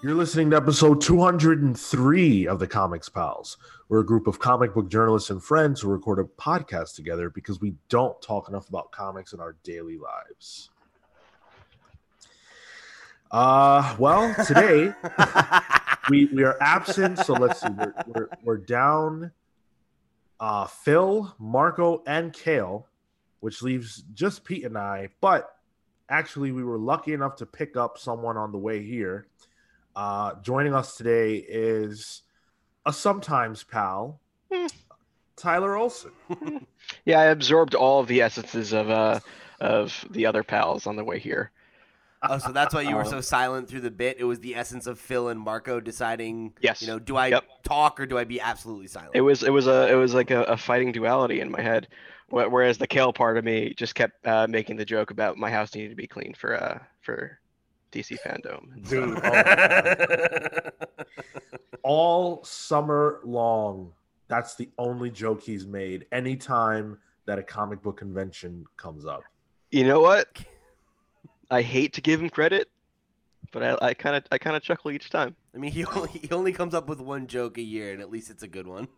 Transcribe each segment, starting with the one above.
You're listening to episode 203 of the Comics Pals. We're a group of comic book journalists and friends who record a podcast together because we don't talk enough about comics in our daily lives. Uh, well, today we, we are absent, so let's see. We're, we're, we're down uh, Phil, Marco, and Cale, which leaves just Pete and I. But actually, we were lucky enough to pick up someone on the way here. Uh, joining us today is a sometimes pal, Tyler Olson. Yeah, I absorbed all of the essences of uh of the other pals on the way here. Oh, so that's why you were so silent through the bit. It was the essence of Phil and Marco deciding, Yes. you know, do I Yep. talk or do I be absolutely silent? It was it was a it was like a, a fighting duality in my head, whereas the Cale part of me just kept uh, making the joke about my house needed to be clean for uh for DC Fandome. Dude, oh all summer long, that's the only joke he's made anytime that a comic book convention comes up. You know what? I hate to give him credit, but I kind of I kind of chuckle each time. I mean, he only, he only comes up with one joke a year, and at least it's a good one.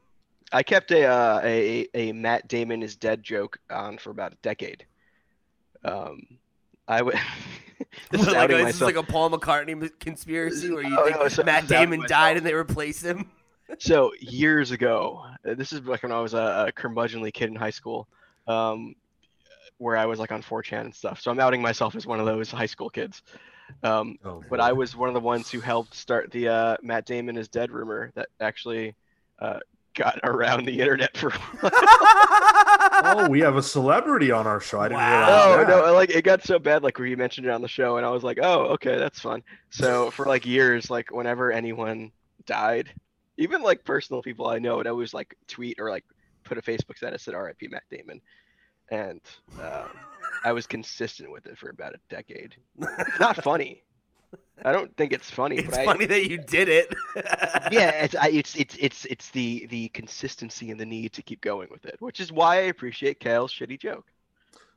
I kept a uh, a a Matt Damon is dead joke on for about a decade. Um, I would. this is like, a, this is like a Paul McCartney conspiracy where you Oh, think no, so- Matt this is outing Damon died and they replaced him. So years ago, uh, this is like when I was a, a curmudgeonly kid in high school, um, where I was like on 4chan and stuff. So I'm outing myself as one of those high school kids. Um, Oh, but I was one of the ones who helped start the uh, Matt Damon is dead rumor that actually uh, got around the internet for. Oh, we have a celebrity on our show. I didn't Wow. Oh realize that. no! Like it got so bad, like where you mentioned it on the show, and I was like, "Oh, okay, that's fun." So for like years, like whenever anyone died, even like personal people I know, would always like tweet or like put a Facebook status that R.I.P. Matt Damon, and um, I was consistent with it for about a decade. It's not funny. I don't think it's funny. it's but I, funny that you did it. yeah, it's, I, it's it's it's it's the the consistency and the need to keep going with it, which is why I appreciate Cale's shitty joke.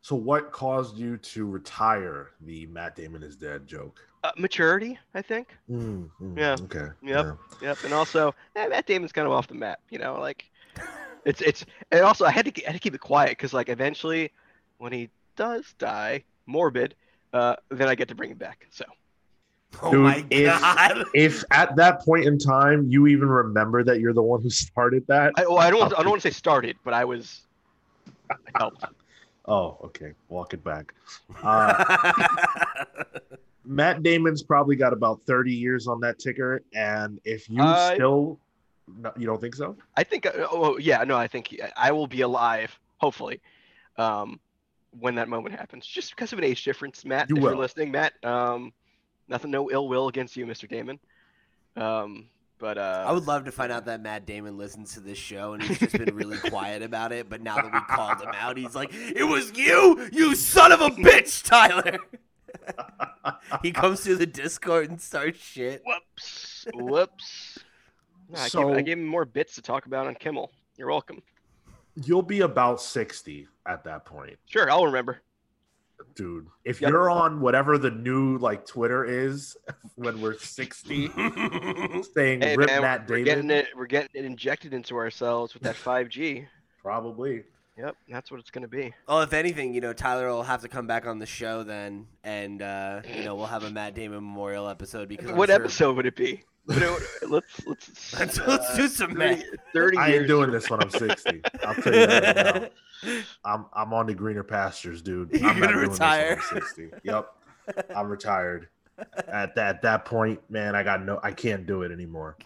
So, what caused you to retire the Matt Damon is dead joke? Uh, maturity, I think. Mm, mm, Yeah. Okay. Yep. yeah. Yep, and also eh, Matt Damon's kind of off the map, you know, like it's it's and also I had to I had to keep it quiet because like eventually when he does die, morbid, uh, then I get to bring him back. So oh Dude, my if- god. If at that point in time you even remember that you're the one who started that, I, well, I don't want, I don't want to say started, but I was I helped. oh, okay, walk it back. Uh, Matt Damon's probably got about 30 years on that ticker, and if you I- still, no, you don't think so? I think uh, oh yeah no I think I will be alive hopefully, um, when that moment happens. Just because of an age difference, Matt. You if will. you're listening, Matt. Um, nothing, no ill will against you, Mr. Damon. Um, but uh, I would love to find out that Matt Damon listens to this show and he's just been really quiet about it. But now that we called him out, he's like, "It was you, you son of a bitch, Tyler." he comes through the Discord and starts shit. Whoops. Whoops. No, I, So- gave, I gave him more bits to talk about on Kimmel. You're welcome. You'll be about 60 at that point. Sure, I'll remember. Dude, if Yep. you're on whatever the new like Twitter is when we're 60, saying Hey, rip man, Matt we're getting Damon, it. We're getting it injected into ourselves with that 5G. probably. Yep, that's what it's gonna be. well, if anything, you know, Tyler will have to come back on the show then, and uh, you know, we'll have a Matt Damon memorial episode because I'm what sure- episode would it be? What it- let's let's Let's, uh, let's do some 30, Matt. 30 I ain't doing this when I'm 60. I'll tell you that right now. I'm I'm on the greener pastures, dude. You're I'm gonna retire. I'm 60. Yep. I'm retired. At that at that point, man, I got no I can't do it anymore.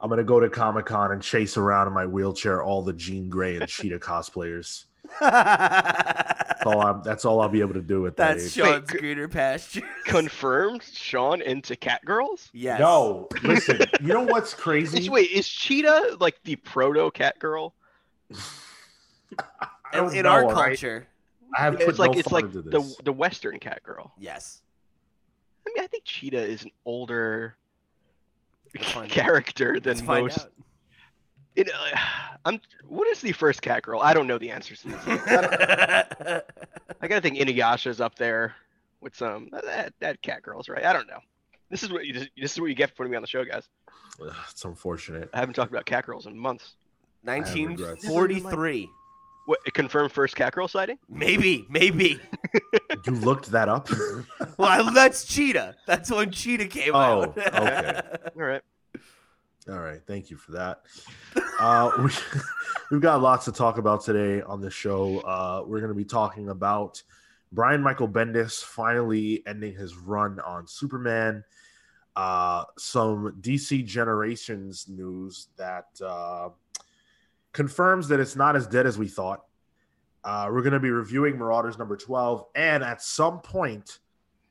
I'm gonna go to Comic Con and chase around in my wheelchair all the Jean Grey and Cheetah cosplayers. That's all I'm that's all I'll be able to do with that That's age. Sean's Wait, greener pasture. Confirmed. Sean into cat girls. Yes. No, listen, you know what's Is, crazy? wait, is Cheetah like the proto cat girl? I In, don't in know, our all right? culture, I have put It's like no it's thought like into the this. the Western cat girl. yes. I mean, I think Cheetah is an older Let's find out. character than most. out. It, uh, I'm. What is the first cat girl? I don't know the answers to this. I gotta think Inuyasha's up there with some that that cat girls, right? I don't know. This is what you this is what you get for putting me on the show, guys. Ugh, It's unfortunate. I haven't talked about cat girls in months. regrets. 1943. What confirmed first cat girl sighting? Maybe, maybe. You looked that up? Well, that's Cheetah. That's when Cheetah came Oh, out. okay. All right. Thank you for that. Uh, we, we've got lots to talk about today on the show. Uh, we're going to be talking about Brian Michael Bendis finally ending his run on Superman. Uh, some DC Generations news that uh, confirms that it's not as dead as we thought. Uh, we're going to be reviewing Marauders number 12, and at some point,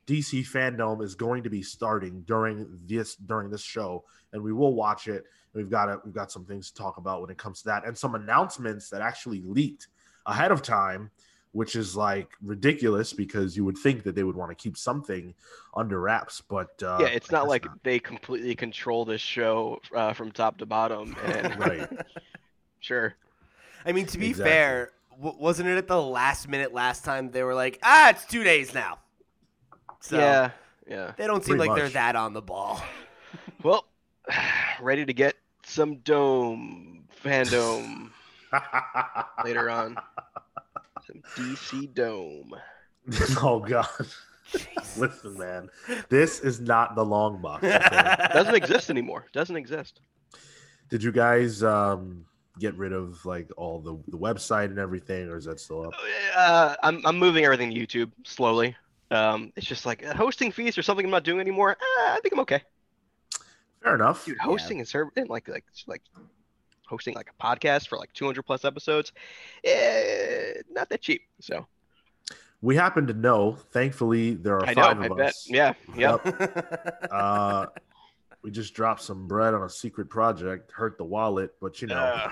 DC Fandome is going to be starting during this during this show, and we will watch it. We've got a, we've got some things to talk about when it comes to that, and some announcements that actually leaked ahead of time, which is like ridiculous because you would think that they would want to keep something under wraps, but uh, yeah, it's not guess like they completely control this show uh, from top to bottom. And right. sure. I mean, to be Exactly. fair, w- wasn't it at the last minute last time they were like, ah, it's two days now. So yeah. Yeah. they don't seem Pretty like they're that on the ball. Well, ready to get some dome fandom later on. Some DC dome. oh god. Listen, man, this is not the long box. okay? Doesn't exist anymore. Doesn't exist. Did you guys um, get rid of like all the, the website and everything, or is that still up? Uh, I'm I'm moving everything to YouTube slowly. Um, it's just like uh, hosting fees or something I'm not doing anymore. Uh, I think I'm okay. Fair enough. Dude, hosting and server and like like like hosting like a podcast for like 200 plus episodes, eh, not that cheap. So We happen to know. Thankfully, there are I know. five I of bet. us. Yeah. Yep. Uh, we just dropped some bread on a secret project. Hurt the wallet, but you know, Uh,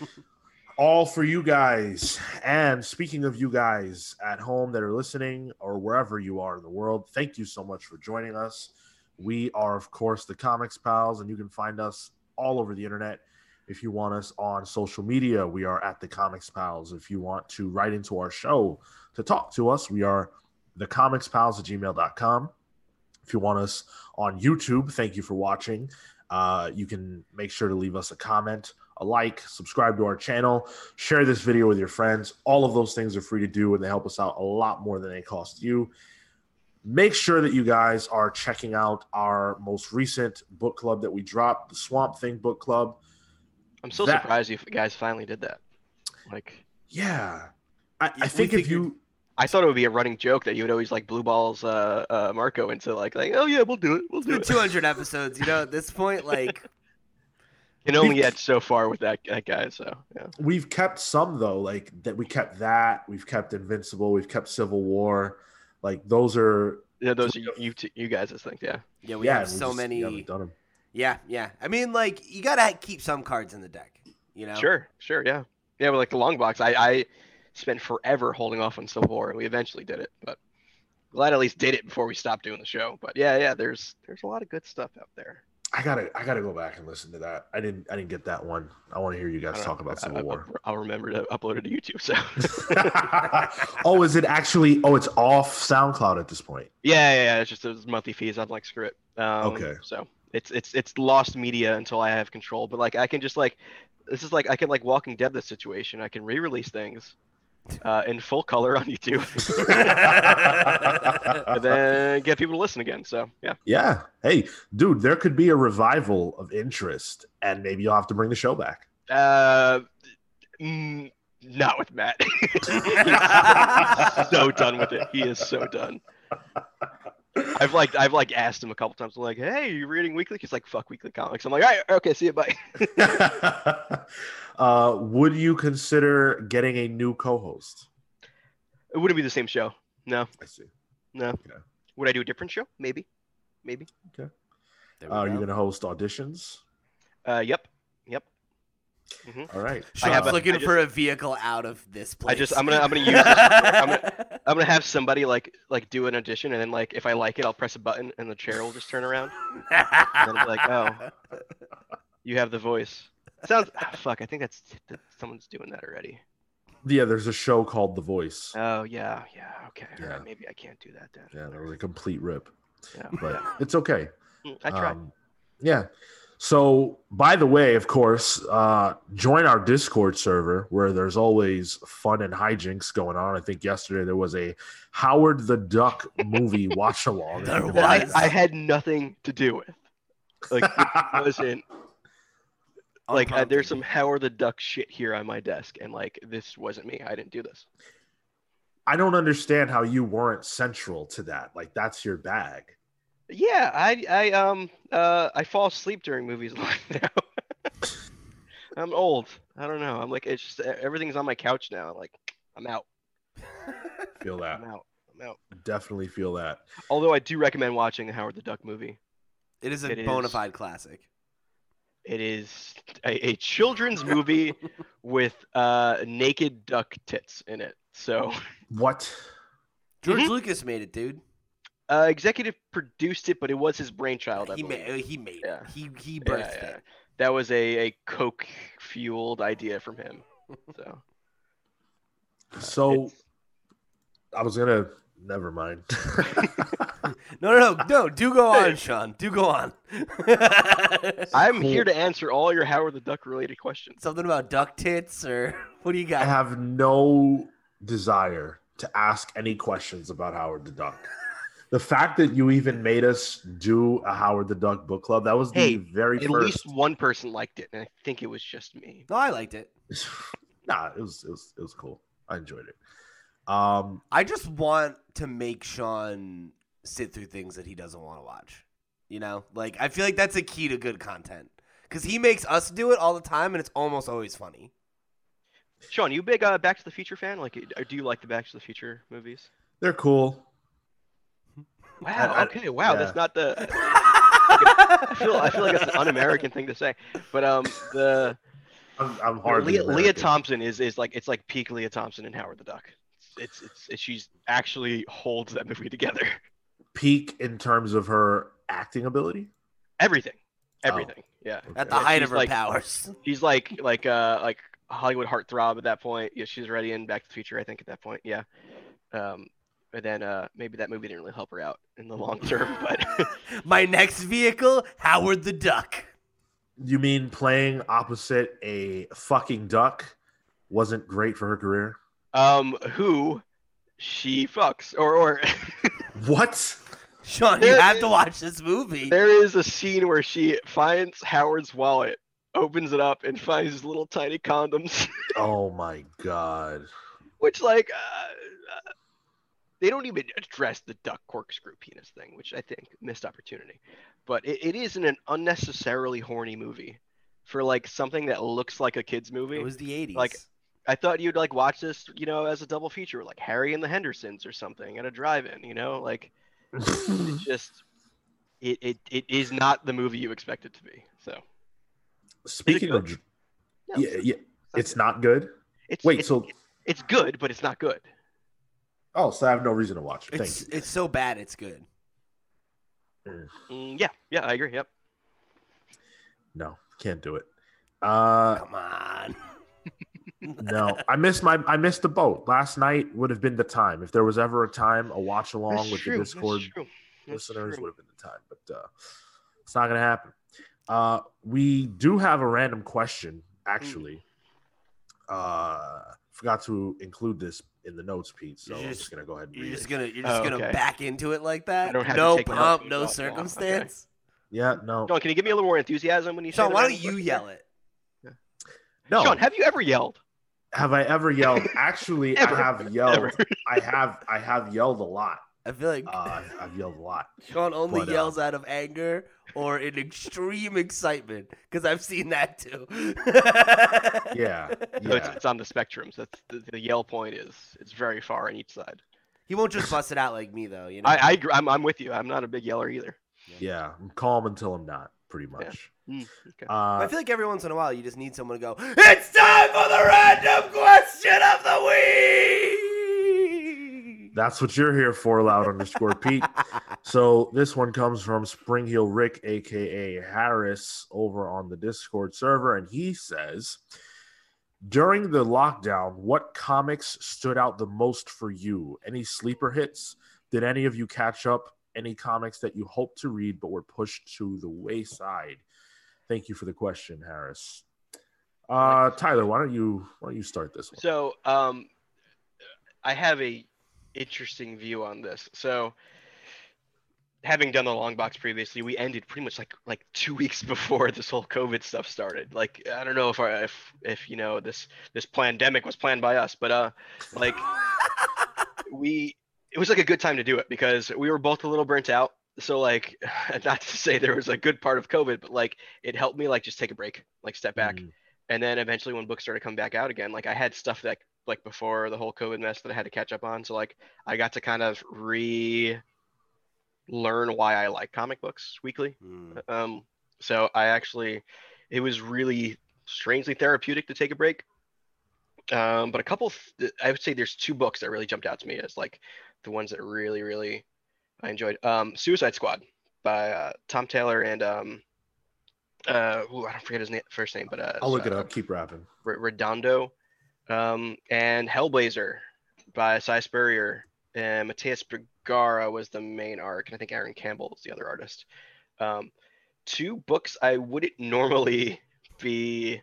all for you guys. And speaking of you guys at home that are listening or wherever you are in the world, thank you so much for joining us. We are, of course, the Comics Pals, and you can find us all over the internet. If you want us on social media, we are at the Comics Pals. If you want to write into our show to talk to us, we are the Comics Pals at gmail.com. If you want us on YouTube, thank you for watching. Uh, you can make sure to leave us a comment, a like, subscribe to our channel, share this video with your friends. All of those things are free to do, and they help us out a lot more than they cost you. Make sure that you guys are checking out our most recent book club that we dropped, the Swamp Thing Book Club. I'm so That- surprised you guys finally did that. Like, Yeah. I, I think if you I thought it would be a running joke that you would always like blue balls uh, uh, Marco into like like oh yeah we'll do it we'll do it. 200 episodes. You know, at this point, like, Can only get so far with that, that guy. So yeah. we've kept some though, like that we kept that, we've kept Invincible, we've kept Civil War. Like those are Yeah, those are you you, t- you guys. I think yeah. yeah, we yeah, have and so just- many. haven't done 'em. Yeah, yeah. I mean, like, you gotta keep some cards in the deck. You know. Sure, sure, yeah, yeah. But like the long box, I I spent forever holding off on Civil War. And we eventually did it, but glad I at least did it before we stopped doing the show. But yeah, yeah. There's there's a lot of good stuff out there. I gotta I gotta go back and listen to that. I didn't I didn't get that one. I want to hear you guys talk know. about I- Civil I- War. I'll remember to upload it to YouTube. So oh, is it actually? Oh, it's off SoundCloud at this point. yeah, yeah, yeah. It's just those monthly fees. I'm like screw it. Um, Okay. So it's it's it's lost media until I have control. But like I can just like this is like I can like Walking Dead this situation. I can re-release things uh, in full color on YouTube and then get people to listen again. So yeah. yeah. Hey, dude, there could be a revival of interest, and maybe you'll have to bring the show back. Uh, mm, not with Matt. So done with it. He is so done. I've like I've like asked him a couple times. like, "Hey, you reading weekly?" He's like, "Fuck weekly comics." I'm like, "All right, okay, see you, bye." Uh, would you consider getting a new co-host? It wouldn't be the same show. No, I see. no. Okay. Would I do a different show? Maybe, maybe. Okay. Uh, are you going to host auditions? Uh, yep. Yep. All right. Sean's have a- looking I just- for a vehicle out of this place. I just I'm gonna I'm gonna use this, I'm gonna I'm gonna have somebody like like do an audition and then like if I like it I'll press a button and the chair will just turn around and I'm like oh you have the voice. Sounds ah, fuck. I think that's that someone's doing that already. Yeah, there's a show called The Voice. Oh yeah, yeah. Okay. all right, Yeah. Maybe I can't do that then. Yeah, that was a complete rip. Yeah, but yeah. it's okay. Mm, I tried. Um, yeah. So, by the way, of course, uh, join our Discord server where there's always fun and hijinks going on. I think yesterday there was a Howard the Duck movie watch along. There I, was. I had nothing to do with. Like it wasn't like uh, there's some Howard the Duck shit here on my desk, and like this wasn't me. I didn't do this. I don't understand how you weren't central to that. Like that's your bag. Yeah, I I um uh I fall asleep during movies like now. I'm old. I don't know. I'm like it's just everything's on my couch now. Like I'm out. Feel that. I'm out. I'm out. Definitely feel that. Although I do recommend watching the Howard the Duck movie. It is a It bona is. fide classic. It is a, a children's movie with uh naked duck tits in it. So What? George Mhm. Lucas made it, dude. uh executive produced it, but it was his brainchild. I He believe. made. He made Yeah. it. He he Yeah, birthed yeah. it. That was a, a coke fueled idea from him. So So it's- I was gonna. Never mind. No, no, no, no. Do go on, Sean. Do go on. I'm here to answer all your Howard the Duck related questions. Something about duck tits, or what do you got? I have no desire to ask any questions about Howard the Duck. The fact that you even made us do a Howard the Duck book club, that was the Hey, very At first. least one person liked it, and I think it was just me. No, I liked it. nah, it was, it was it was cool. I enjoyed it. Um, I just want to make Sean sit through things that he doesn't want to watch. You know, like I feel like that's a key to good content because he makes us do it all the time, and it's almost always funny. Sean, you big uh, Back to the Future fan? Like, uh, do you like the Back to the Future movies? they're cool. Wow. I- okay. Wow. yeah. That's not the. I feel. I feel like that's an un-American thing to say. But um, the I'm, I'm hardly Lea, Lea Thompson is is like it's like peak Lea Thompson and Howard the Duck. It's it's, it's she's actually holds that movie together. Peak in terms of her acting ability. Everything. Oh. Everything. Yeah. At the Yeah, height of her like- powers. She's like like uh like Hollywood heartthrob at that point. Yeah, she's already in Back to the Future, I think, at that point. Yeah. Um, and then uh maybe that movie didn't really help her out in the long term, but My next vehicle, Howard the Duck. You mean playing opposite a fucking duck wasn't great for her career? um, who she fucks or or What? Sean, you There have to watch this movie. there is a scene where she finds Howard's wallet, opens it up, and finds little tiny condoms. Oh my god. which like uh, uh, they don't even address the duck corkscrew penis thing which i think missed opportunity but it, it is an unnecessarily horny movie for like something that looks like a kids movie It was the 80s. Like- i thought you'd like watch this you know as a double feature like harry and the hendersons or something at a drive-in you know like it's just it, it, it is not the movie you expect it to be so Speaking of, no, yeah, yeah, it's not good. it's Wait, it's, so it's good but it's not good oh, so I have no reason to watch it. it's it's so bad it's good. Mm, yeah yeah i agree yep No, can't do it. Uh, Come on. No, I missed my I missed the boat. Last night would have been the time. If there was ever a time, a watch along with true, the Discord listeners would have been the time, but uh, it's not gonna happen. Uh, we do have a random question, actually. Uh, forgot to include this in the notes, Pete. So You're I'm just- just gonna go ahead and You're read just it. gonna you're just Oh, gonna okay. back into it like that. I don't have to no take pump, no wow, circumstance. Yeah, no, Sean, can you give me a little more enthusiasm when you say Sean, the why don't you question? yell it? no. Sean, have you ever yelled? Have I ever yelled? Actually, Ever. I have yelled. I have I have yelled a lot. I feel like Uh, I've yelled a lot. Sean only but, uh, yells out of anger or in extreme excitement because I've seen that too. Yeah, No, it's, it's on the spectrums. That's the, the yell point is it's very far on each side. He won't just bust it out like me though, you know. I, I agree- I'm, I'm with you. I'm not a big yeller either. Yeah, I'm calm until I'm not, pretty much. Mm, okay. I Uh, feel like every once in a while you just need someone to go, It's time for the random question of the week. that's what you're here for, loud underscore Pete. So this one comes from Spring Heel Rick, aka Harris, over on the Discord server, and he says, "During the lockdown, what comics stood out the most for you? Any sleeper hits? Did any of you catch up Any comics that you hope to read but were pushed to the wayside? Thank you for the question, Harris. Uh, Tyler, why don't you why don't you start this one? So, um, I have a interesting view on this. So, having done the long box previously, we ended pretty much like like two weeks before this whole COVID stuff started. Like, I don't know if I, if if you know this this pandemic was planned by us, but uh, like we it was like a good time to do it because we were both a little burnt out. So like, not to say there was a good part of COVID, but like it helped me like just take a break, like step back. Mm. And then eventually when books started coming back out again, like I had stuff that like before the whole COVID mess that I had to catch up on. So like I got to kind of re learn why I like comic books weekly. Mm. Um, so I actually, it was really strangely therapeutic to take a break. Um, but a couple, th- I would say there's two books that really jumped out to me as like the ones that really, really I enjoyed. Um, Suicide Squad by uh, Tom Taylor and um, uh, ooh, I don't forget his na- first name, but uh, I'll look it uh, up. Keep rapping. R- Redondo, um, and Hellblazer by Si Spurrier. And Matías Bergara was the main arc, and I think Aaron Campbell was the other artist. Um, two books I wouldn't normally be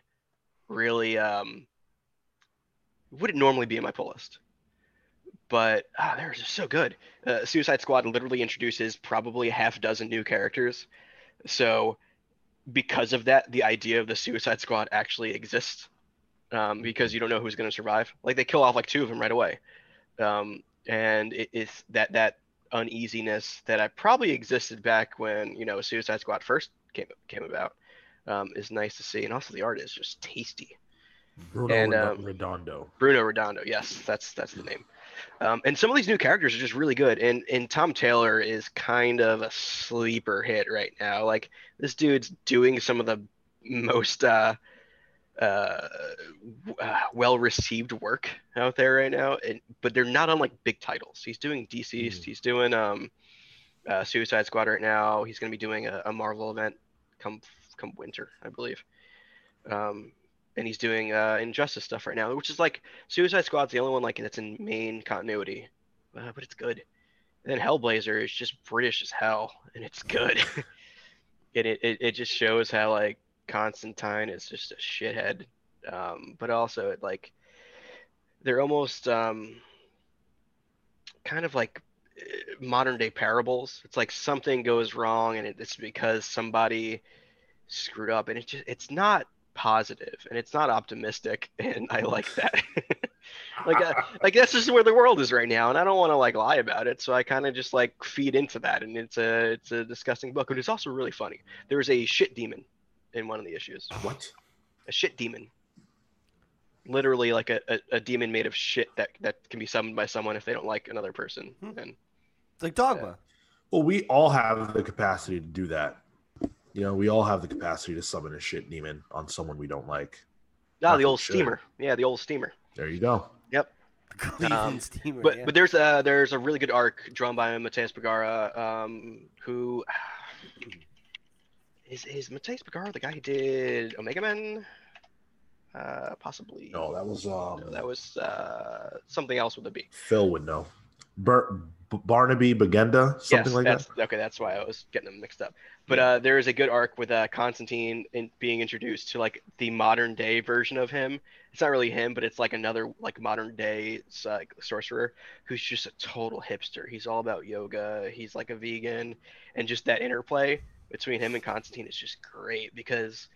really um, wouldn't normally be in my pull list, but ah, they're just so good. Uh, Suicide Squad literally introduces probably a half dozen new characters, so because of that, the idea of the Suicide Squad actually exists um, because you don't know who's going to survive. Like they kill off like two of them right away, um, and it is that that uneasiness that I probably existed back when you know Suicide Squad first came came about um, is nice to see, and also the art is just tasty. Bruno And, um, Redondo. Bruno Redondo, yes, that's that's the name. Um, and some of these new characters are just really good, and and Tom Taylor is kind of a sleeper hit right now. Like this dude's doing some of the most uh, uh, uh, well received work out there right now, and but they're not on like big titles. He's doing DCeased, Mhm. he's doing um, uh, Suicide Squad right now. He's going to be doing a, a Marvel event come come winter, I believe. Um, and he's doing uh, Injustice stuff right now, which is like Suicide Squad's the only one like that's in main continuity, uh, but it's good. And then Hellblazer is just British as hell, and it's good. and it, it, it just shows how like Constantine is just a shithead, um, but also it like they're almost um, kind of like eh, modern day parables. It's like something goes wrong, and it, it's because somebody screwed up, and it just it's not positive and it's not optimistic, and I like that. like uh, like that's just where the world is right now and i don't want to like lie about it so i kind of just like feed into that and it's a it's a disgusting book but it's also really funny there's a shit demon in one of the issues what? a shit demon literally like a, a, a demon made of shit that that can be summoned by someone if they don't like another person Hmm. and It's like Dogma. Well, we all have the capacity to do that. You know, we all have the capacity to summon a shit demon on someone we don't like. ah Not the old steamer yeah the old steamer There you go. Yep. Um, Steamer. but yeah. but there's a there's a really good arc drawn by Matías Bergara, um, who is is Matías Bergara the guy who did Omega Men? Uh, possibly. No, that was um No, that was uh, something else with a B. Phil would know. Bur- B- Barnaby Bagenda, something yes, like that's, that. Okay, that's why I was getting them mixed up. But uh, there is a good arc with uh, Constantine in, being introduced to like the modern day version of him. It's not really him, but it's like another like modern day uh, sorcerer who's just a total hipster. He's all about yoga. He's like a vegan, and just that interplay between him and Constantine is just great because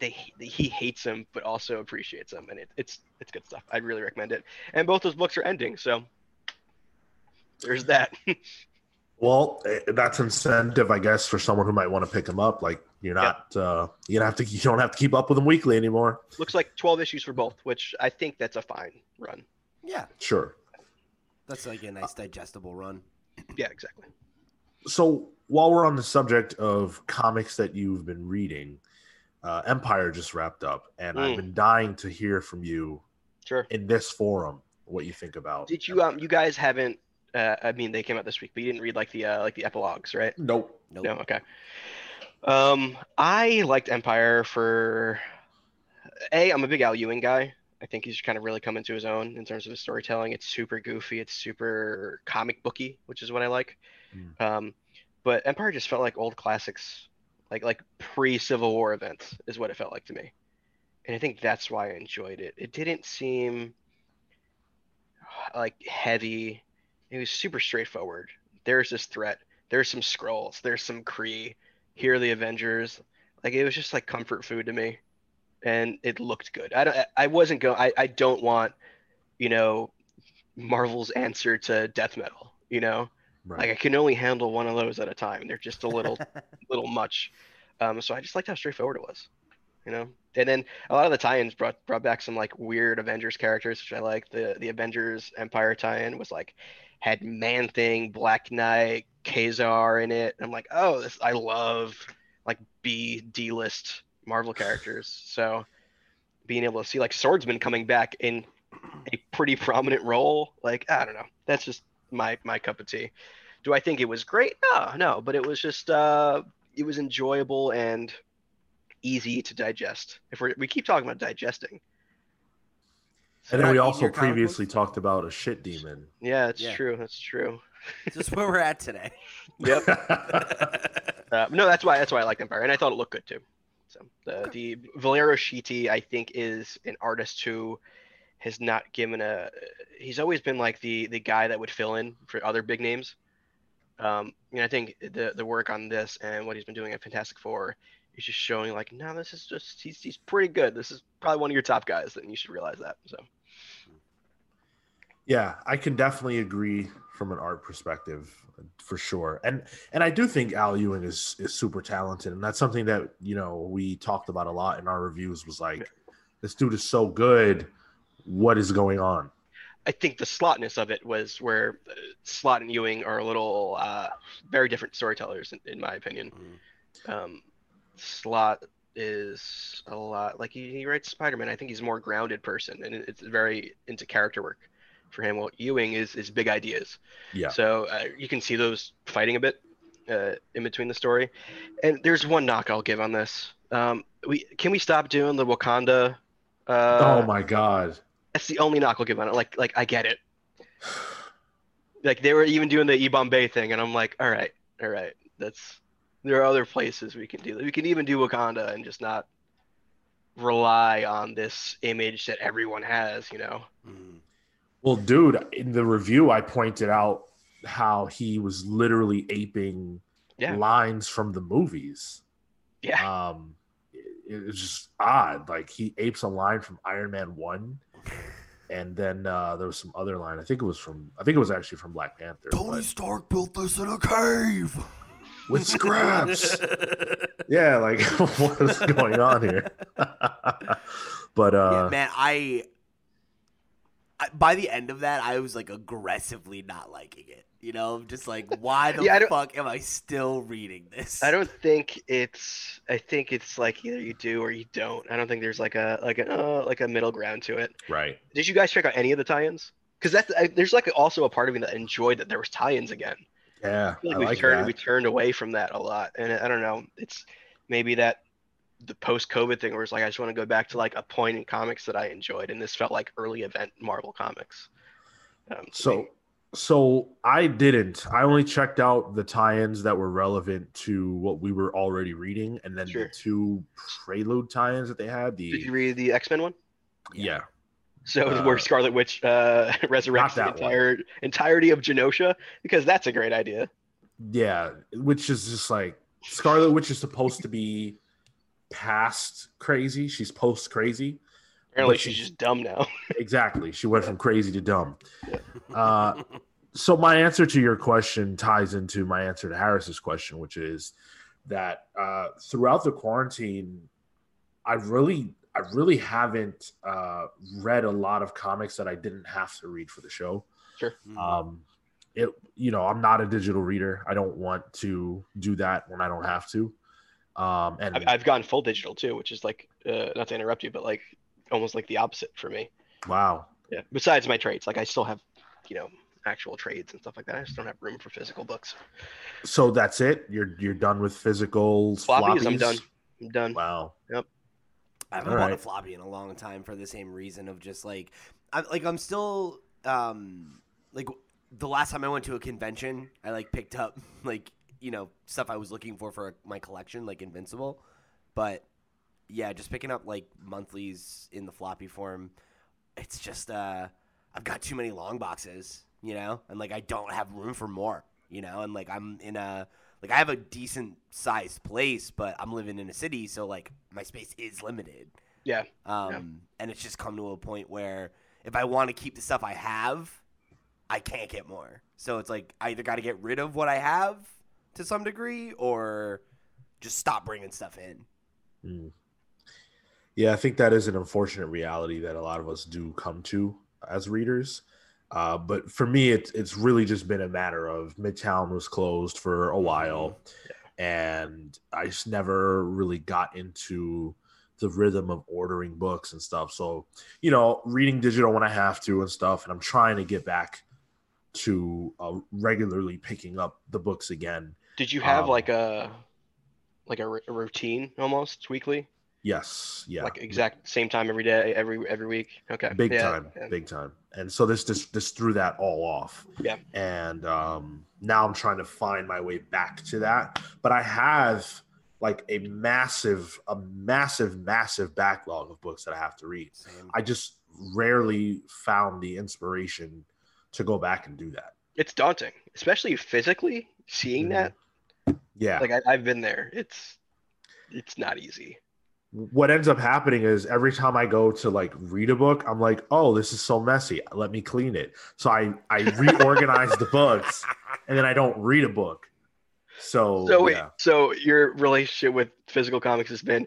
they he hates him but also appreciates him, and it, it's it's good stuff. I'd really recommend it. And both those books are ending, so there's that. Well, eh, that's incentive, I guess, for someone who might want to pick him up. Like you're Yeah. not, uh, you don't have to, you don't have to keep up with them weekly anymore. Looks like 12 issues for both, which I think that's a fine run. yeah, Sure. that's like a nice digestible run. Yeah, exactly. So while we're on the subject of comics that you've been reading, uh, Empire just wrapped up, and I've Mm. been dying to hear from you Sure. in this forum what you think about. Did you um you guys haven't uh, I mean they came out this week, but you didn't read like the uh, like the epilogues, right? Nope. Nope. No, okay. Um I liked Empire for A, I'm a big Al Ewing guy. I think he's kind of really come into his own in terms of his storytelling. It's super goofy. It's super comic booky, which is what I like. Mm. Um, but Empire just felt like old classics, like like pre Civil War events is what it felt like to me, and I think that's why I enjoyed it. It didn't seem like heavy. It was super straightforward. There's this threat. There's some scrolls. There's some Kree. Here are the Avengers. Like it was just like comfort food to me, and it looked good. I don't. I wasn't going. I I don't want, you know, Marvel's answer to death metal. You know, Right. like I can only handle one of those at a time. They're just a little little much. Um, so I just liked how straightforward it was, you know. And then a lot of the tie-ins brought brought back some like weird Avengers characters, which I like. The the Avengers Empire tie-in was like had Man Thing, Black Knight, Ka-Zar in it. I'm like, oh, this I love like B D list Marvel characters. So being able to see like Swordsman coming back in a pretty prominent role, like I don't know, that's just my my cup of tea. Do I think it was great? No, no, but it was just uh, it was enjoyable and easy to digest. If we we keep talking about digesting, and then we also eating your comic previously books? talked about a shit demon. yeah, it's Yeah. true. That's true. Just where we're at today. Yep. Uh, no, that's why that's why I like Empire, and I thought it looked good too. So the the Valerio Schiti, I think, is an artist who has not given a. He's always been like the the guy that would fill in for other big names. Um, and I think the the work on this and what he's been doing at Fantastic Four is just showing like, no, this is just he's he's pretty good. This is probably one of your top guys, and you should realize that. So Yeah, I can definitely agree from an art perspective for sure. And and I do think Al Ewing is is super talented and that's something that, you know, we talked about a lot in our reviews was like this dude is so good. What is going on? I think the slotness of it was where uh, Slott and Ewing are a little uh, very different storytellers, in, in my opinion. Um, Slott is a lot like he, he writes Spider-Man. I think he's a more grounded person, and it's very into character work for him. Well, Ewing is is big ideas, Yeah. so uh, you can see those fighting a bit uh, in between the story. And there's one knock I'll give on this. Um, we can we stop doing the Wakanda? Uh, oh my god. that's the only knock I'll give on it. Like, like I get it. Like they were even doing the E Bombay thing, and I'm like, all right, all right. That's there are other places we can do that. We can even do Wakanda and just not rely on this image that everyone has. You know? Mm. Well, dude, in the review I pointed out how he was literally aping Yeah. lines from the movies. Yeah. Um it, it was just odd. Like he apes a line from Iron Man 1 and then uh, there was some other line. I think it was from. I think it was actually from Black Panther. Tony but- Stark built this in a cave. with scraps. yeah, like what is going on here? but yeah, uh, man, I, I by the end of that, I was like aggressively not liking it. You know, just like, why the Yeah, fuck am I still reading this? I don't think it's. I think it's like either you do or you don't. I don't think there's like a like a uh, like a middle ground to it. right. Did you guys check out any of the tie-ins? Because that's I, there's like also a part of me that enjoyed that there was tie-ins again. Yeah, I feel like I we like turned that. we turned away from that a lot, and I don't know. It's maybe that the post-COVID thing where it's like I just want to go back to like a point in comics that I enjoyed, and this felt like early event Marvel comics. Um, So, me. so I didn't. I only checked out the tie-ins that were relevant to what we were already reading, and then Sure. the two prelude tie-ins that they had. The did you read the X-Men one? yeah, So Uh, where Scarlet Witch uh, resurrects the that one. entire entirety of Genosha because that's a great idea. yeah, which is just like Scarlet Witch is supposed to be past crazy. She's post crazy. Apparently she's she's- just dumb now. Exactly. She went from crazy to dumb. Uh, so my answer to your question ties into my answer to Harris's question, which is that uh, throughout the quarantine, I really, I really haven't uh, read a lot of comics that I didn't have to read for the show. Mm. Um, it, you know, I'm not a digital reader. I don't want to do that when I don't have to. Um, and I've, I've gone full digital too, which is like uh, not to interrupt you, but like almost like the opposite for me. wow, Yeah. Besides my trades, like I still have, you know, actual trades and stuff like that. I just don't have room for physical books. so that's it. You're you're done with physical Floppies, floppies. I'm done. I'm done. Wow. Yep. I haven't All bought a floppy in a long time for the same reason of just like, I, like I'm still um like the last time I went to a convention, I like picked up like you know stuff I was looking for for my collection, like Invincible, but yeah, just picking up like monthlies in the floppy form, it's just uh I've got too many long boxes, you know, and like I don't have room for more, you know, and like I'm in a like I have a decent sized place, but I'm living in a city, so like my space is limited. Yeah. Um, and it's just come to a point where if I want to keep the stuff I have, I can't get more. So it's like I either got to get rid of what I have to some degree, or just stop bringing stuff in. Mm. Yeah, I think that is an unfortunate reality that a lot of us do come to as readers. Uh, but for me, it's it's really just been a matter of Midtown was closed for a while, and I just never really got into the rhythm of ordering books and stuff. So, you know, reading digital when I have to and stuff, and I'm trying to get back to uh, regularly picking up the books again. Did you have Um, like a like a, r- a routine almost weekly? Yes, yeah, Like exact same time every day, every every week? Okay. big yeah, time yeah. big time and so this just this threw that all off Yeah. and um now i'm trying to find my way back to that but i have like a massive a massive massive backlog of books that i have to read Same. i just rarely found the inspiration to go back and do that It's daunting, especially physically seeing Mhm. that. Yeah Like I, I've been there. It's it's not easy. what ends up happening is every time I go to like read a book, I'm like, oh, this is so messy. Let me clean it. So I I reorganize the books, and then I don't read a book. So, So wait, yeah. so your relationship with physical comics has been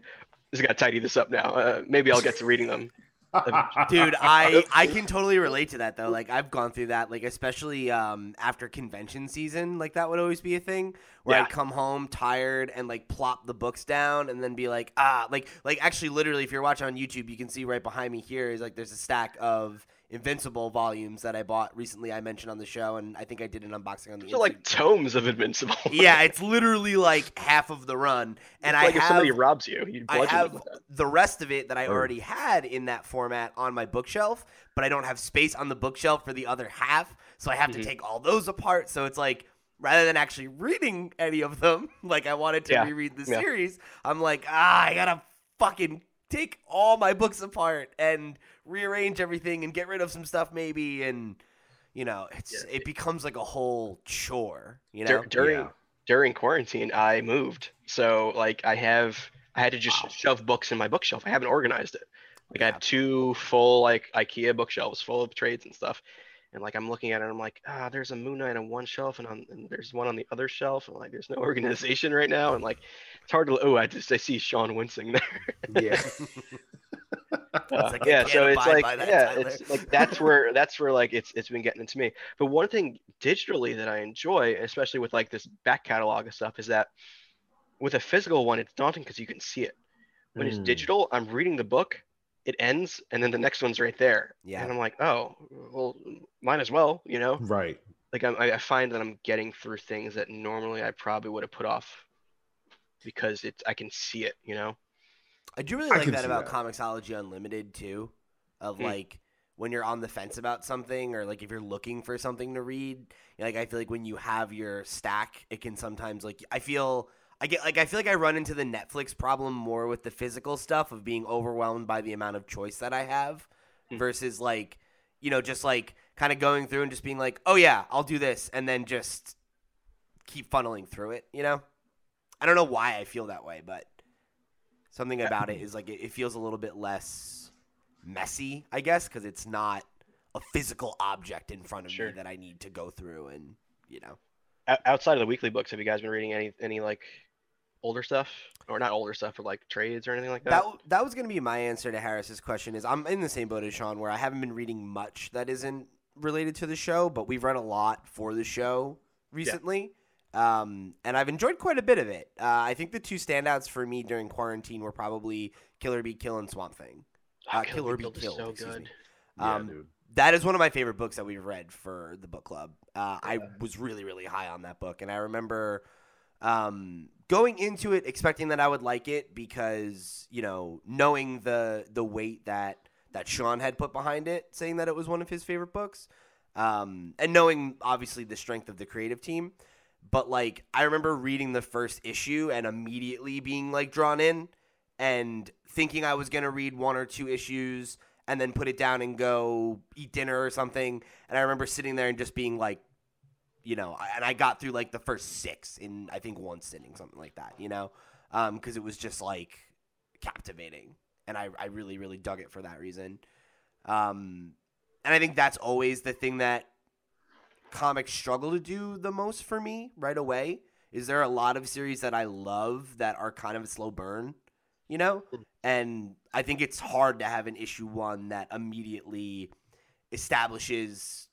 just gotta tidy this up now. Uh, maybe I'll get to reading them. Dude, I I can totally relate to that though. Like I've gone through that, like especially um after convention season, like that would always be a thing where Yeah. I'd come home tired and like plop the books down and then be like, ah, like like actually literally if you're watching on YouTube, you can see right behind me here is like there's a stack of Invincible volumes that I bought recently. I mentioned on the show, and I think I did an unboxing on the. Those are like tomes of Invincible. yeah, it's literally like half of the run, and It's I like if somebody robs you, you I have the rest of it that I Oh. already had in that format on my bookshelf, but I don't have space on the bookshelf for the other half, so I have Mhm. to take all those apart. So it's like rather than actually reading any of them, like I wanted to Yeah. reread the Yeah. series, I'm like, ah, I gotta fucking take all my books apart and rearrange everything and get rid of some stuff maybe and you know it's Yeah. it becomes like a whole chore you Dur- know during Yeah. during quarantine, I moved, so like I have I had to just Wow. shove books in my bookshelf. I haven't organized it. Like I have two full like IKEA bookshelves full of trades and stuff. And like I'm looking at it, I'm like, ah, there's a Moon Knight on one shelf, and on and there's one on the other shelf, and like there's no organization right now, and like it's hard to. Oh, I just I see Sean wincing there. yeah. Uh, like, yeah, so it's like yeah, Tyler. it's like that's where that's where like it's it's been getting into me. But one thing digitally that I enjoy, especially with like this back catalog of stuff, is that with a physical one, it's daunting because you can see it. When it's Mm. digital, I'm reading the book, it ends, and then the next one's right there. Yeah. And I'm like, oh, well, might as well, you know. Right. Like I I find that I'm getting through things that normally I probably would have put off because it's I can see it, you know. I do really like that about that. Comixology Unlimited too, of Hmm. like when you're on the fence about something or like if you're looking for something to read. Like I feel like when you have your stack, it can sometimes like I feel I get like I feel like I run into the Netflix problem more with the physical stuff of being overwhelmed by the amount of choice that I have Hmm. versus like you know just like kind of going through and just being like, "Oh yeah, I'll do this." And then just keep funneling through it, you know? I don't know why I feel that way, but something about it is like it, it feels a little bit less messy, I guess, because it's not a physical object in front of Sure. me that I need to go through and you know. Outside of the weekly books, have you guys been reading any any like older stuff or not older stuff, but like trades or anything like that? That that was gonna be my answer to Harris's question. Is I'm in the same boat as Sean, where I haven't been reading much that isn't related to the show, but we've read a lot for the show recently, um, and I've enjoyed quite a bit of it. Uh, I think the two standouts for me during quarantine were probably Kill or Be Killed and Swamp Thing. Oh, uh, Kill Kill or Bill Be is Killed, so good. me. Yeah, Um, dude. that is one of my favorite books that we've read for the book club. Uh, I was really, really high on that book, and I remember um, going into it expecting that I would like it because you know knowing the the weight that that Sean had put behind it, saying that it was one of his favorite books, um, and knowing obviously the strength of the creative team. But like I remember reading the first issue and immediately being like drawn in and thinking I was gonna read one or two issues and then put it down and go eat dinner or something. And I remember sitting there and just being like, you know, and I got through like the first six in I think one sitting, something like that, you know, because it was just like captivating, and I I really really dug it for that reason. Um, and I think that's always the thing that comics struggle to do the most for me right away. Is there a lot of series that I love that are kind of a slow burn, you know? And I think it's hard to have an issue one that immediately establishes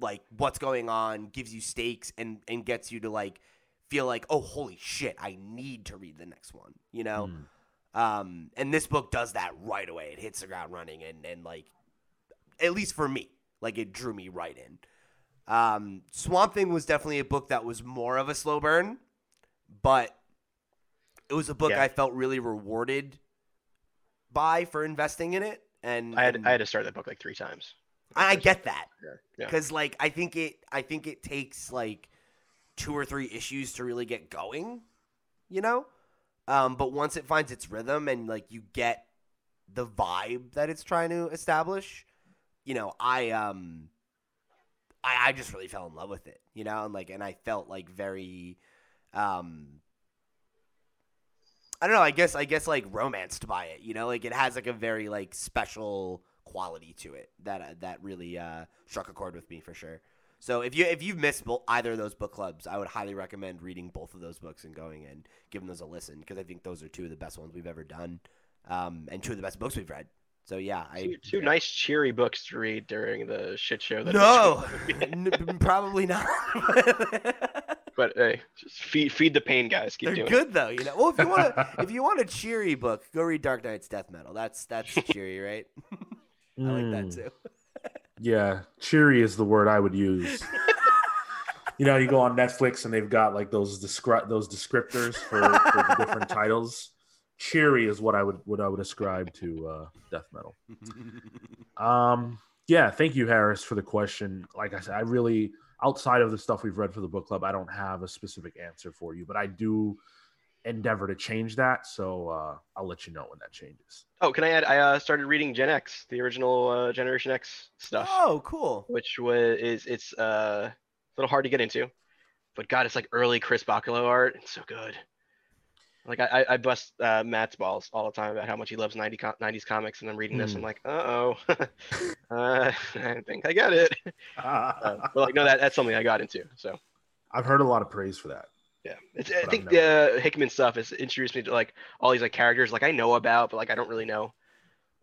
like what's going on, gives you stakes and and gets you to like feel like, "Oh, holy shit, I need to read the next one." You know? Mm. Um, and this book does that right away. It hits the ground running, and and like, at least for me, like it drew me right in. Um, Swamp Thing was definitely a book that was more of a slow burn, but it was a book Yeah. I felt really rewarded by for investing in it. And I had and I had to start that book like three times. I, I get that Yeah. because like I think it I think it takes like two or three issues to really get going, you know. Um, but once it finds its rhythm and like you get the vibe that it's trying to establish, you know, I um, I I just really fell in love with it, you know, and like and I felt like very, um. I don't know. I guess I guess like romanced by it. You know, like it has like a very like special quality to it that uh, that really uh, struck a chord with me for sure. So if you if you've missed either of those book clubs, I would highly recommend reading both of those books and going and giving those a listen because I think those are two of the best ones we've ever done, um, and two of the best books we've read. So yeah, I Two, two nice cheery books to read during the shit show. That no, N- probably not. but hey, just feed feed the pain, guys. Keep They're doing good though, you know. Well, if you want to, if you want a cheery book, go read Dark Nights Death Metal. That's that's cheery, right? I like that Mm. too. Yeah, cheery is the word I would use. you know, you go on Netflix and they've got like those descri- those descriptors for, for the different titles. Cheery is what I would what I would ascribe to uh, death metal. Um, yeah, thank you, Harris, for the question. Like I said, I really outside of the stuff we've read for the book club, I don't have a specific answer for you, but I do endeavor to change that. So uh, I'll let you know when that changes. Oh, can I add? I uh, started reading Gen X, the original uh, Generation X stuff, Oh, cool. which was is it's uh, a little hard to get into, but God, it's like early Chris Bachalo art. It's so good. Like I, I- bust uh, Matt's balls all the time about how much he loves 90 co- 90s comics, and I'm reading this. Hmm. I'm like, uh oh, uh, I think I get it. Uh, but like, no, that, that's something I got into. So I've heard a lot of praise for that. yeah, it's, I think the Hickman stuff has introduced me to like all these like characters like I know about, but like I don't really know.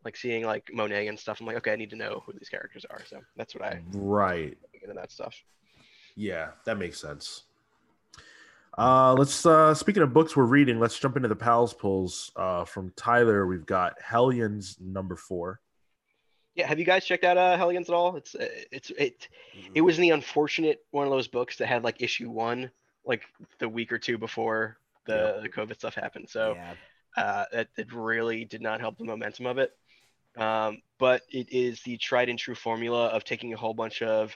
Like seeing like Monet and stuff, I'm like, okay, I need to know who these characters are. So that's what I Right. into that stuff. Yeah, that makes sense. Uh, let's uh, speaking of books we're reading, let's jump into the pals pulls. Uh, from Tyler, we've got Hellions number four. Yeah, have you guys checked out uh, Hellions at all? It's uh, it's it it was the unfortunate one of those books that had like issue one like the week or two before the, the COVID stuff happened. So yeah. uh, that it really did not help the momentum of it. Um, but it is the tried and true formula of taking a whole bunch of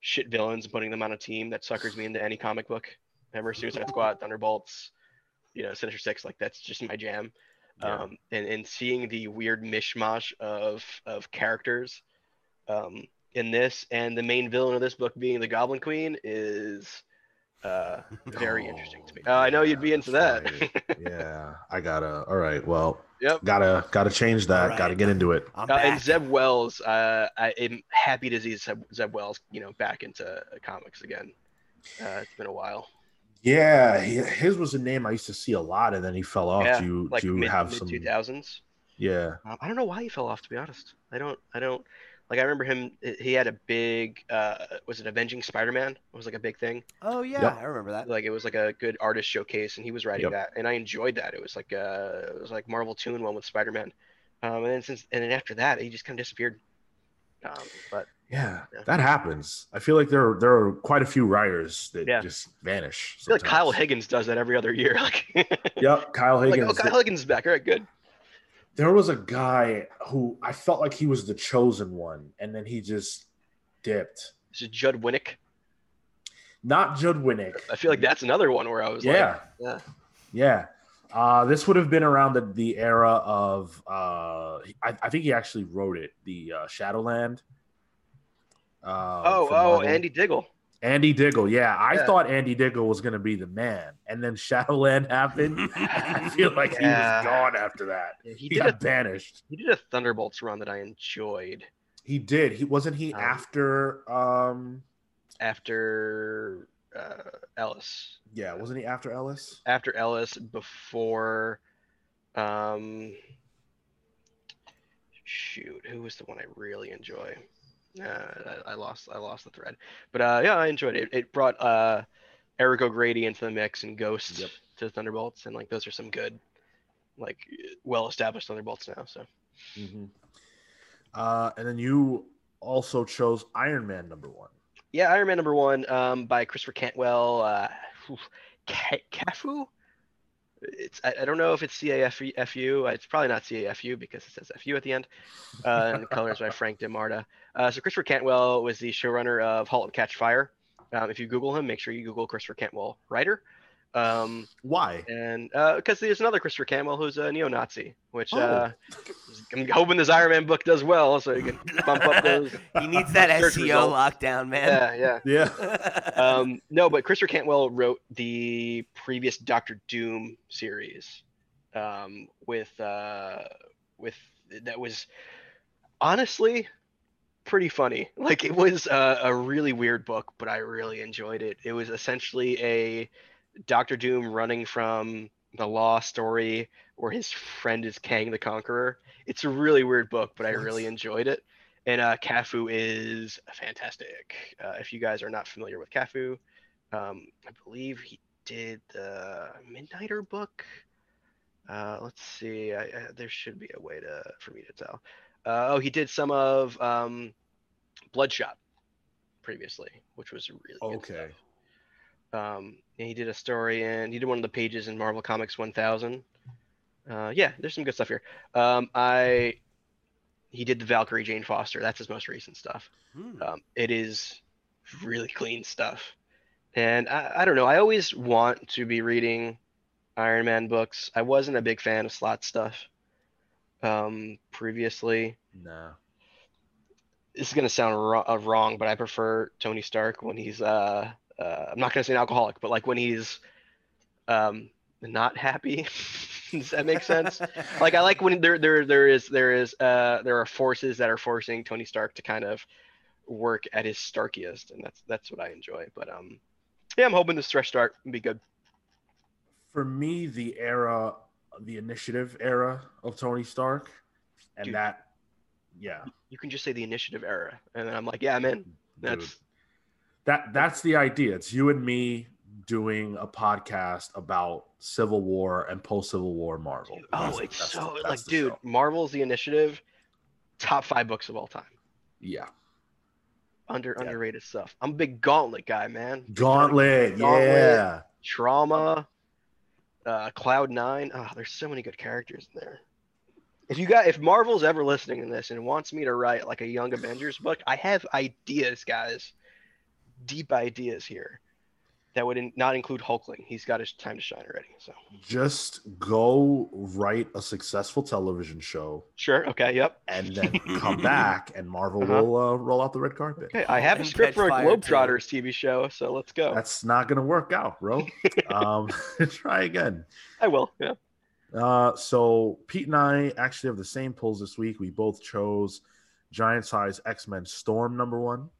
shit villains and putting them on a team that suckers me into any comic book. Ever Suicide Squad, Thunderbolts, you know, Sinister Six, like that's just my jam. Yeah. Um, and, and seeing the weird mishmash of of characters um, in this, and the main villain of this book being the Goblin Queen is uh, very interesting to me. Uh, I know you'd be into that. Right. yeah, I gotta. All right, well, Yep. gotta gotta change that. All right. Gotta get into it. Uh, and. Zeb Wells, uh, I am happy to see Zeb, Zeb Wells, you know, back into uh, comics again. Uh, it's been a while. Yeah, he- his was a name I used to see a lot, and then he fell off. yeah, do you, like do you mid, have mid some? 2000s. Yeah, Um, I don't know why he fell off, to be honest. I don't, I don't, like, I remember him, he had a big, uh, was it Avenging Spider-Man? It was like a big thing. oh yeah, Yep. I remember that. Like, it was like a good artist showcase, and he was writing Yep. that, and I enjoyed that. It was like, uh, it was like Marvel Toon one with Spider-Man. Um, and then since, and then after that, he just kind of disappeared. Um, but Yeah, Yeah. that happens. I feel like there are, there are quite a few writers that Yeah. just vanish. I feel like Kyle. Higgins does that every other year. Like, Yep, Kyle like Higgins. oh, Kyle Higgins is back. All right, good. there was a guy who I felt like he was the chosen one, and then he just dipped. Is it Judd Winick. Not Judd Winick. I feel like that's another one where I was yeah, like, yeah. yeah. Uh, this would have been around the, the era of uh, I, I think he actually wrote it, the uh, Shadowland. Uh, Oh, oh, Marvel. Andy Diggle. Andy Diggle. Yeah, I Yeah. thought Andy Diggle was going to be the man, and then Shadowland happened. I feel like he was gone after that. Yeah, He He, did got a banished. he did a Thunderbolts run that I enjoyed He did. He wasn't he Um, after. Um, after uh, Ellis. yeah, wasn't he after Ellis? After Ellis, before um shoot, who was the one I really enjoy? Uh, I, I lost I lost the thread. But uh yeah, I enjoyed it. It brought uh Eric O'Grady into the mix and Ghost Yep. to Thunderbolts and like those are some good like well established Thunderbolts now. So Mm-hmm. Uh, and then you also chose Iron Man number one. Yeah, Iron Man number one um, by Christopher Cantwell. Uh, Cafu. It's I, I don't know if it's C A F U. It's probably not C A F U because it says F U at the end. Uh, and the color is by Frank D'Armata. Uh, so Christopher Cantwell was the showrunner of *Halt and Catch Fire*. Um, if you Google him, make sure you Google Christopher Cantwell writer. Um, Why? and because there's another Christopher Cantwell who's a neo-Nazi, which Oh. uh, I'm hoping this Iron Man book does well, so you can bump up those. he needs that SEO results. lockdown, man. Yeah, yeah. Yeah. um, no, but Christopher Cantwell wrote the previous Doctor Doom series um, with uh, with that was honestly pretty funny. Like it was a, a really weird book, but I really enjoyed it. It was essentially a Doctor Doom running from the law story where his friend is Kang the Conqueror. It's a really weird book, but I really enjoyed it. And uh, Cafu is fantastic. Uh, if you guys are not familiar with Cafu, um, I believe he did the Midnighter book. Uh, let's see. I, I, there should be a way to for me to tell. Uh, oh, he did some of um, Bloodshot previously, which was really good Okay. Um, he did a story and he did one of the pages in Marvel Comics 1000. Uh, yeah, there's some good stuff here. Um, I he did the Valkyrie Jane Foster. That's his most recent stuff. Hmm. Um, it is really clean stuff. And I, I don't know. I always want to be reading Iron Man books. I wasn't a big fan of Slott stuff um, previously. No. This is gonna sound uh, wrong, but I prefer Tony Stark when he's uh, uh, I'm not gonna say an alcoholic, but like when he's um, not happy. Does that make sense? like I like when there there there is there is uh there are forces that are forcing Tony Stark to kind of work at his starkiest, and that's that's what I enjoy. But um, yeah, I'm hoping this fresh start will be good. For me, the era, the initiative era of Tony Stark, and Dude. that, yeah, You can just say the initiative era, and then I'm like, yeah, man, that's dude. That that's the idea. It's you and me doing a podcast about Civil War and post Civil War Marvel. oh, That's- it's that's so that's like, dude, show. Marvel's the initiative, top five books of all time. Yeah, Under Yeah. underrated stuff. I'm a big Gauntlet guy, man. Big fan of Gauntlet. Gauntlet. Yeah, Trauma, uh, Cloud Nine. Oh, there's so many good characters in there. If you got, if Marvel's ever listening to this and wants me to write like a Young Avengers book, I have ideas, guys. Deep ideas here that would in, not include Hulkling. He's got his time to shine already. So just go write a successful television show sure, okay, yep. and then come back, and Marvel Uh-huh. will uh, roll out the red carpet. Okay, I have a script for a Fire, Globetrotters TV show, so let's go. That's not gonna work out, bro. um, try again. I will. Yeah. Uh, so Pete and I actually have the same pulls this week. We both chose Giant Size X Men Storm number one.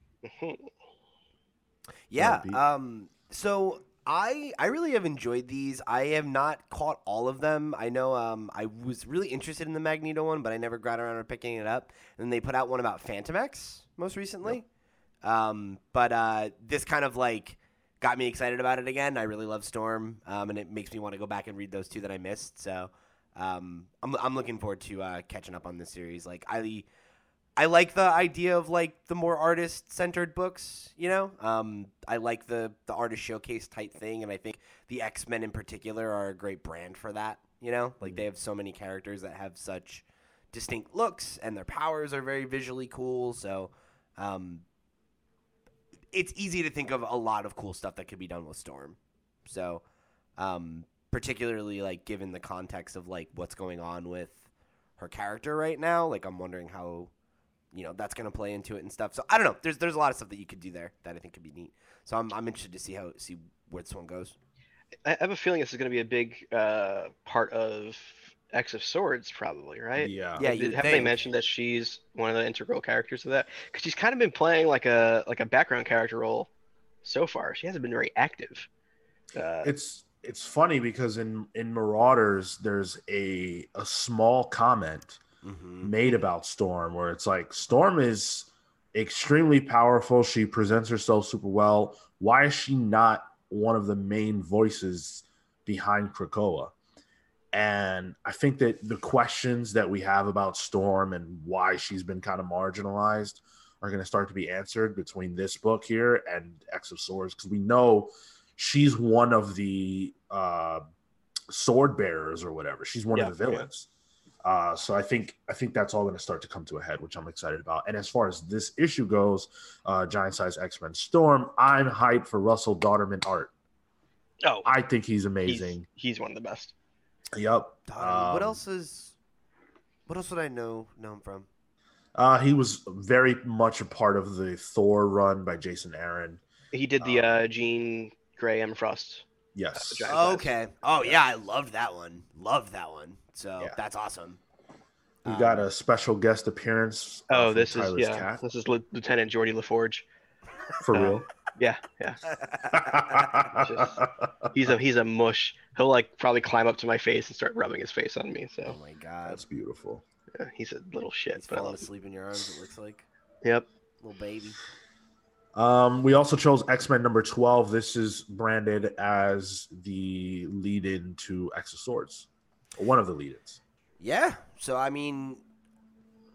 Yeah. Um. So I I really have enjoyed these. I have not caught all of them. I know. Um. I was really interested in the Magneto one, but I never got around to picking it up. And then they put out one about Phantom X most recently. Um. But uh, this kind of like got me excited about it again. I really love Storm. Um. And it makes me want to go back and read those two that I missed. So. Um. I'm I'm looking forward to uh, catching up on this series. Like I. I like the idea of like the more artist centered books. You know, um, I like the the artist showcase type thing, and I think the X Men in particular are a great brand for that. You know, like they have so many characters that have such distinct looks, and their powers are very visually cool. So, um, it's easy to think of a lot of cool stuff that could be done with Storm. So, um, particularly like given the context of like what's going on with her character right now, like I'm wondering how you know that's going to play into it and stuff. So I don't know. There's there's a lot of stuff that you could do there that I think could be neat. So I'm I'm interested to see how see where this one goes. I have a feeling this is going to be a big uh, part of X of Swords, probably, right? Yeah. Yeah, Have they mentioned that she's one of the integral characters of that? Because she's kind of been playing like a like a background character role so far. She hasn't been very active. Uh, It's it's funny because in in Marauders there's a a small comment Mm-hmm. made about Storm where it's like Storm is extremely powerful. She presents herself super well. Why is she not one of the main voices behind Krakoa? And I think that the questions that we have about Storm and why she's been kind of marginalized are going to start to be answered between this book here and X of Swords because we know she's one of the uh, sword bearers or whatever. She's one Yeah, of the villains. Uh, so I think I think that's all going to start to come to a head, which I'm excited about. And as far as this issue goes, uh, Giant Size X Men Storm, I'm hyped for Russell Dauterman art. oh, I think he's he's, amazing. he's one of the best. Yep. what Um, else is? What else would I know know him from? Uh, he was very much a part of the Thor run by Jason Aaron. He did the Um, uh, Jean Grey Emma Frost. Yes. Giant Size. Okay. Oh yeah, I loved that one. Loved that one. So Yeah. that's awesome. We Um, got a special guest appearance. uh, Oh, from this is Tyler's yeah. cat This is Lieutenant Geordi La Forge. for uh, real. Yeah, yeah. He's a he's a mush. He'll like probably climb up to my face and start rubbing his face on me. So. oh So my god. That's beautiful. yeah, he's a little shit. He's But I falling love him. asleep in your arms. It looks like Yep. little baby. Um, we also chose X Men number twelve. This is branded as the lead-in to X of Swords, or one of the lead-ins. Yeah. So I mean,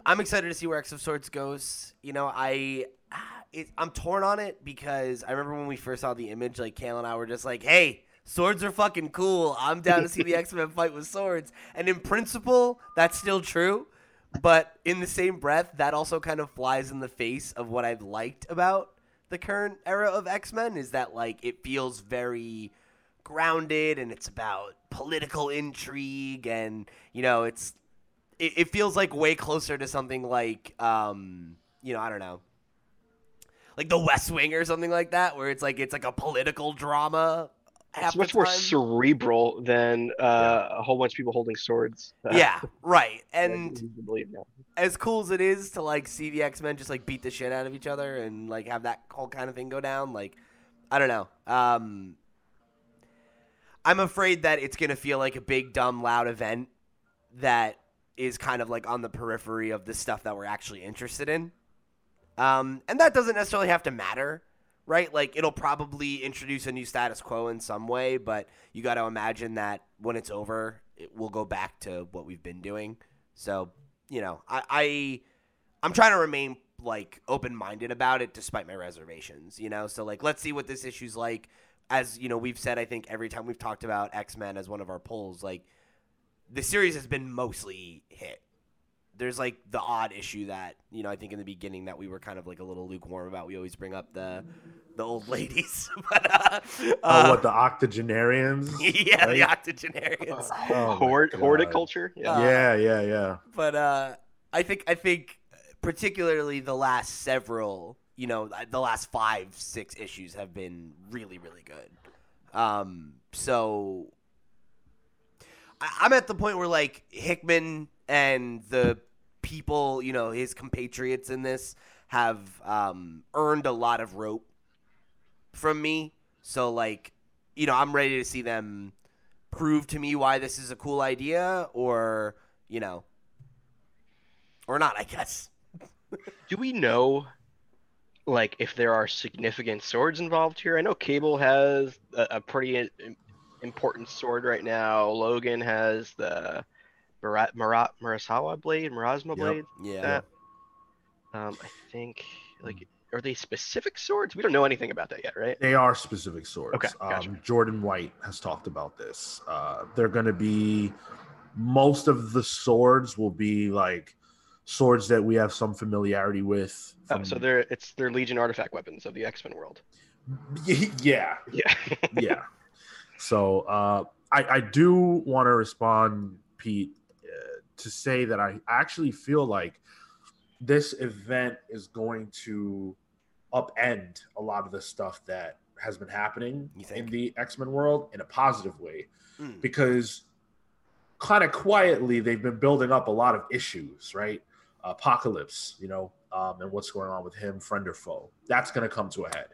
I'm excited to see where X of Swords goes. You know, I it, I'm torn on it because I remember when we first saw the image, like Cale and I were just like, "Hey, swords are fucking cool. I'm down to see the X Men fight with swords." And in principle, that's still true. But in the same breath, that also kind of flies in the face of what I've liked about the current era of X Men is that like it feels very grounded and it's about political intrigue and you know it's it, it feels like way closer to something like um you know i don't know like the west wing or something like that where it's like it's like a political drama It's much more cerebral than uh, a whole bunch of people holding swords. Uh, yeah right and easy to believe now. as cool as it is to like see the x-men just like beat the shit out of each other and like have that whole kind of thing go down like i don't know um i'm afraid that it's gonna feel like a big dumb loud event that is kind of like on the periphery of the stuff that we're actually interested in um and that doesn't necessarily have to matter right like it'll probably introduce a new status quo in some way but you got to imagine that when it's over it will go back to what we've been doing so you know, I, I I'm trying to remain like open minded about it despite my reservations, you know? So like let's see what this issue's like. As you know, we've said I think every time we've talked about X Men as one of our polls, like the series has been mostly hit. There's like the odd issue that, you know, I think in the beginning that we were kind of like a little lukewarm about. We always bring up the the old ladies. but uh, Oh, uh, what the octogenarians? yeah, the right? octogenarians. Oh my Horde, horticulture. Yeah. Uh, yeah, yeah, yeah. but uh, I think I think particularly the last several, you know, the last five six issues have been really really good. Um, so I, I'm at the point where like Hickman and the people, you know, his compatriots in this have um, earned a lot of rope from me. So like, you know, I'm ready to see them prove to me why this is a cool idea, or you know, or not. I guess. Do we know, like, if there are significant swords involved here? I know Cable has a, a pretty im- important sword right now. Logan has the Mara- Mara- Murasawa blade, Marasma Yep. blade. Yeah. That- Um, I think like are they specific swords? We don't know anything about that yet, right? They are specific swords. Okay, gotcha. Um, Jordan White has talked about this. Uh, they're going to be most of the swords will be like swords that we have some familiarity with. Oh, so they're it's they're Legion artifact weapons of the X Men world. yeah, Yeah. yeah. So uh, I, I do want to respond, Pete, uh, to say that I actually feel like this event is going to upend a lot of the stuff that has been happening in the X Men world in a positive way Mm. because kind of quietly they've been building up a lot of issues, right? Apocalypse, you know, um, and what's going on with him, friend or foe. That's going to come to a head.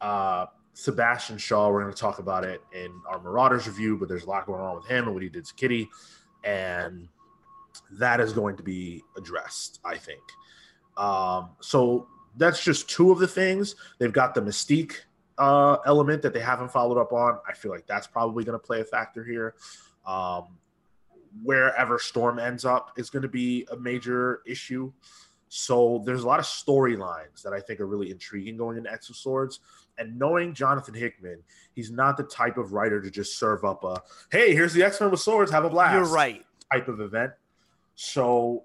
Uh, Sebastian Shaw, we're going to talk about it in our Marauders review, but there's a lot going on with him and what he did to Kitty, and that is going to be addressed, I think. Um, so that's just two of the things. They've got the Mystique uh, element that they haven't followed up on. I feel like that's probably going to play a factor here. Um, wherever Storm ends up is going to be a major issue. So there's a lot of storylines that I think are really intriguing going into X of Swords. And knowing Jonathan Hickman, he's not the type of writer to just serve up a "Hey, here's the X Men with swords, have a blast." You're right. type of event. So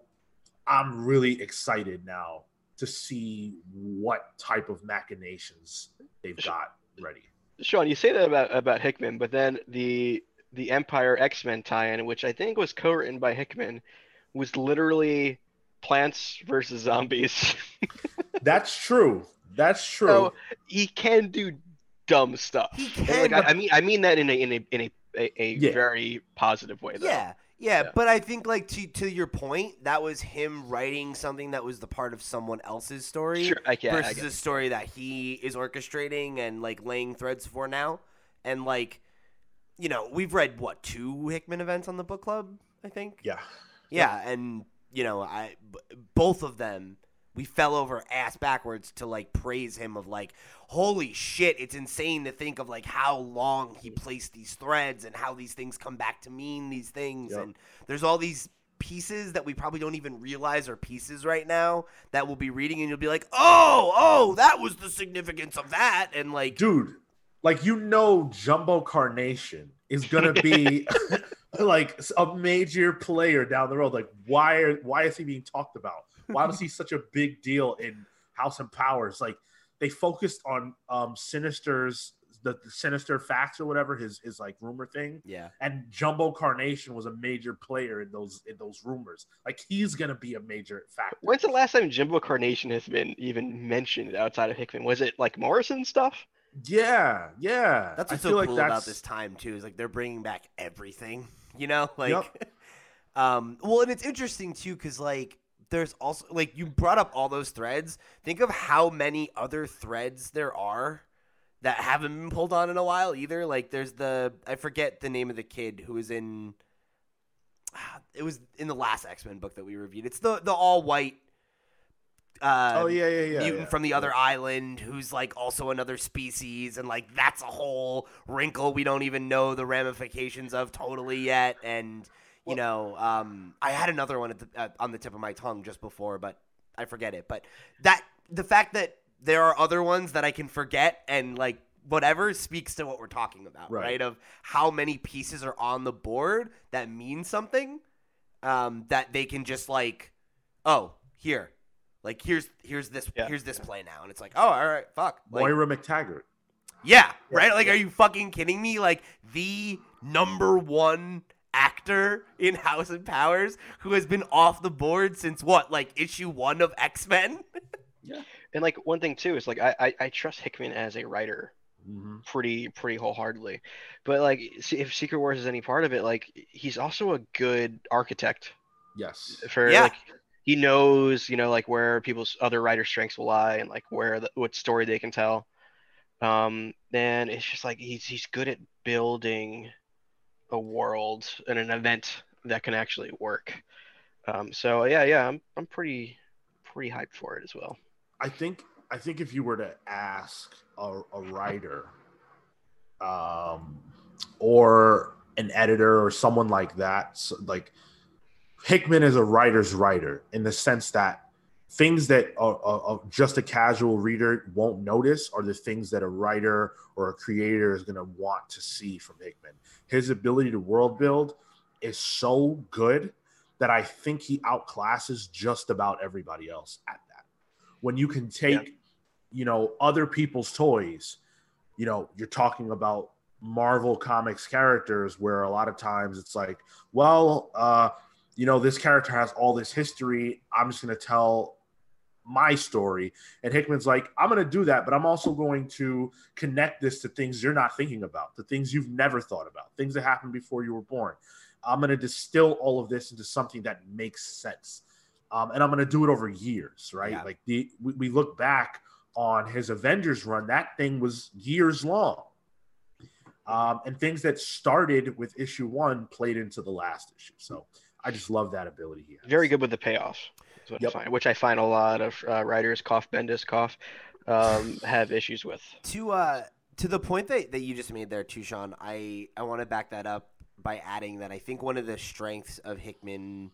I'm really excited now to see what type of machinations they've got ready. Sean, you say that about about Hickman, but then the the Empire X Men tie-in, which I think was co-written by Hickman, was literally plants versus zombies. That's true. That's true. so he can do dumb stuff. He can. like, I, I mean, I mean that in a in a in a a, a Yeah. very positive way. Though. Yeah, yeah, Yeah. but I think like to to your point, that was him writing something that was the part of someone else's story Sure. I, I versus get a story that he is orchestrating and like laying threads for now. And like, you know, we've read what two Hickman events on the book club, I think. yeah. Yeah, and you know, I b- both of them we fell over ass backwards to like praise him of like holy shit it's insane to think of like how long he placed these threads and how these things come back to mean these things Yep. and there's all these pieces that we probably don't even realize are pieces right now that we'll be reading and you'll be like oh oh that was the significance of that and like Dude, like you know Jumbo Carnation is gonna be like a major player down the road. Like, why are why is he being talked about? Why was he such a big deal in House and Powers? Like they focused on um Sinister's the, the sinister facts or whatever, his his like rumor thing. yeah and Jumbo Carnation was a major player in those in those rumors. Like he's gonna be a major factor. When's the last time Jumbo Carnation has been even mentioned outside of Hickman? Was it like Morrison stuff? Yeah, yeah. That's what's so like cool that's about this time too. Is like they're bringing back everything. You know, like, Yep. um, well, and it's interesting too because like there's also like you brought up all those threads. Think of how many other threads there are that haven't been pulled on in a while either. Like there's the I forget the name of the kid who was in. It was in the last X Men book that we reviewed. It's the the all white. Uh, Oh yeah, yeah, yeah. mutant yeah. from the other island who's like also another species and like that's a whole wrinkle we don't even know the ramifications of totally yet and you know um i had another one at the, uh, on the tip of my tongue just before but i forget it but that the fact that there are other ones that i can forget and like whatever speaks to what we're talking about right, Right. of how many pieces are on the board that mean something um that they can just like oh here like here's here's this Yeah. here's this play now, and it's like, oh, all right, fuck, like, Moira MacTaggert. yeah, right. Like, are you fucking kidding me? Like the number one actor in House and Powers who has been off the board since what, like issue one of X Men? Yeah, and like one thing too is like I I, I trust Hickman as a writer Mm-hmm. pretty pretty wholeheartedly, but like if Secret Wars is any part of it, like he's also a good architect Yes. for Yeah. like he knows you know like where people's other writer strengths will lie and like where the, what story they can tell. Um, and it's just like he's he's good at building a world and an event that can actually work. Um, so yeah, yeah, I'm I'm pretty pretty hyped for it as well. I think I think if you were to ask a, a writer, um, or an editor or someone like that, so like Hickman is a writer's writer in the sense that things that a, a, a- just a casual reader won't notice are the things that a writer or a creator is going to want to see from Hickman. His ability to world build is so good that I think he outclasses just about everybody else at that. When you can take, you know, other people's toys, you know, you're talking about Marvel Comics characters where a lot of times it's like, well, uh, you know, this character has all this history. I'm just going to tell my story. And Hickman's like, I'm going to do that, but I'm also going to connect this to things you're not thinking about, the things you've never thought about, things that happened before you were born. I'm going to distill all of this into something that makes sense. Um, and I'm going to do it over years, right? Yeah. Like the we, we look back on his Avengers run, that thing was years long. Um, and things that started with issue one played into the last issue. So I just love that ability he has. Very good with the payoffs, Yep. I find, which I find a lot of uh, writers, cough Bendis, cough, um, have issues with. to uh to the point that, that you just made there too sean i i want to back that up by adding that i think one of the strengths of hickman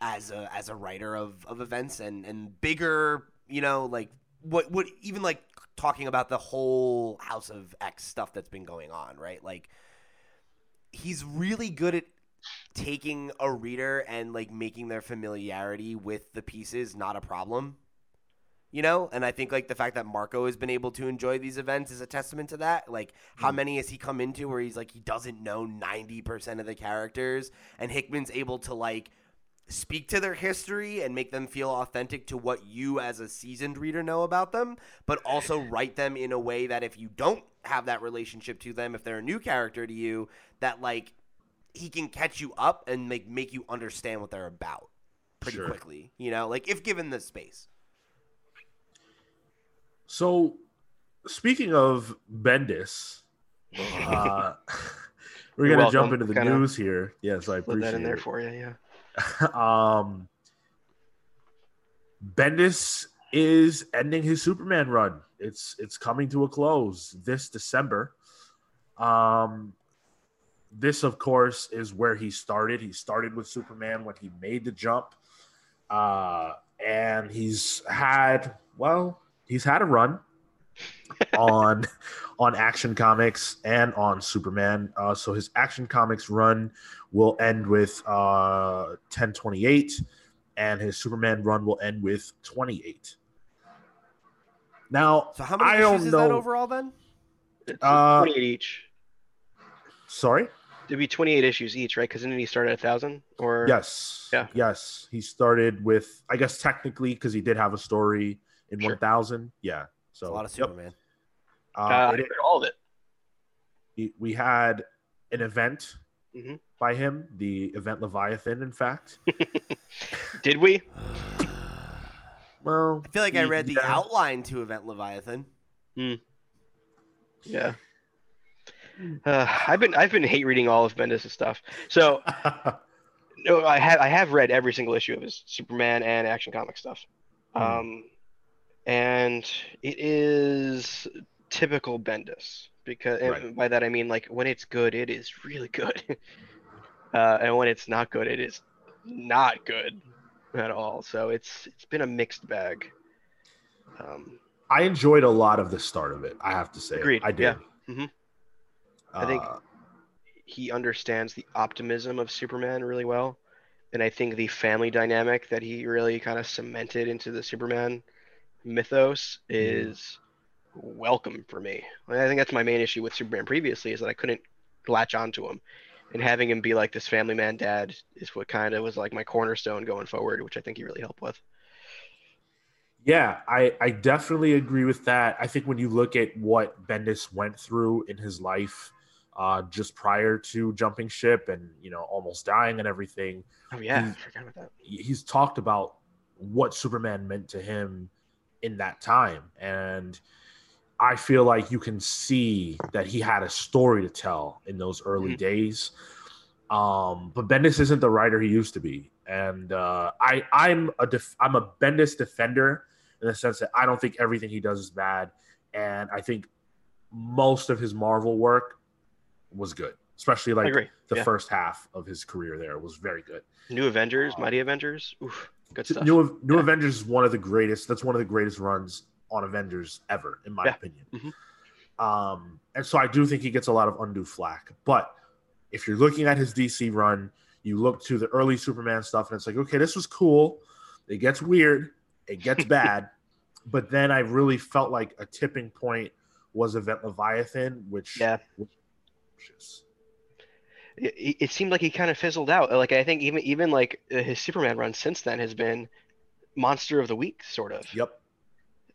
as a as a writer of of events and and bigger you know like what what even like talking about the whole house of x stuff that's been going on right like he's really good at taking a reader and like making their familiarity with the pieces not a problem you know? And i think like the fact that marco has been able to enjoy these events is a testament to that. Like how hmm. many has he come into where he's like he doesn't know 90% of the characters? And hickman's able to like speak to their history and make them feel authentic to what you as a seasoned reader know about them but also write them in a way that if you don't have that relationship to them if they're a new character to you that like he can catch you up and make make you understand what they're about pretty Sure. quickly you know like if given the space So, speaking of Bendis, uh, we're You're gonna jump into the Kinda news here. Yes, I Put appreciate that in there it. for you, yeah. um, Bendis is ending his Superman run. It's it's coming to a close this December. Um, this, of course, is where he started. He started with Superman when he made the jump, uh, and he's had well, he's had a run on on Action Comics and on Superman. Uh, so his Action Comics run will end with uh, 1028, and his Superman run will end with 28. Now, so how many I issues don't is know. that overall then Uh, 28 each. Sorry. It'd be 28 issues each, right? Because didn't he start at a thousand? Or Yes. Yeah. Yes. He started with, I guess, technically, because he did have a story in Sure. 1000. Yeah. So a lot of yep. superman Uh, uh, it- read all of it. we- we had an event Mhm. by him, the event Leviathan, in fact. Did we? Well, i feel like i read the outline to event leviathan Yeah. Uh, I've been I've been hate reading all of Bendis' stuff. So no, I have I have read every single issue of his Superman and Action Comic stuff, Hmm. um, and it is typical Bendis because Right. by that I mean like when it's good, it is really good, uh, and when it's not good, it is not good at all. So it's it's been a mixed bag. Um, I enjoyed a lot of the start of it. I have to say, Agreed, I did. yeah. Mhm. I think- Uh, he understands the optimism of Superman really well. And I think the family dynamic that he really kind of cemented into the Superman mythos is welcome for me. I think that's my main issue with Superman previously is that I couldn't latch onto him. And having him be like this family man dad is what kind of was like my cornerstone going forward, which I think he really helped with. Yeah, I, I definitely agree with that. I think when you look at what Bendis went through in his life uh, just prior to jumping ship and, you know, almost dying and everything, Oh yeah, forgot about that. he's talked about what Superman meant to him in that time. And I feel like you can see that he had a story to tell in those early Mhm. days. Um, but Bendis isn't the writer he used to be. And uh, I, I'm a def- I'm a Bendis defender in the sense that I don't think everything he does is bad. And I think most of his Marvel work was good, especially like the yeah. first half of his career there was very good. New Avengers, Uh, Mighty Avengers. Oof. Good stuff. New New Yeah. Avengers is one of the greatest. That's one of the greatest runs on Avengers ever, in my Yeah. opinion. Mhm. Um, and so I do think he gets a lot of undue flack. But if you're looking at his DC run, you look to the early Superman stuff, and it's like, okay, this was cool. It gets weird. It gets bad. But then I really felt like a tipping point was Event Leviathan, which Yeah. which- it, it- it seemed like he kind of fizzled out. Like I think even even like uh, his Superman run since then has been Monster of the Week sort of. Yep.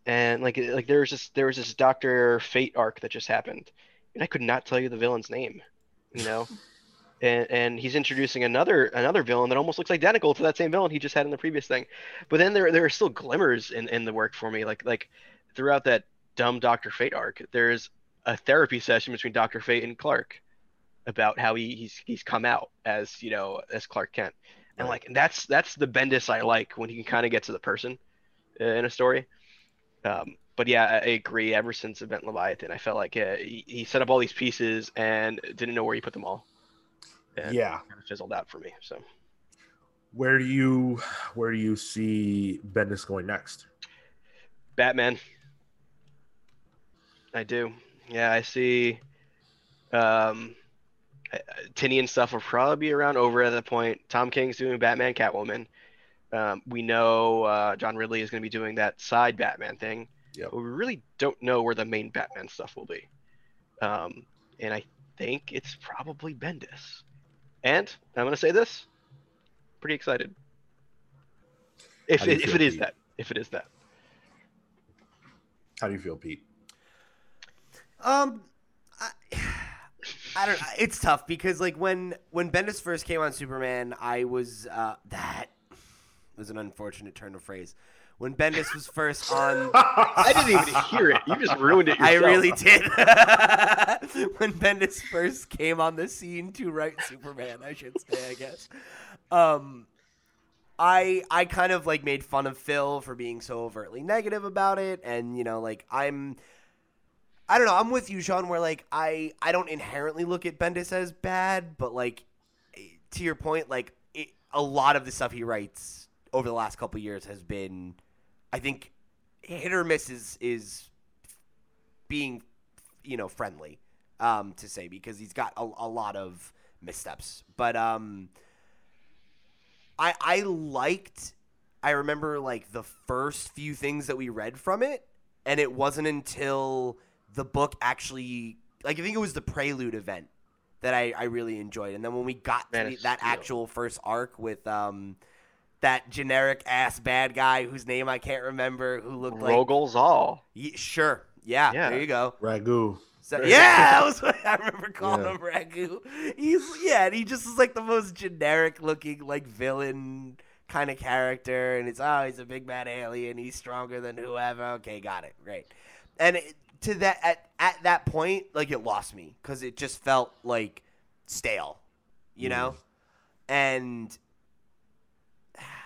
And like like there was this there was this Doctor Fate arc that just happened, and I could not tell you the villain's name, you know. and and he's introducing another another villain that almost looks identical to that same villain he just had in the previous thing. But then there there are still glimmers in in the work for me. Like like throughout that dumb Doctor Fate arc, there's a therapy session between Doctor Fate and Clark about how he, he's he's come out as you know as Clark Kent, and Right. like that's that's the Bendis I like when he can kind of get to the person uh, in a story. Um, but yeah, I, I agree. Ever since Event Leviathan, I felt like uh, he, he set up all these pieces and didn't know where he put them all. And Yeah. kind of fizzled out for me. So Where do you where do you see Bendis going next? Batman. I do. Yeah, I see. Um, uh, Tynion stuff will probably be around over at that point. Tom King's doing Batman, Catwoman. Um, we know uh, John Ridley is going to be doing that side Batman thing. Yep. But we really don't know where the main Batman stuff will be. Um, and I think it's probably Bendis. And I'm going to say this. Pretty excited. If How do you it, if it is that. If it is that. How do you feel, Pete? Um, I, I don't. It's tough because like when when Bendis first came on Superman, I was uh that was an unfortunate turn of phrase. When Bendis was first on, I didn't even hear it. You just ruined it I really did. when Bendis first came on the scene to write Superman, I should say, I guess. Um, I I kind of like made fun of Phil for being so overtly negative about it, and you know, like I'm. I don't know. I'm with you, Sean. Where like I I don't inherently look at Bendis as bad, but like to your point, like it, a lot of the stuff he writes over the last couple years has been, I think, hit or miss is is being, you know, friendly, um, to say because he's got a, a lot of missteps. But um, I I liked. I remember like the first few things that we read from it, and it wasn't until the book actually like I think it was the prelude event that I, I really enjoyed. And then when we got Man to the, that Steel. actual first arc with um that generic ass bad guy whose name I can't remember who looked like Rogol Zaar. Ye- sure. Yeah, Yeah. there you go. Ragu. So, yeah, that was what I remember calling Yeah. him Ragu. He's yeah, and he just is like the most generic looking like villain kind of character, and it's oh he's a big bad alien, he's stronger than whoever. Okay, got it, great. And it, to that at at that point, like it lost me because it just felt like stale, you know, and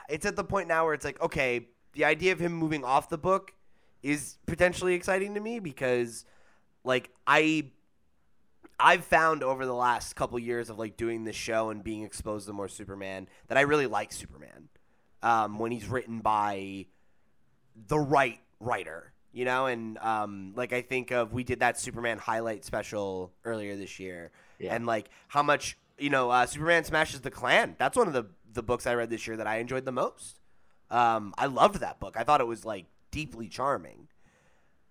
it's at the point now where it's like okay, the idea of him moving off the book is potentially exciting to me because like I I've found over the last couple years of like doing this show and being exposed to more Superman that I really like Superman um, when he's written by the right writer, you know, and um, like I think of we did that Superman highlight special earlier this year, Yeah. and like how much you know uh, Superman smashes the Klan. That's one of the the books I read this year that I enjoyed the most. Um, I loved that book. I thought it was like deeply charming,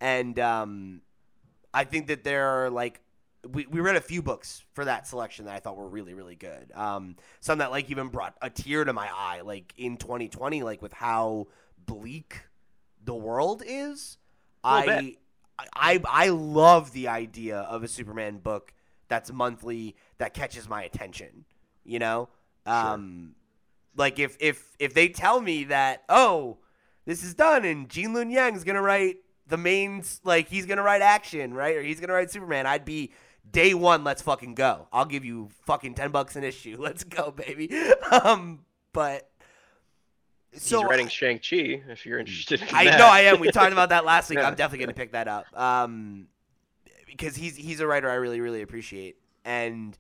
and um, I think that there are like we, we read a few books for that selection that I thought were really really good. Um, some that like even brought a tear to my eye, like in 2020, like with how bleak the world is. I. I I love the idea of a Superman book that's monthly that catches my attention. You know, um, like if if if they tell me that oh this is done and Gene Luen Yang's gonna write the mains like he's gonna write action right or he's gonna write Superman, I'd be day one. Let's fucking go. I'll give you fucking ten bucks an issue. Let's go, baby. Um, but so He's writing Shang Chi. If you're interested, in I know I am. We talked about that last week. Yeah. I'm definitely gonna pick that up. Um, because he's he's a writer I really really appreciate, and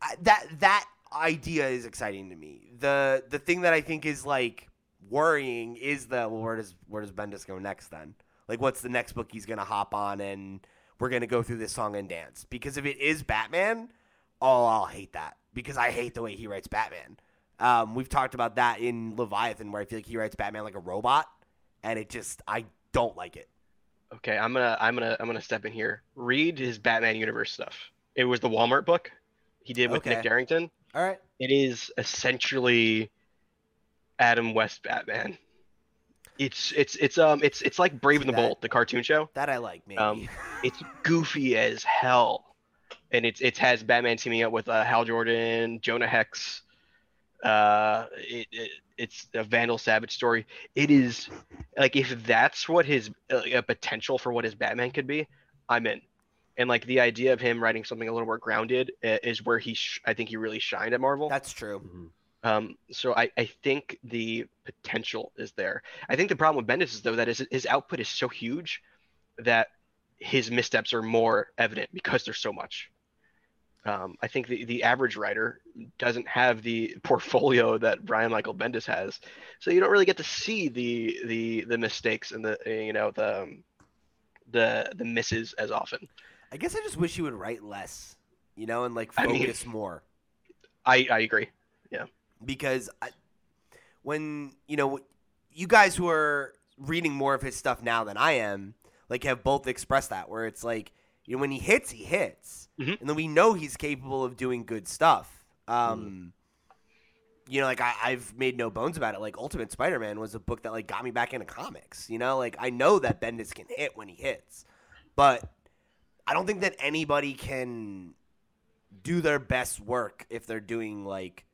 I, that that idea is exciting to me. The the thing that I think is like worrying is the well, where does where does Bendis go next then? Like, what's the next book he's gonna hop on and we're gonna go through this song and dance? Because if it is Batman, oh, I'll hate that because I hate the way he writes Batman. Um, we've talked about that in Leviathan, where I feel like he writes Batman like a robot, and it just I don't like it. Okay, I'm gonna I'm gonna I'm gonna step in here. Read his Batman universe stuff. It was the Walmart book he did with Okay. Nick Derington. All right, It is essentially Adam West Batman. It's it's it's um it's it's like Brave and the That- Bold, the cartoon show. that I like maybe. Um, It's goofy as hell, and it's it has Batman teaming up with uh, Hal Jordan, Jonah Hex. Uh, it, it it's a Vandal Savage story. It is like if that's what his uh, a potential for what his Batman could be, I'm in. And like the idea of him writing something a little more grounded uh, is where he sh- I think he really shined at Marvel. That's true. Mhm. Um, so I, I think the potential is there. I think the problem with Bendis is though that his, his output is so huge that his missteps are more evident because there's so much. Um, I think the, the average writer doesn't have the portfolio that Brian Michael Bendis has, so you don't really get to see the the the mistakes and the you know the um, the the misses as often. I guess I just wish he would write less, you know, and like I mean- focus more. I, I agree. Yeah. Because I, when you know you guys who are reading more of his stuff now than I am, like have both expressed that where it's like you know when he hits, he hits, Mhm. and then we know he's capable of doing good stuff. Um, You know, like I, I've made no bones about it. Like Ultimate Spider-Man was a book that like got me back into comics. You know, like I know that Bendis can hit when he hits, but I don't think that anybody can do their best work if they're doing like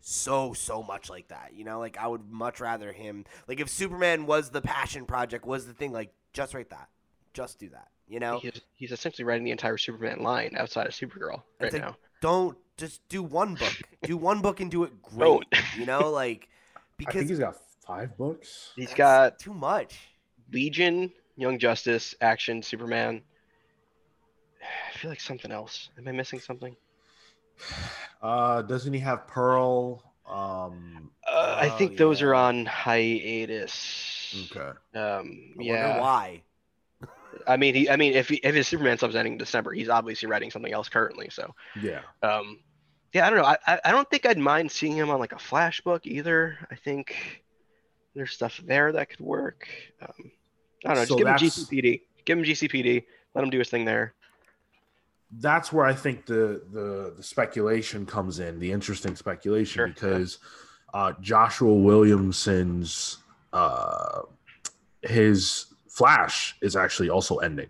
so so much like that you know like i would much rather him like if superman was the passion project was the thing like just write that just do that you know He's, he's essentially writing the entire Superman line outside of Supergirl right like- now. don't just do one book do one book and do it great Don't. you know like I because think he's got five books. He's that's got too much Legion, Young Justice, Action, Superman. I feel like something else. Am I missing something? Uh, doesn't he have Pearl? Um, Uh, I Oh, think those are on hiatus. okay. Um, I yeah. why I mean, he. I mean, if he, if his Superman sub's ending in December, he's obviously writing something else currently. So, Yeah. um, yeah, I don't know. I, I don't think I'd mind seeing him on like a Flash book either. I think there's stuff there that could work. Um, I don't know. Just So give him GCPD. Give him GCPD. Let him do his thing there. that's where I think the the the speculation comes in, the interesting speculation, Sure, yeah. because uh, Joshua Williamson's uh, his Flash is actually also ending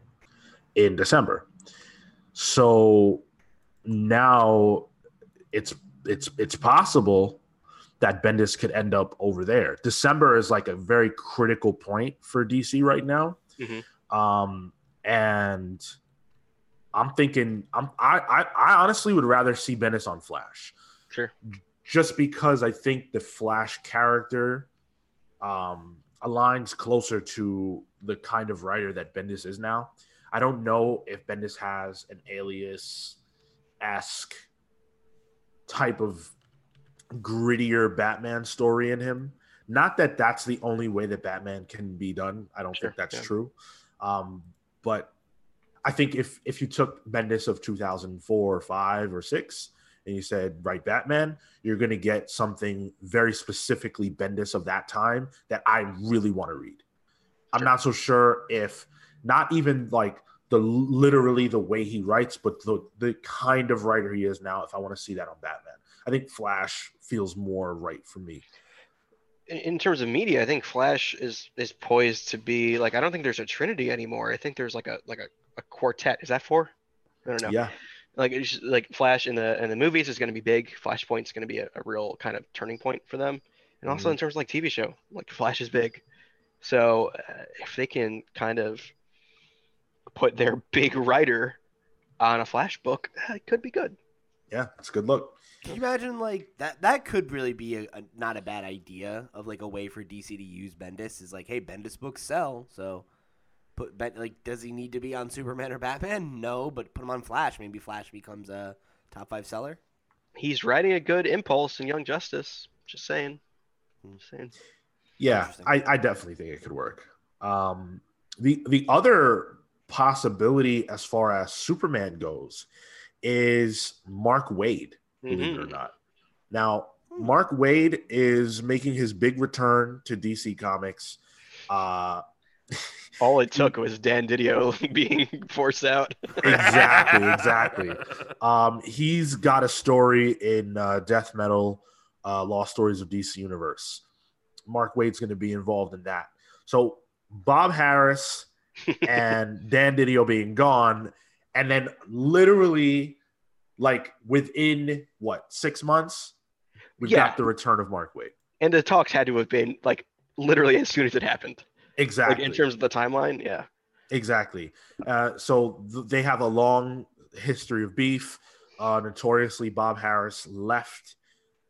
in December, so now it's it's it's possible that Bendis could end up over there. December is like a very critical point for DC right now, Mhm. um, and I'm thinking I'm I, I I honestly would rather see Bendis on Flash Sure. just because I think the Flash character um, aligns closer to the kind of writer that Bendis is now. I don't know if Bendis has an alias esque type of grittier Batman story in him. Not that that's the only way that Batman can be done. I don't Sure, think that's yeah. true. Um, but I think if if you took Bendis of 2004 or 5 or 6 and you said write Batman, you're going to get something very specifically Bendis of that time that I really want to read. I'm Sure. not so sure if not even like the literally the way he writes, but the the kind of writer he is now. If I want to see that on Batman, I think Flash feels more right for me. in, in terms of media, I think Flash is is poised to be like I don't think there's a trinity anymore. I think there's like a like a, a quartet. Is that four? I don't know. Yeah, Like it's just- like Flash in the in the movies is going to be big. Flashpoint's going to be a, a real kind of turning point for them. And also Mhm. in terms of like TV show, like Flash is big. So uh, if they can kind of put their big writer on a Flash book, uh, it could be good. yeah, it's a good look. Can you imagine like that? That could really be a, a not a bad idea of like a way for DC to use Bendis. Is like, hey, Bendis books sell, so put Ben, like, does he need to be on Superman or Batman? No, but put him on Flash. Maybe Flash becomes a top five seller. He's writing a good impulse in Young Justice. Just saying. Just saying. Yeah, I, I definitely think it could work. Um, the the other possibility as far as Superman goes is Mark Waid, believe it or Mhm. not. Now, Mark Waid is making his big return to DC Comics. Uh, All it took was Dan Didio being forced out. exactly, exactly. Um, he's got a story in uh, Death Metal, uh, Lost Stories of DC Universe. Mark Waid's going to be involved in that. So Bob Harras and Dan Didio being gone, and then literally, like within what six months, we've Yeah. got the return of Mark Waid. and the talks had to have been like literally as soon as it happened. Exactly. Like in terms of the timeline, yeah. Exactly. Uh, so th- they have a long history of beef. Uh, notoriously, Bob Harras left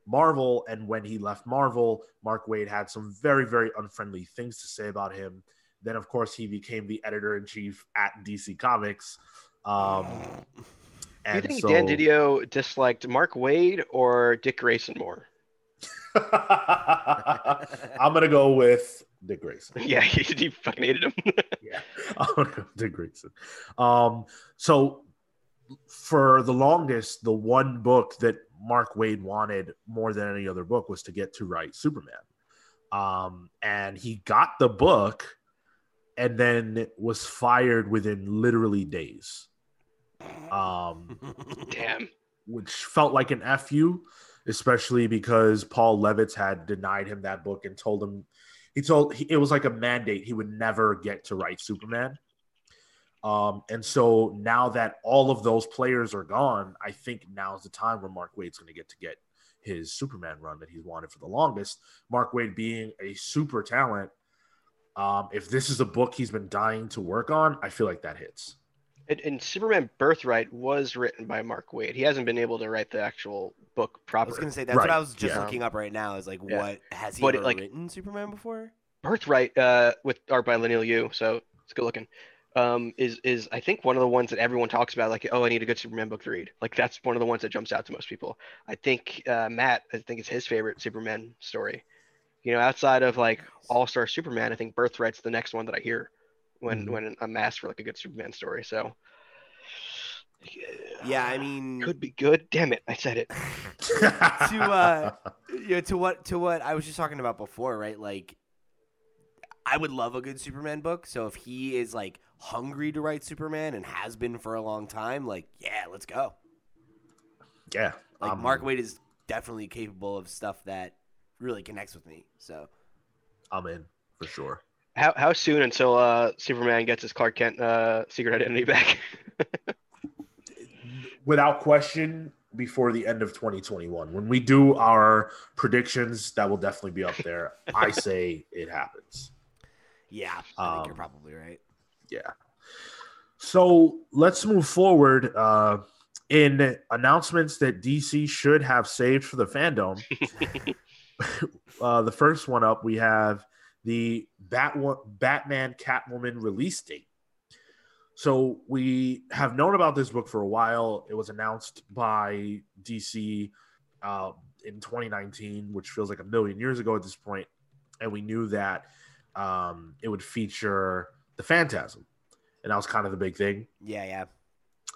Marvel, and when he left Marvel, Mark Waid had some very, very unfriendly things to say about him. Then, of course, he became the editor in chief at DC Comics. Um, Do you think so, Dan Didio disliked Mark Waid or Dick Grayson more? I'm gonna go with Dick Grayson. Yeah, he, he fucking hated him. yeah, I'm gonna go with Dick Grayson. Um, so for the longest, the one book that Mark Waid wanted more than any other book was to get to write Superman. Um, and he got the book and then was fired within literally days. Um, Damn. which felt like an fu especially because paul levitz had denied him that book and told him he told it was like a mandate he would never get to write superman. Um, and so now that all of those players are gone i think now's the time where mark waid's going to get to get his superman run that he's wanted for the longest. Mark waid being a super talent um, if this is a book he's been dying to work on i feel like that hits And, and Superman Birthright was written by Mark Waid. He hasn't been able to write the actual book properly. I was gonna say that's what I was just yeah. looking up right now. Is like, Yeah. what has he But it, ever like- written Superman before? Birthright, uh, with art by Leinil Yu, so it's good looking. Um, is is I think one of the ones that everyone talks about, like, oh, I need a good Superman book to read. Like that's one of the ones that jumps out to most people. I think uh, Matt, I think it's his favorite Superman story. You know, outside of like All Star Superman, I think Birthright's the next one that I hear when Mhm. when I'm asked for like a good Superman story. So Yeah, I mean, could be good. Damn it, I said it. to uh yeah, to what to what I was just talking about before, right? Like I would love a good Superman book. So if he is like hungry to write Superman and has been for a long time, like yeah, let's go. yeah Like I'm- Mark Waid is definitely capable of stuff that really connects with me. So i'm in for sure How how soon until uh Superman gets his Clark Kent uh secret identity back? without question before the end of 2021 when we do our predictions that will definitely be up there. I say it happens. Yeah, I think you're Um, probably right. yeah. So let's move forward uh in announcements that dc should have saved for the Fandome. Uh the first one up we have the Bat- batman catwoman release date so we have known about this book for a while. It was announced by DC uh, in 2019, which feels like a million years ago at this point, and we knew that um, it would feature the Phantasm, and that was kind of the big thing. Yeah, yeah.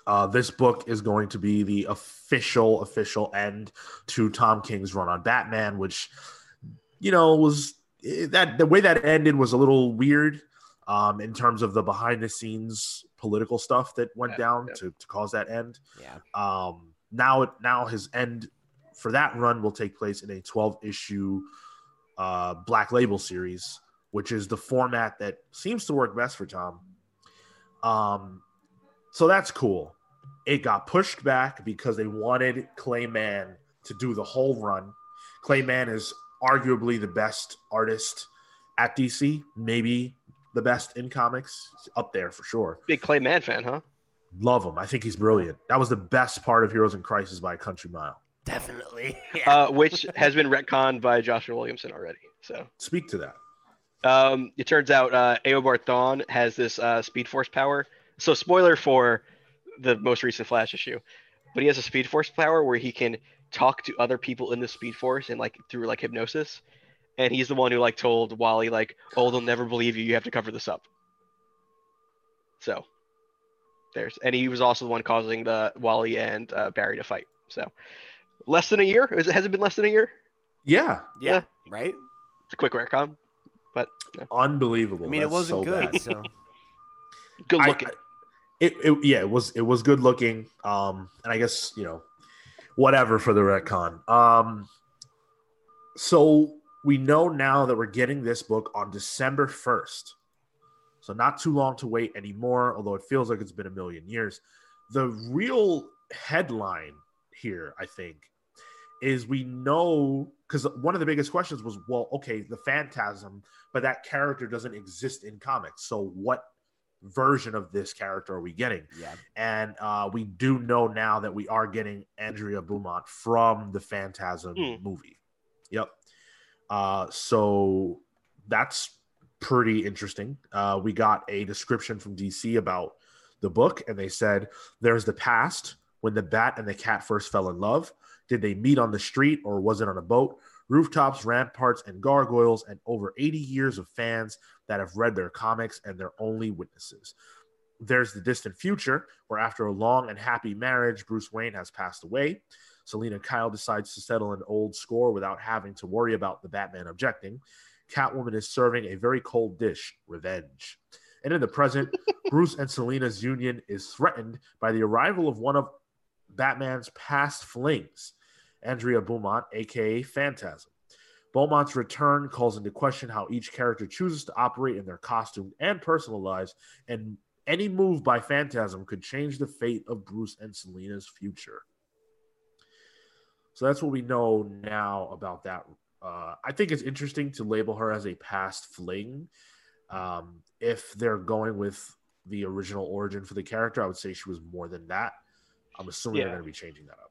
Uh, this book is going to be the official, official end to Tom King's run on Batman, which, you know, was that the way that ended was a little weird um, in terms of the behind the scenes political stuff that went Yeah, down yeah. to, to cause that end. Yeah. Um, now, it now his end for that run will take place in a 12 issue uh, Black Label series, which is the format that seems to work best for Tom. Um, so that's cool. It got pushed back because they wanted Clay Mann to do the whole run. Clay Mann is arguably the best artist at DC, maybe the best in comics, He's up there for sure. Big Clay Mann fan, huh? Love him. I think he's brilliant. That was the best part of Heroes in Crisis by a country mile. Definitely. Yeah. Uh, which has been retconned by Joshua Williamson already. So Speak to that. um, it turns out uh, Eobard Thawne has this uh, Speed Force power. So spoiler for the most recent Flash issue, but he has a Speed Force power where he can talk to other people in the Speed Force and like through like hypnosis. and he's the one who like told Wally like, "Oh, they'll never believe you. You have to cover this up." So there's, and he was also the one causing the Wally and uh, Barry to fight. So less than a year. Is it, has it been less than a year? Yeah, Yeah, Yeah. right. It's a quick retcon, but yeah. unbelievable. I mean, it wasn't so good. bad. So good I- looking. it, it yeah it was it was good looking um and i guess you know whatever for the retcon. Um so we know now that we're getting this book on december 1st so not too long to wait anymore although it feels like it's been a million years. The real headline here i think is we know because one of the biggest questions was well okay the phantasm but that character doesn't exist in comics. So what version of this character are we getting yeah, and uh, we do know now that we are getting Andrea Beaumont from the Phantasm Hmm. movie. Yep. Uh, so that's pretty interesting. Uh, we got a description from DC about the book, and they said there's the past when the bat and the cat first fell in love. Did they meet on the street or was it on a boat? Rooftops, ramparts, and gargoyles, and over 80 years of fans that have read their comics and they're only witnesses. There's the distant future where after a long and happy marriage bruce wayne has passed away. Selina kyle decides to settle an old score without having to worry about the batman objecting. Catwoman is serving a very cold dish revenge. And in the present bruce and selina's union is threatened by the arrival of one of batman's past flings andrea beaumont aka phantasm Beaumont's return calls into question how each character chooses to operate in their costume and personal lives, and any move by Phantasm could change the fate of Bruce and Selina's future. So that's what we know now about that. Uh, I think it's interesting to label her as a past fling. Um, if they're going with the original origin for the character, I would say she was more than that. I'm assuming Yeah. they're going to be changing that up.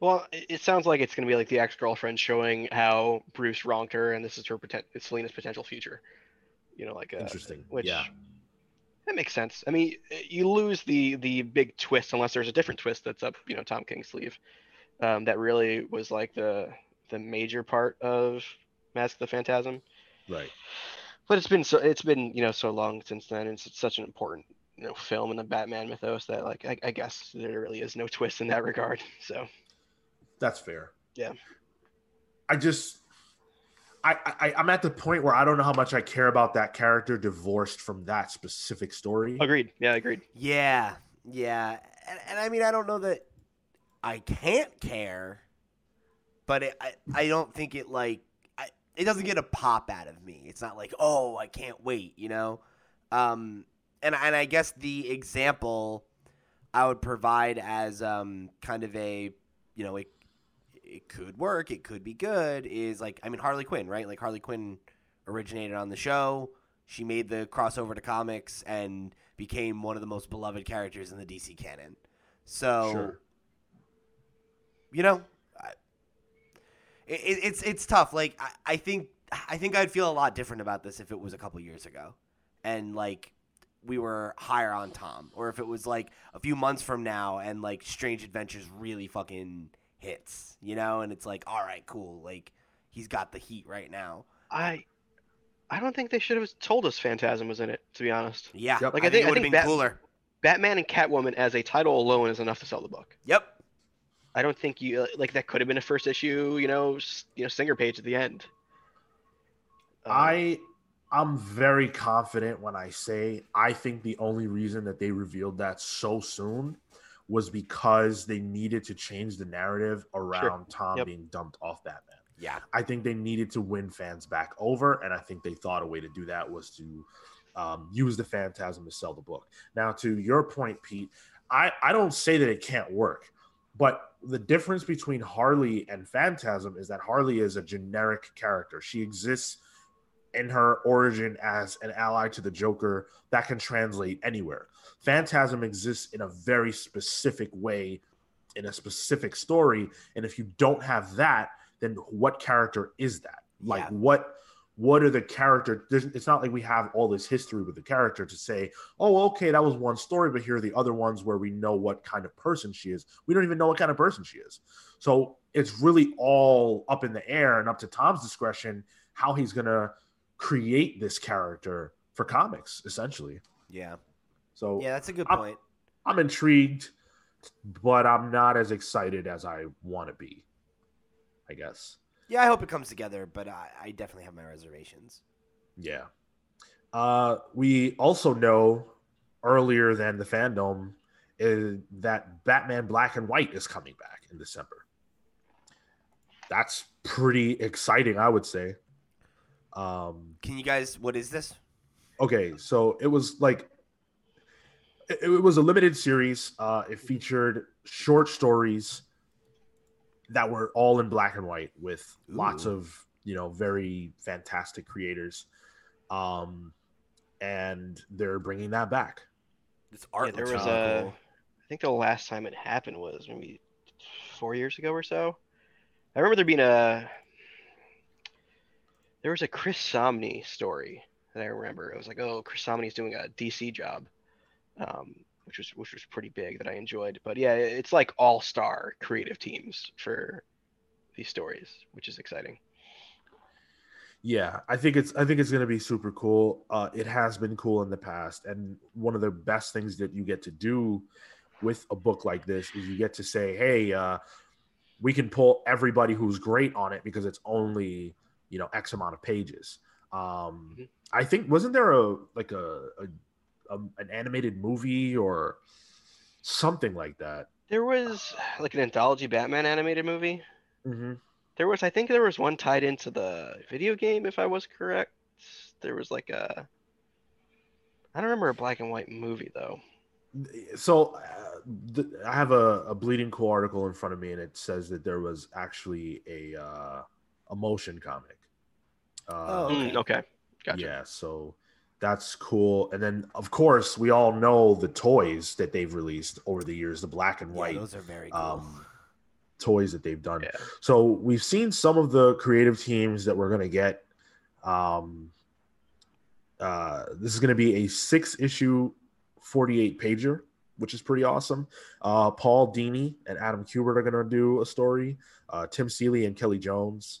Well, it sounds like it's going to be like the ex-girlfriend showing how Bruce wronged her, and this is her poten- it's Selina's potential future. You know, like uh, Interesting. which yeah. that makes sense. I mean, you lose the the big twist unless there's a different twist that's up, you know, Tom King's sleeve. Um, that really was like the the major part of Mask of the Phantasm. Right. But it's been so it's been you know so long since then. And it's such an important you know film in the Batman mythos that like I, I guess there really is no twist in that regard. So That's fair. Yeah. I just I, I I'm at the point where I don't know how much I care about that character divorced from that specific story. agreed. Yeah, agreed. yeah, yeah. And, and I mean, I don't know that I can't care, but it, I I don't think it like I, it doesn't get a pop out of me. It's not like oh I can't wait, you know. Um, and and I guess the example I would provide as um kind of a you know it it could work, it could be good is like I mean Harley Quinn, right? Like Harley Quinn originated on the show. She made the crossover to comics and became one of the most beloved characters in the DC canon. So, Sure. you know, I, it, it- it's it's tough. Like I, I think I think I'd feel a lot different about this if it was a couple years ago, and like we were higher on Tom, or if it was like a few months from now and like Strange Adventures really fucking hits, you know, and it's like, all right, cool, like he's got the heat right now. I I don't think they should have told us Phantasm was in it. To be honest, Yeah, Yep. like Like, I I think, think- it would have been Bat- cooler. Batman and Catwoman as a title alone is enough to sell the book. Yep. I don't think you uh, like that could have been a first issue. You know, you know, singer page at the end. Um, I I'm very confident when I say I think the only reason that they revealed that so soon was because they needed to change the narrative around Tom Yep. being dumped off Batman. Yeah. I think they needed to win fans back over, and I think they thought a way to do that was to um, use the Phantasm to sell the book. Now, to your point, Pete, I, I don't say that it can't work, but the difference between Harley and Phantasm is that Harley is a generic character. She exists in her origin as an ally to the Joker that can translate anywhere. Phantasm exists in a very specific way in a specific story, and if you don't have that, then what character is that? Like Yeah. what what are the character there's, it's not like we have all this history with the character to say oh okay that was one story but here are the other ones where we know what kind of person she is we don't even know what kind of person she is so it's really all up in the air and up to tom's discretion how he's gonna create this character for comics, essentially. Yeah. So Yeah, that's a good I'm- point. I'm intrigued, but I'm not as excited as I want to be. I guess. Yeah, I hope it comes together, but I, I definitely have my reservations. Yeah. Uh, we also know earlier than the Fandome is that Batman Black and White is coming back in December. That's pretty exciting, I would say. Um, Can you guys? What is this? okay, so it was like it, it was a limited series. Uh, it featured short stories that were all in black and white with lots of you know very fantastic creators. Um, and they're bringing that back. This art Yeah, there was really a. cool. I think the last time it happened was maybe four years ago or so. I remember there being a. There was a Chris Samnee story that I remember. It was like, oh, Chris Samnee's doing a DC job, um, which was which was pretty big that I enjoyed. But yeah, it's like all star creative teams for these stories, which is exciting. Yeah, I think it's I think it's gonna be super cool. Uh, it has been cool in the past, and one of the best things that you get to do with a book like this is you get to say, "Hey, uh, we can pull everybody who's great on it because it's only you know X amount of pages." Um, Mhm. I think wasn't there a like a, a, a an animated movie or something like that? There was like an anthology Batman animated movie. Mm-hmm. There was, I think, there was one tied into the video game, if I was correct. There was like a. I don't remember a black and white movie though. so uh, th- I have a, a bleeding cool article in front of me, and it says that there was actually a uh, a motion comic. Uh, Oh, Mm, Okay. okay, gotcha. Yeah, so that's cool. And then, of course, we all know the toys that they've released over the years, the black and Yeah, white those are very cool. um, toys that they've done. Yeah. So we've seen some of the creative teams that we're going to get. Um, uh, this is going to be a six issue, 48 pager, which is pretty awesome. Uh, Paul Dini and Adam Kubert are going to do a story. Uh, Tim Seeley and Kelley Jones.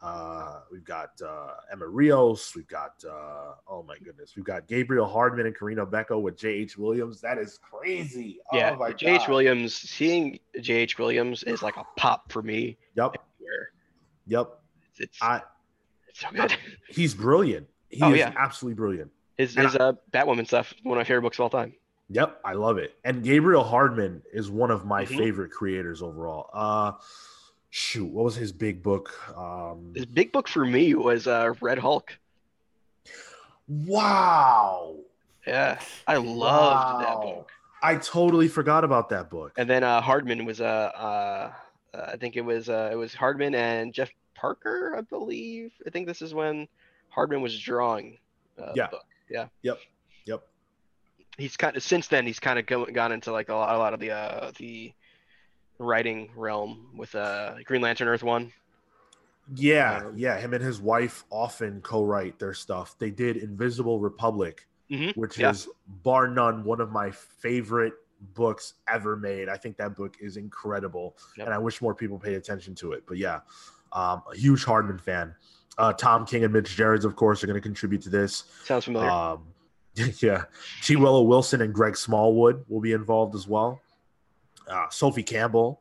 Uh, we've got uh, Emma Rios. We've got, uh, oh my goodness, we've got Gabriel Hardman and Corinna Bechko with J.H. Williams. That is crazy. Yeah, oh J.H. Williams. Seeing J.H. Williams is like a pop for me. Yep. Where Yep. it's it's, I, it's so good. he's brilliant. He Oh, is yeah. absolutely brilliant. His And his uh Batwoman stuff, one of my favorite books of all time. Yep, I love it. And Gabriel Hardman is one of my Mhm. favorite creators overall. Uh shoot, what was his big book? Um His big book for me was uh Red Hulk. Wow. Yeah, I loved that book. I totally forgot about that book. And then uh, Hardman was uh, uh, uh, I think it was uh, it was Hardman and Jeff Parker, I believe. I think this is when Hardman was drawing. Uh, Yeah. The book. Yeah. Yep. Yep. He's kind of since then he's kind of go, gone into like a lot, a lot of the uh, the writing realm with uh, Green Lantern Earth One. Yeah, Um, yeah. Him and his wife often co-write their stuff. They did Invisible Republic, Mhm, which yeah. is bar none one of my favorite books ever made. I think that book is incredible, Yep. and I wish more people paid attention to it. But yeah, um, a huge Hardman fan. Uh, Tom King and Mitch Gerads, of course, are going to contribute to this. Sounds familiar. Um, yeah, G. Willow Wilson and Greg Smallwood will be involved as well. Uh, Sophie Campbell,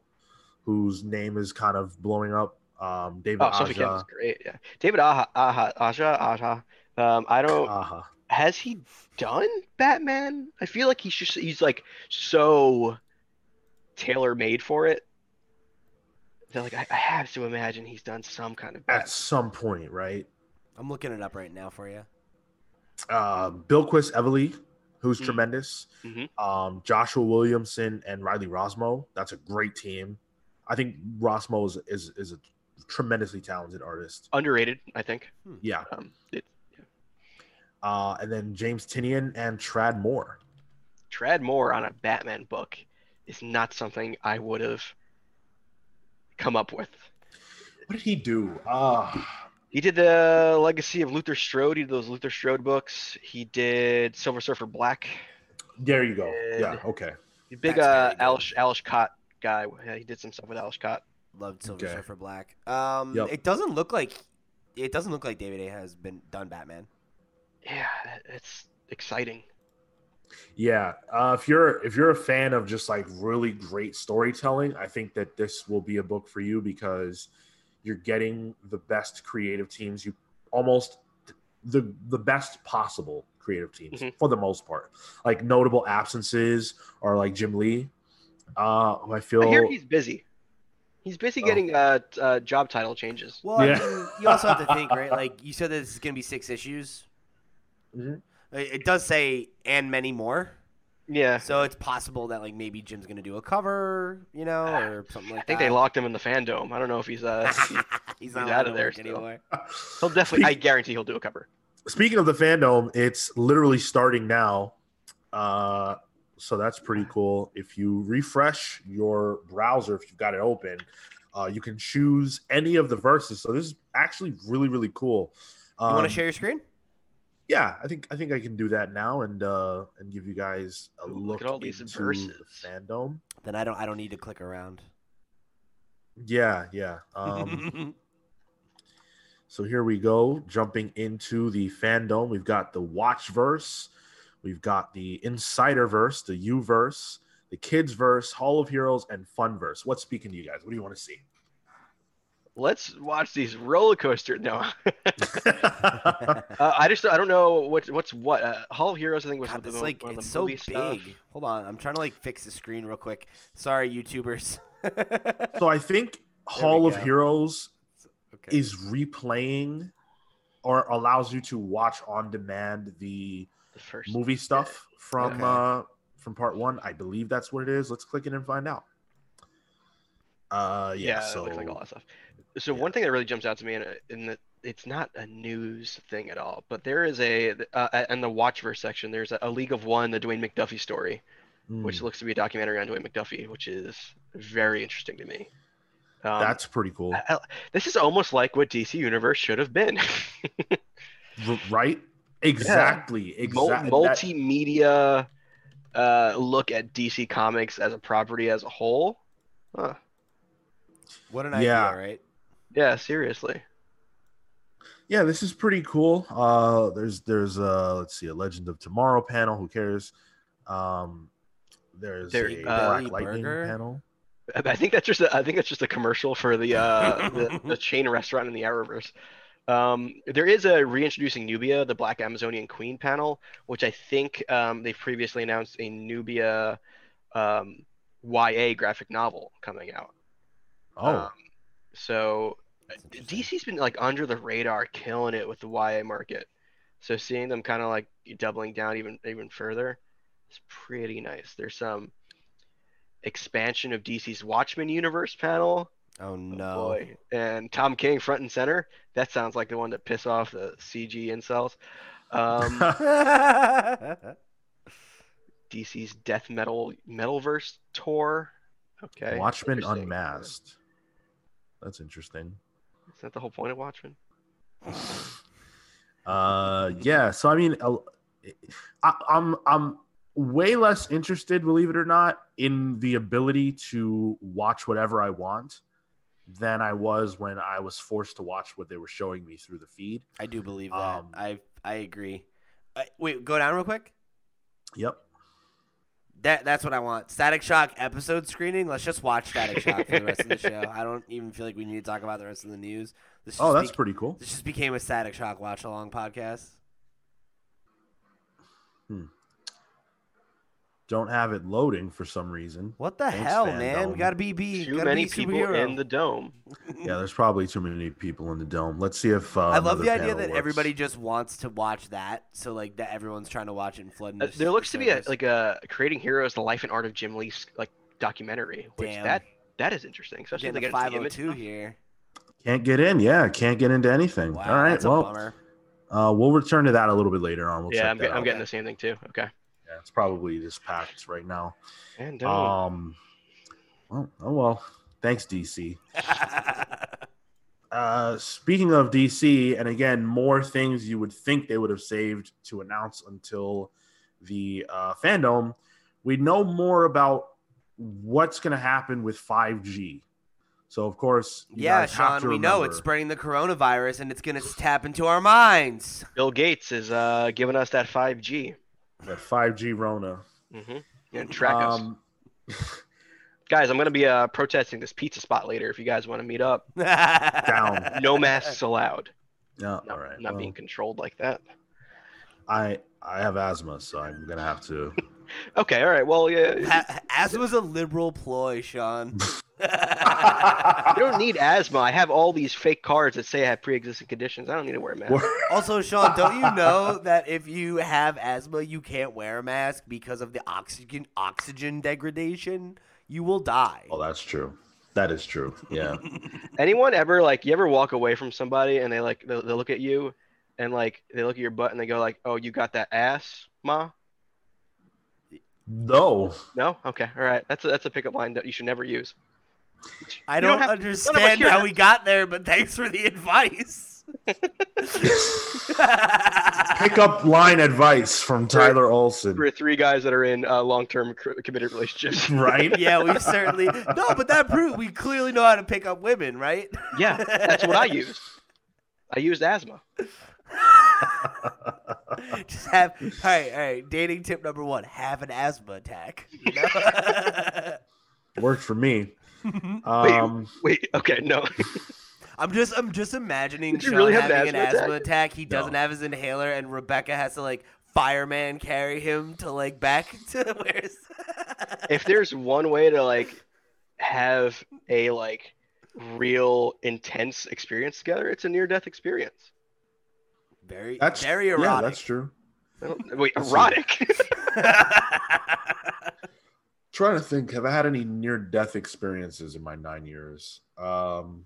whose name is kind of blowing up. Um, David oh, Sophie Aja. Campbell's great. Yeah. David Aha, Aha, Aja, Aja. Um, I don't. Uh-huh. has he done Batman? I feel like he's just he's like so tailor made for it. That like I, I have to imagine he's done some kind of At some point, right? I'm looking it up right now for you. Uh, Bilquis Evely, who's Mhm. tremendous. Mhm. Um, Joshua Williamson and Riley Rossmo. That's a great team. I think Rossmo is, is, is a tremendously talented artist. Underrated, I think. Yeah. Um, it, Uh, and then James Tynion and Tradd Moore. Tradd Moore on a Batman book is not something I would have come up with. What did he do? Uh, He did the Legacy of Luther Strode. He did those Luther Strode books. He did Silver Surfer Black. there you go. Did- Yeah, okay. The big That's uh, very good. Alice Alice Cott guy. Yeah, he did some stuff with Alice Cott. Loved Silver Okay. Surfer Black. Um, Yep. it doesn't look like it doesn't look like David A has been done Batman. Yeah, it's exciting. Yeah, uh, if you're if you're a fan of just like really great storytelling, I think that this will be a book for you because you're getting the best creative teams you almost the the best possible creative teams Mhm. for the most part. Like notable absences are like Jim Lee, uh, who I feel I hear he's busy. He's busy Oh. getting uh, uh job title changes. Well, Yeah. I mean, you also have to think, right? Like you said, that this is gonna be six issues. Mhm. It it does say and many more, Yeah. so it's possible that like maybe Jim's gonna do a cover, you know, or something like that. I think that. they locked him in the Fandome. I don't know if he's uh he- He's not he's out of there work still. anymore. he'll definitely I guarantee he'll do a cover. Speaking of the Fandome, it's literally starting now. Uh, so that's pretty cool. If you refresh your browser, if you've got it open, uh, you can choose any of the verses. So this is actually really, really cool. You want Um, to share your screen? Yeah, I think I think I can do that now and uh, and give you guys a look, look at all these into verses. the Fandome. Then I don't. I don't need to click around. Yeah, yeah. Um, So here we go, jumping into the Fandome. We've got the Watch verse, we've got the Insider verse, the U verse, the Kids verse, Hall of Heroes, and Fun verse. What's speaking to you guys? What do you want to see? Let's watch these roller coaster. No, uh, I just I don't know what what's what. Uh, Hall of Heroes I think was God, the, this like one of it's the so big. stuff. Hold on, I'm trying to like fix the screen real quick. Sorry, YouTubers. so I think Hall of. Heroes okay. is replaying or allows you to watch on demand the The first movie stuff from Okay. uh from part one. I believe that's what it is. Let's click it and find out. Uh yeah, yeah, so it looks like all that stuff. So yeah. one thing that really jumps out to me, and in that it's not a news thing at all, but there is a uh, in the Watchverse section. There's a, a League of One, the Dwayne McDuffie story, which hmm, looks to be a documentary on Dwayne McDuffie, which is very interesting to me. Um, that's pretty cool. I- I- this is almost like what DC Universe should have been. Right? Exactly. Mul- Exactly. multimedia uh, look at DC Comics as a property as a whole. Huh. what an Yeah. idea, right? Yeah, seriously. yeah, this is pretty cool. Uh, there's there's uh, let's see, a Legend of Tomorrow panel. Who cares? Um, there's There- a uh, Black Lightning Burger? panel. I I think that's just a, I think that's just a commercial for the uh, the, the chain restaurant in the Arrowverse. Um, there is a reintroducing Nubia, the Black Amazonian Queen panel, which I think um, they've previously announced a Nubia um, YA graphic novel coming out. Oh, Um, so That's interesting. DC's been like under the radar, killing it with the YA market. So seeing them kind of like doubling down even even further, is pretty nice. There's some expansion of DC's Watchmen universe panel. Oh Oh, no. boy, and Tom King front and center. That sounds like the one that piss off the CG incels. Um, DC's Death Metal Metalverse tour. Okay, Watchmen. Unmasked. That's interesting. Is that the whole point of Watchmen? Uh, yeah. So I mean, I, I'm I'm way less interested, believe it or not, in the ability to watch whatever I want than I was when I was forced to watch what they were showing me through the feed. I do believe that. Um, I I agree. Uh, wait, go down real quick. Yep. That that's what I want. Static Shock episode screening. Let's just watch Static Shock for the rest of the show. I don't even feel like we need to talk about the rest of the news. This Oh, that's be- pretty cool. This just became a Static Shock watch along podcast. Hmm. Don't have it loading for some reason. What the Thanks, hell, Fandome. man? Gotta be be. Too gotta many be people superhero. in the dome. Yeah, there's probably too many people in the dome. Let's see if uh, I love the idea that works. everybody just wants to watch that, so like that everyone's trying to watch it and flood. Uh, there looks to be a, like a creating heroes: the life and art of Jim Lee's like documentary, which Damn. that that is interesting, especially if they getting get a into the 502 here. can't get in. Yeah, can't get into anything. Wow, All right, that's a well, bummer. uh, we'll return to that a little bit later on. We'll Yeah, check I'm, that get, I'm out. getting the same thing too. Okay. Yeah, it's probably just packed right now. And. Um, well, oh well. Thanks, DC. Uh, speaking of DC, and again, more things you would think they would have saved to announce until the uh, Fandome. We know more about what's going to happen with 5G. So of course, you Yeah, guys have Sean, to we know it's spreading the coronavirus and it's going to tap into our minds. Bill Gates is uh, giving us that 5G. That 5G Rona. Mm-hmm. And track us. Um, Guys, I'm going to be uh, protesting this pizza spot later if you guys want to meet up. Down. No masks allowed. Yeah, Not, all right. not well, being controlled like that. I I have asthma, so I'm gonna have to. Okay, all right. Well, yeah. Ha- Asthma's a liberal ploy, Sean. I don't need asthma. I have all these fake cards that say I have pre-existing conditions. I don't need to wear a mask. also, Sean, don't you know that if you have asthma, you can't wear a mask because of the oxygen oxygen degradation? You will die. oh, that's true. That is true. Yeah. Anyone ever like you ever walk away from somebody and they like they they look at you and like they look at your butt and they go like, "Oh, you got that ass, ma?" No. No. Okay. All right. That's a, that's a pickup line that you should never use. I don't, don't understand how we got there, but thanks for the advice. Pickup line advice from Tyler Olson. For three guys that are in uh, long-term cr- committed relationships. Right? yeah, we certainly no, but that proves we clearly know how to pick up women, right? yeah, that's what I used. I used asthma. Just have all right, all right. Dating tip number one: have an asthma attack. You know? Worked for me. Um, Wait. Okay. No. I'm just I'm just imagining Sean really have an having an asthma asthma attack. He No. doesn't have his inhaler, and Rebecca has to like fireman carry him to like back to where's. if there's one way to like have a like real intense experience together, it's a near-death experience. Very that's very Yeah, that's true. Wait, Let's erotic? Trying to think, have I had any near death experiences in my nine years? Um,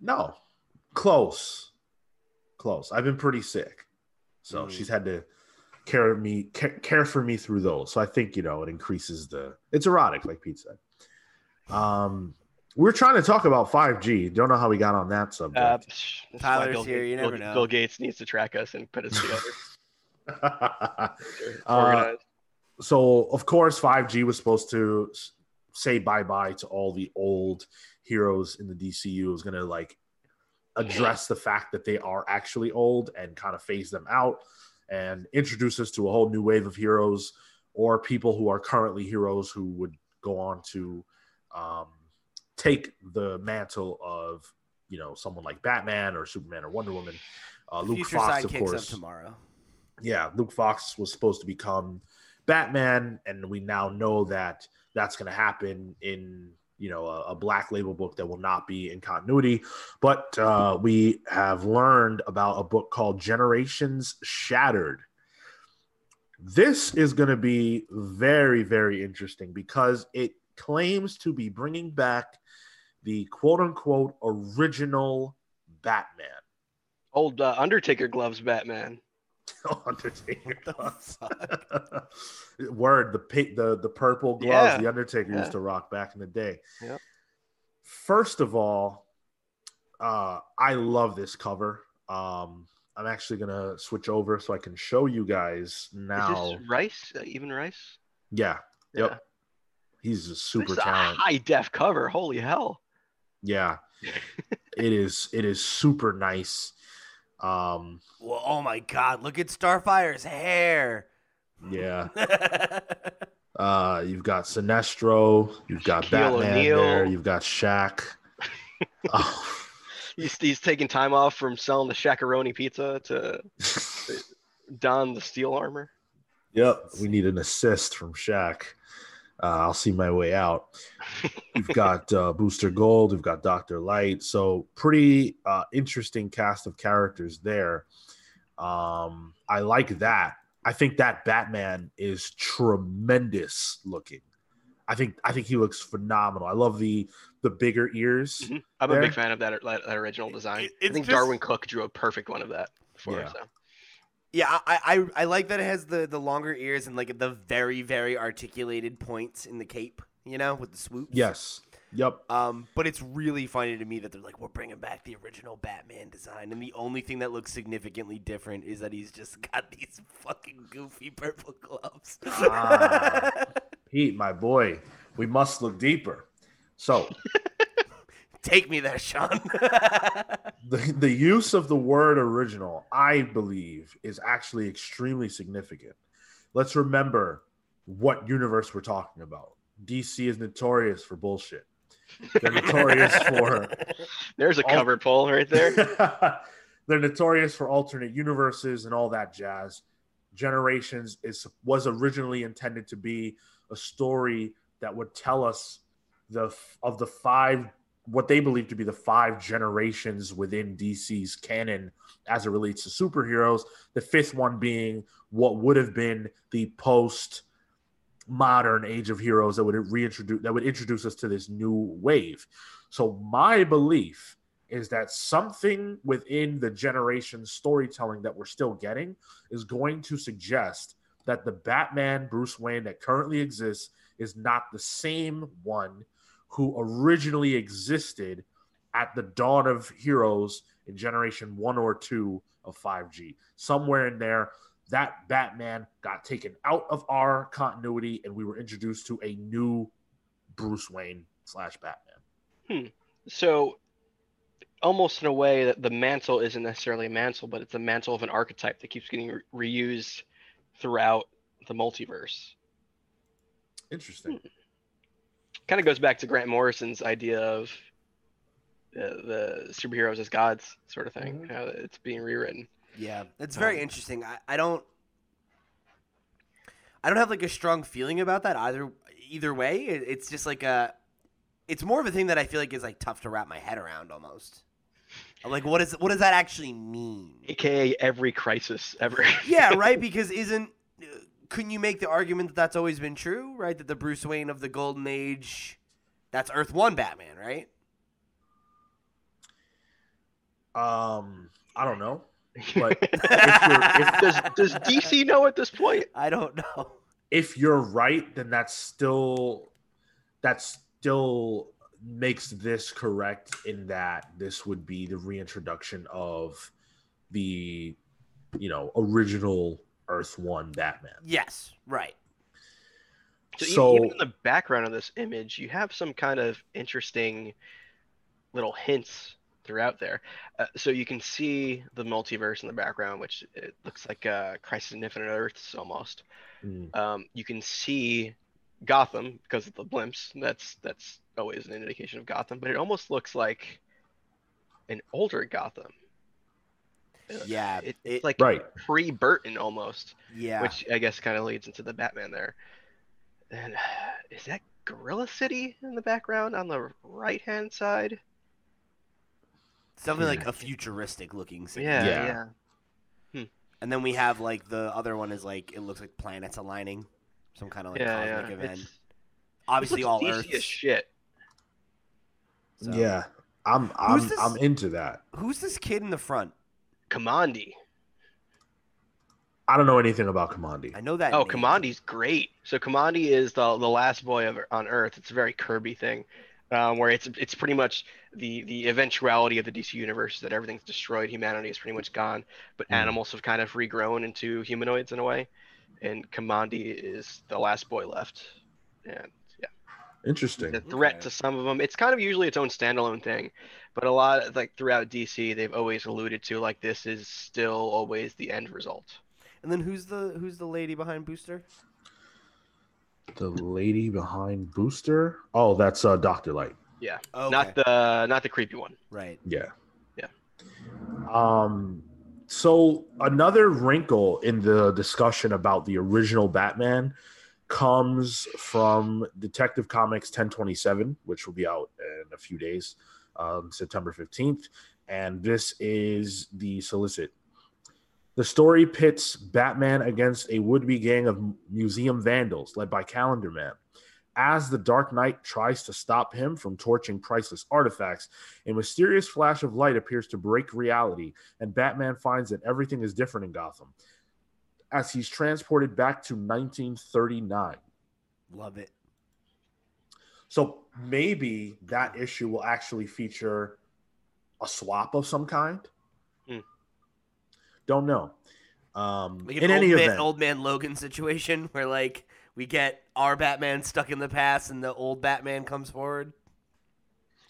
no, close, close. I've been pretty sick, so Mm. she's had to care me care, care for me through those. So I think you know it increases the. It's erotic, like Pete said. Um, we're trying to talk about five G. Don't know how we got on that subject. Uh, psh, that's why Tyler's Bill here, Gates- you never Bill, know. Bill Gates needs to track us and put us together. Uh, so of course 5G was supposed to say bye bye to all the old heroes in the DCU. It was gonna like address the fact that they are actually old and kind of phase them out and introduce us to a whole new wave of heroes or people who are currently heroes who would go on to um, take the mantle of you know someone like Batman or Superman or Wonder Woman. Uh, Luke Fox, of course up tomorrow. yeah, Luke Fox was supposed to become Batman, and we now know that that's going to happen in you know a, a black label book that will not be in continuity. But uh, we have learned about a book called Generations Shattered. This is going to be very very interesting because it claims to be bringing back the quote unquote original Batman. Old uh, Undertaker gloves, Batman. Undertaker. What the fuck? Word, the pink, the the purple gloves Yeah. the Undertaker Yeah. used to rock back in the day. Yep. First of all, uh, I love this cover. Um, I'm actually gonna switch over so I can show you guys now. Is this Rice? Uh, Ivan Reis? Yeah, yep. Yeah. He's a super This is a talent. high def cover. Holy hell! Yeah, it is. It is super nice. Um, well, oh my God! Look at Starfire's hair. yeah. Uh, you've got Sinestro, you've got Shaquille Batman O'Neal. there, you've got Shaq. oh, He's, he's taking time off from selling the shakaroni pizza to don the steel armor. yep, we need an assist from Shaq. Uh, I'll see my way out. We've got uh, Booster Gold, we've got Doctor Light, so pretty uh, interesting cast of characters there. Um, I like that. I think that Batman is tremendous looking. I think I think he looks phenomenal. I love the the bigger ears. Mhm. I'm a big fan of that that, that original design. It- I think just- Darwyn Cooke drew a perfect one of that for Yeah. us. So. Yeah, I, I I like that it has the the longer ears and like the very very articulated points in the cape. You know, with the swoops. Yes. Yep. Um, but it's really funny to me that they're like, we're bringing back the original Batman design, and the only thing that looks significantly different is that he's just got these fucking goofy purple gloves. Ah. Pete, my boy, we must look deeper. So Take me there, Sean. the, the use of the word original, I believe, is actually extremely significant. Let's remember what universe we're talking about. DC is notorious for bullshit. They're notorious for There's a All- cover poll right there. They're notorious for alternate universes and all that jazz. Generations is was originally intended to be a story that would tell us the of the five what they believe to be the five generations within DC's canon as it relates to superheroes. The fifth one being what would have been the post modern age of heroes that would reintroduce that would introduce us to this new wave. So my belief is that something within the generation storytelling that we're still getting is going to suggest that the Batman Bruce Wayne that currently exists is not the same one who originally existed at the dawn of heroes in generation 1 or 2 of 5G. Somewhere in there that Batman got taken out of our continuity and we were introduced to a new Bruce Wayne slash Batman. Hmm. So, almost in a way, that the mantle isn't necessarily a mantle, but it's a mantle of an archetype that keeps getting re- reused throughout the multiverse. Interesting. Kind of goes back to Grant Morrison's idea of uh, the superheroes as gods, sort of thing. Mhm. How it's being rewritten. Yeah, it's very Um, interesting. I, I don't I don't have like a strong feeling about that either either way. It, it's just like a it's more of a thing that I feel like is like tough to wrap my head around almost. Like what is what does that actually mean? AKA every crisis ever. yeah, right because isn't uh, couldn't you make the argument that that's always been true, right? That the Bruce Wayne of the golden age that's Earth 1 Batman, right? Um, I don't know. But if does does DC know at this point? I don't know. if you're right, then that's still that still makes this correct in that this would be the reintroduction of the you know original Earth One Batman. Yes, right. So, So, even in the background of this image, you have some kind of interesting little hints throughout there. Uh, so you can see the multiverse in the background, which it looks like uh, Crisis on Infinite Earths almost. mm, Um, you can see Gotham because of the blimps. That's that's always an indication of Gotham, but it almost looks like an older Gotham. Yeah, it, it- it's like right. pre Burton almost Yeah. which I guess kind of leads into the Batman there. And is that Gorilla City in the background on the right hand side? Something like a futuristic looking city. Yeah, Yeah. yeah. Hmm. And then we have like the other one is like it looks like planets aligning, some kind of like yeah, cosmic yeah. event. It's, Obviously, this all looks Earths. DC as shit. so- Yeah, I'm I'm this? I'm into that. Who's this kid in the front? Kamandi. I don't know anything about Kamandi. I know that. Oh, name. Kamandi's great. So Kamandi is the the last boy of, on Earth. It's a very Kirby thing, um, where it's it's pretty much the the eventuality of the DC universe is that everything's destroyed. Humanity is pretty much gone, but Hmm. animals have kind of regrown into humanoids in a way, and Kamandi is the last boy left. And yeah, Interesting. the threat Okay. to some of them. It's kind of usually its own standalone thing, but a lot like throughout DC, they've always alluded to like this is still always the end result. And then who's the who's the lady behind Booster? The lady behind Booster. Oh, that's uh Doctor Light. Yeah, Okay. not the not the creepy one. right. Yeah. Yeah. Um so another wrinkle in the discussion about the original Batman comes from Detective Comics 1027, which will be out in a few days, um, September 15th. And this is the solicit. The story pits Batman against a would be gang of museum vandals led by Calendar Man. As the Dark Knight tries to stop him from torching priceless artifacts, a mysterious flash of light appears to break reality, and Batman finds that everything is different in Gotham as he's transported back to 1939. Love it. So maybe that issue will actually feature a swap of some kind. Hmm. Don't know. Um, Like an in old any man, event, old man Logan situation where like we get our Batman stuck in the past and the old Batman comes forward.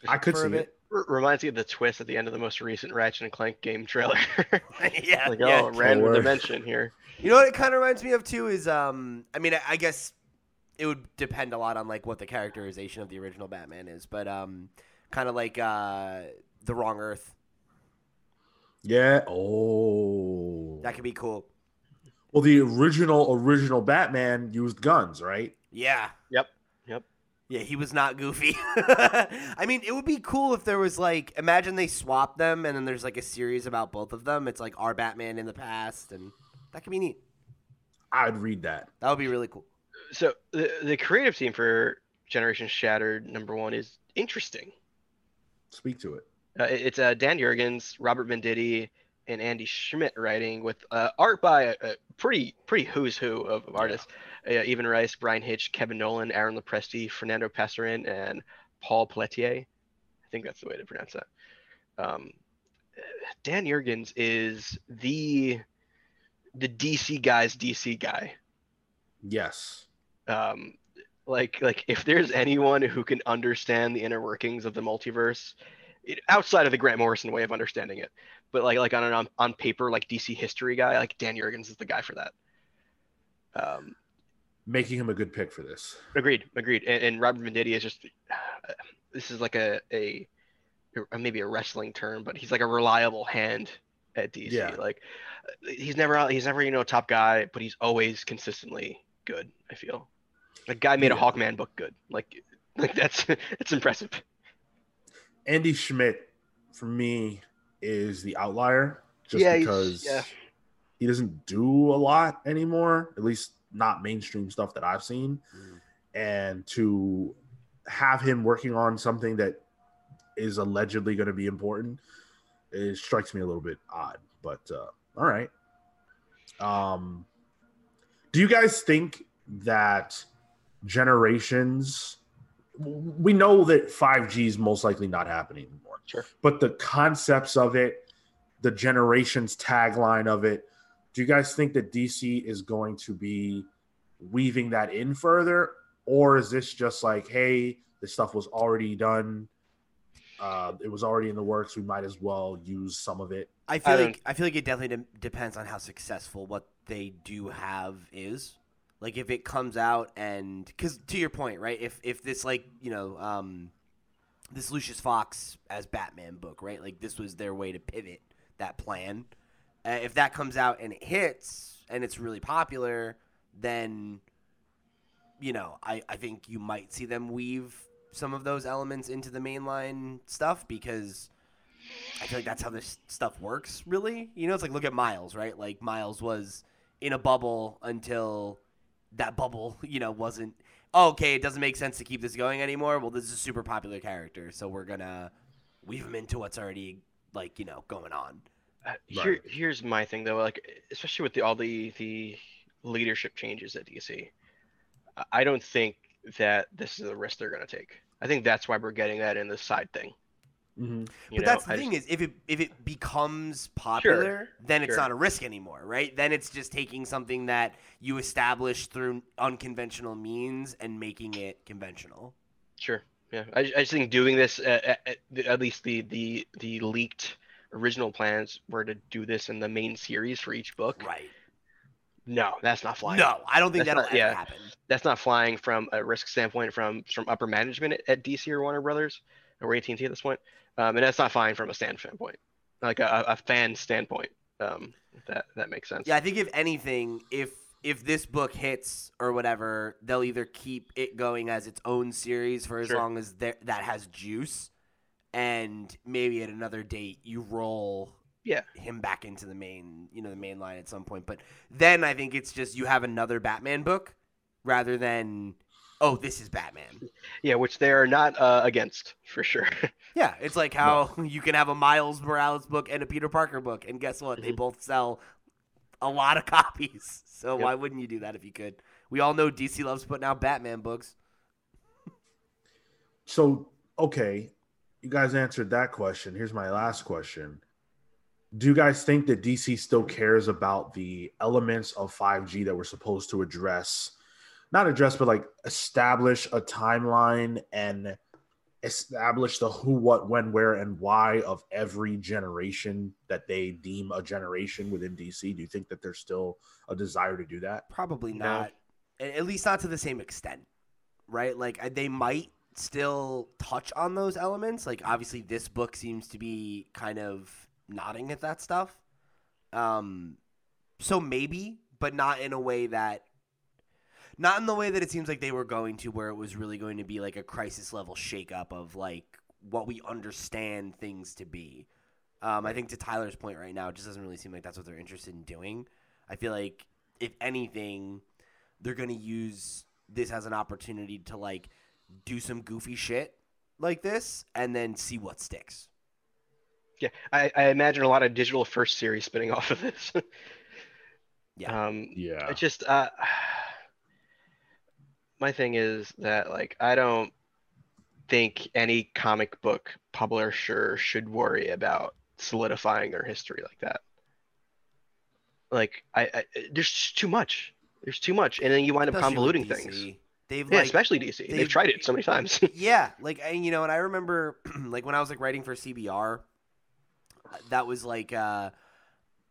I could see it. Bit. R- reminds me of the twist at the end of the most recent Ratchet and Clank game trailer. yeah, like, yeah. oh, random word. dimension here. You know what it kind of reminds me of too is um I mean I, I guess it would depend a lot on like what the characterization of the original Batman is, but um kind of like uh the Wrong Earth. Yeah. Oh. That could be cool. Well, the original original Batman used guns, right? Yeah. Yep, yep. Yeah, he was not goofy. I mean, it would be cool if there was like imagine they swap them and then there's like a series about both of them. It's like our Batman in the past and that could be neat. I'd read that. That would be really cool. So the the creative team for Generation Shattered number one is interesting. Speak to it. Uh, it- it's uh, Dan Jurgens, Robert Venditti, and Andy Schmidt writing with uh, art by a, a pretty pretty who's who of, of artists. Uh, Ivan Reis, Bryan Hitch, Kevin Nowlan, Aaron Lopresti, Fernando Pasarin, and Paul Pelletier. I think that's the way to pronounce that. Um, Dan Jurgens is the the DC guy's DC guy. Yes. um like like if there's anyone who can understand the inner workings of the multiverse it, outside of the grant morrison way of understanding it but like like on an on, on paper like dc history guy like dan jurgens is the guy for that um Making him a good pick for this. agreed agreed and, and robert venditti is just uh, this is like a, a maybe a wrestling term but he's like a reliable hand at dc Yeah. like uh, he's never out he's never you know top guy but he's always consistently good i feel like guy made a hawkman book good like like that's it's impressive Andy Schmidt, for me, is the outlier just Yeah, because yeah. he doesn't do a lot anymore, at least not mainstream stuff that I've seen. Mm. And to have him working on something that is allegedly going to be important, it strikes me a little bit odd. But uh, all right. Um, do you guys think that generations? We know that 5G is most likely not happening anymore. Sure. But the concepts of it, the generations tagline of it, do you guys think that DC is going to be weaving that in further? Or is this just like, hey, this stuff was already done? Uh, it was already in the works. We might as well use some of it. I feel I like I feel like it definitely de- depends on how successful what they do have is. Like if it comes out and because to your point, right? If if this like you know um, this Lucius Fox as Batman book, right? Like this was their way to pivot that plan. Uh, if that comes out and it hits and it's really popular, then you know I I think you might see them weave some of those elements into the mainline stuff because I feel like that's how this stuff works, really. You know, it's like look at Miles, right? Like Miles was in a bubble until that bubble, you know, wasn't oh, okay. It doesn't make sense to keep this going anymore. Well, this is a super popular character, so we're gonna weave him into what's already like you know going on. Uh, Right. Here, here's my thing though, like especially with the, all the the leadership changes at DC, I- I don't think that this is the risk they're going to take. I think that's why we're getting that in the side thing. Mm-hmm. But know, that's the I thing just- is, if it if it becomes popular, then it's sure. not a risk anymore, right? Then it's just taking something that you established through unconventional means and making it conventional. Sure. Yeah. I, I just think doing this, uh, at, at, at least the the the leaked original plans were to do this in the main series for each book. Right. No, that's not flying. No, I don't think That's that'll not- ever yeah. happen. that's not flying from a risk standpoint from from upper management at, at DC or Warner Brothers or AT and T at this point, um, and that's not flying from a stand standpoint, like a, a fan standpoint. Um, if that that makes sense. Yeah, I think if anything, if if this book hits or whatever, they'll either keep it going as its own series for as Sure. long as that has juice, and maybe at another date you roll Yeah. him back into the main you know the main line at some point. But then I think it's just you have another Batman book rather than oh this is Batman. Yeah, which they are not uh, against for sure. Yeah, it's like how you can have a Miles Morales book and a Peter Parker book, and guess what? They Mhm. both sell a lot of copies. So Yep. why wouldn't you do that if you could? We all know DC loves putting out Batman books. So, okay, you guys answered that question. Here's my last question. Do you guys think that DC still cares about the elements of 5G that we're supposed to address? Not address, but like establish a timeline and establish the who, what, when, where, and why of every generation that they deem a generation within DC? Do you think that there's still a desire to do that? Probably not. A- At least not to the same extent, right? Like they might still touch on those elements. Like obviously, this book seems to be kind of nodding at that stuff. Um, so maybe, but not in a way that, not in the way that it seems like they were going to, where it was really going to be like a crisis level shakeup of like what we understand things to be. Um, I think to Tyler's point right now, it just doesn't really seem like that's what they're interested in doing. I feel like if anything, they're gonna use this as an opportunity to like do some goofy shit like this and then see what sticks. Yeah, I, I imagine a lot of digital first series spinning off of this. Yeah. Um, Yeah. It's just uh, my thing is that like I don't think any comic book publisher should worry about solidifying their history like that. Like I, I there's just too much. There's too much, and then you wind up Especially convoluting things. They've Yeah, like especially DC. They've, they've- tried it so many times. yeah, like and you know, and I remember like when I was like writing for CBR, that was like uh